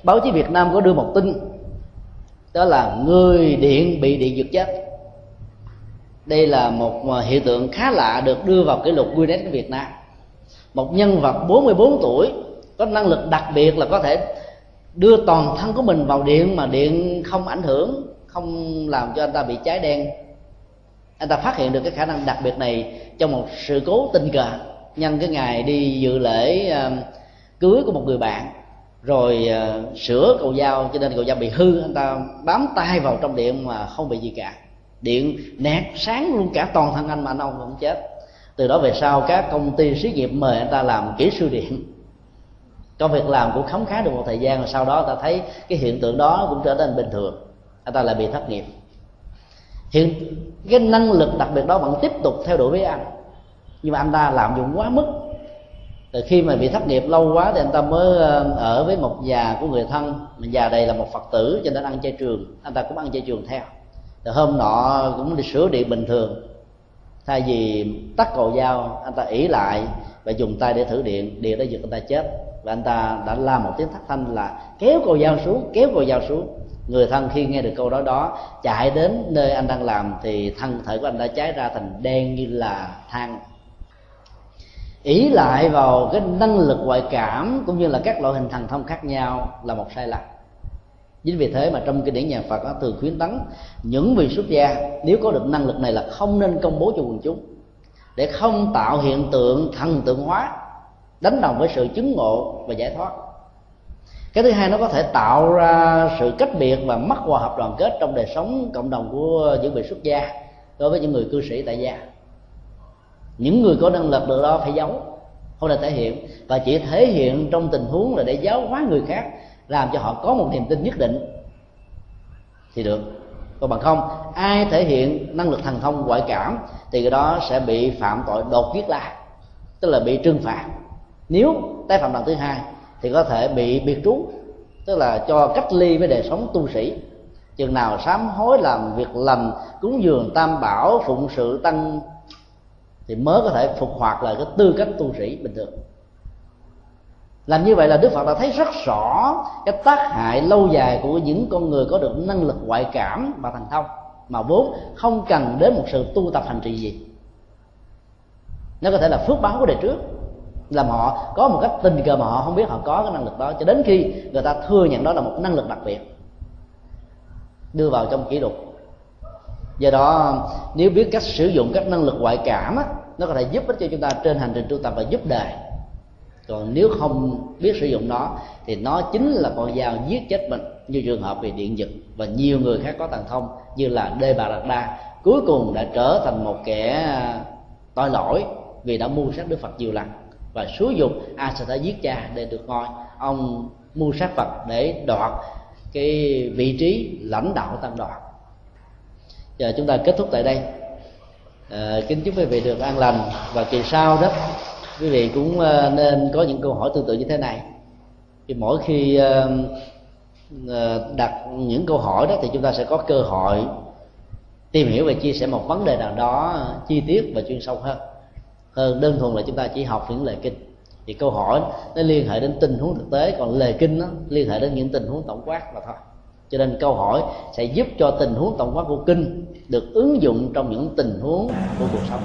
báo chí việt nam có đưa một tin, đó là người điện bị điện giật chết. Đây là một à, hiện tượng khá lạ được đưa vào kỷ lục Guinness của Việt Nam. Một nhân vật 44 tuổi, có năng lực đặc biệt là có thể đưa toàn thân của mình vào điện mà điện không ảnh hưởng không làm cho anh ta bị cháy đen. Anh ta phát hiện được cái khả năng đặc biệt này trong một sự cố tình cờ nhân cái ngày đi dự lễ à, cưới của một người bạn. Rồi à, sửa cầu dao, cho nên cầu dao bị hư. Anh ta bám tay vào trong điện mà không bị gì cả. Điện nẹt sáng luôn cả toàn thân anh mà anh ông không chết. Từ đó về sau, các công ty xí nghiệp mời anh ta làm kỹ sư điện. Công việc làm cũng khống khá được một thời gian và sau đó ta thấy cái hiện tượng đó cũng trở nên bình thường anh ta lại bị thất nghiệp. Hiện cái năng lực đặc biệt đó vẫn tiếp tục theo đuổi với anh. Nhưng mà anh ta làm dụng quá mức. Từ khi mà bị thất nghiệp lâu quá thì anh ta mới ờ, ở với một già của người thân. Mình già đây là một phật tử cho nên ăn chay trường. Anh ta cũng ăn chay trường theo. Rồi hôm nọ cũng đi sửa điện bình thường. Thay vì tắt cầu dao anh ta ỉ lại và dùng tay để thử điện. Điện đã giật anh ta chết. Và anh ta đã la một tiếng thất thanh là kéo cầu dao xuống, kéo cầu dao xuống người thân khi nghe được câu đó đó, chạy đến nơi anh đang làm thì thân thể của anh đã cháy ra thành đen như là than. Ý lại vào cái năng lực ngoại cảm cũng như là các loại hình thần thông khác nhau là một sai lầm. Chính vì thế mà trong kinh điển nhà Phật nó thường khuyến tấn những vị xuất gia, nếu có được năng lực này là không nên công bố cho quần chúng. Để không tạo hiện tượng thần tượng hóa, đánh đồng với sự chứng ngộ và giải thoát cái thứ hai nó có thể tạo ra sự cách biệt và mất hòa hợp đoàn kết trong đời sống cộng đồng của những vị xuất gia đối với những người cư sĩ tại gia. Những người có năng lực được đó phải giấu, không được thể hiện, và chỉ thể hiện trong tình huống là để giáo hóa người khác, làm cho họ có một niềm tin nhất định thì được. Còn bằng không, ai thể hiện năng lực thần thông ngoại cảm thì cái đó sẽ bị phạm tội đột giết la tức là bị trừng phạt. Nếu tái phạm lần thứ hai thì có thể bị biệt trú, tức là cho cách ly với đời sống tu sĩ. Chừng nào sám hối làm việc lành, cúng dường tam bảo, phụng sự tăng, thì mới có thể phục hoạt lại cái tư cách tu sĩ bình thường. Làm như vậy là đức phật đã thấy rất rõ cái tác hại lâu dài của những con người có được năng lực ngoại cảm và thành thông, mà vốn không cần đến một sự tu tập hành trì gì. Nó có thể là phước báo của đời trước làm họ có một cách tình cờ mà họ không biết họ có cái năng lực đó. Cho đến khi người ta thừa nhận đó là một năng lực đặc biệt đưa vào trong kỷ lục. Do đó nếu biết cách sử dụng các năng lực ngoại cảm á, nó có thể giúp ích cho chúng ta trên hành trình tu tập và giúp đời còn nếu không biết sử dụng nó thì nó chính là con dao giết chết mình. Như trường hợp về điện giật và nhiều người khác có tàn thông như là đê bà đạt đa cuối cùng đã trở thành một kẻ à, tội lỗi vì đã mưu sát đức phật nhiều lần và xúi dục a sẽ giết cha để được ngôi. Ông mua sát phật để đoạt cái vị trí lãnh đạo tăng đoàn. Giờ chúng ta kết thúc tại đây. À, kính chúc quý vị được an lành và kỳ sau đó quý vị cũng ờ, nên có những câu hỏi tương tự như thế này. Thì mỗi khi ờ, đặt những câu hỏi đó thì chúng ta sẽ có cơ hội tìm hiểu và chia sẻ một vấn đề nào đó chi tiết và chuyên sâu hơn hơn đơn thuần là chúng ta chỉ học những lời kinh. Thì câu hỏi nó liên hệ đến tình huống thực tế, còn lời kinh nó liên hệ đến những tình huống tổng quát mà thôi. Cho nên câu hỏi sẽ giúp cho tình huống tổng quát của kinh được ứng dụng trong những tình huống của cuộc sống.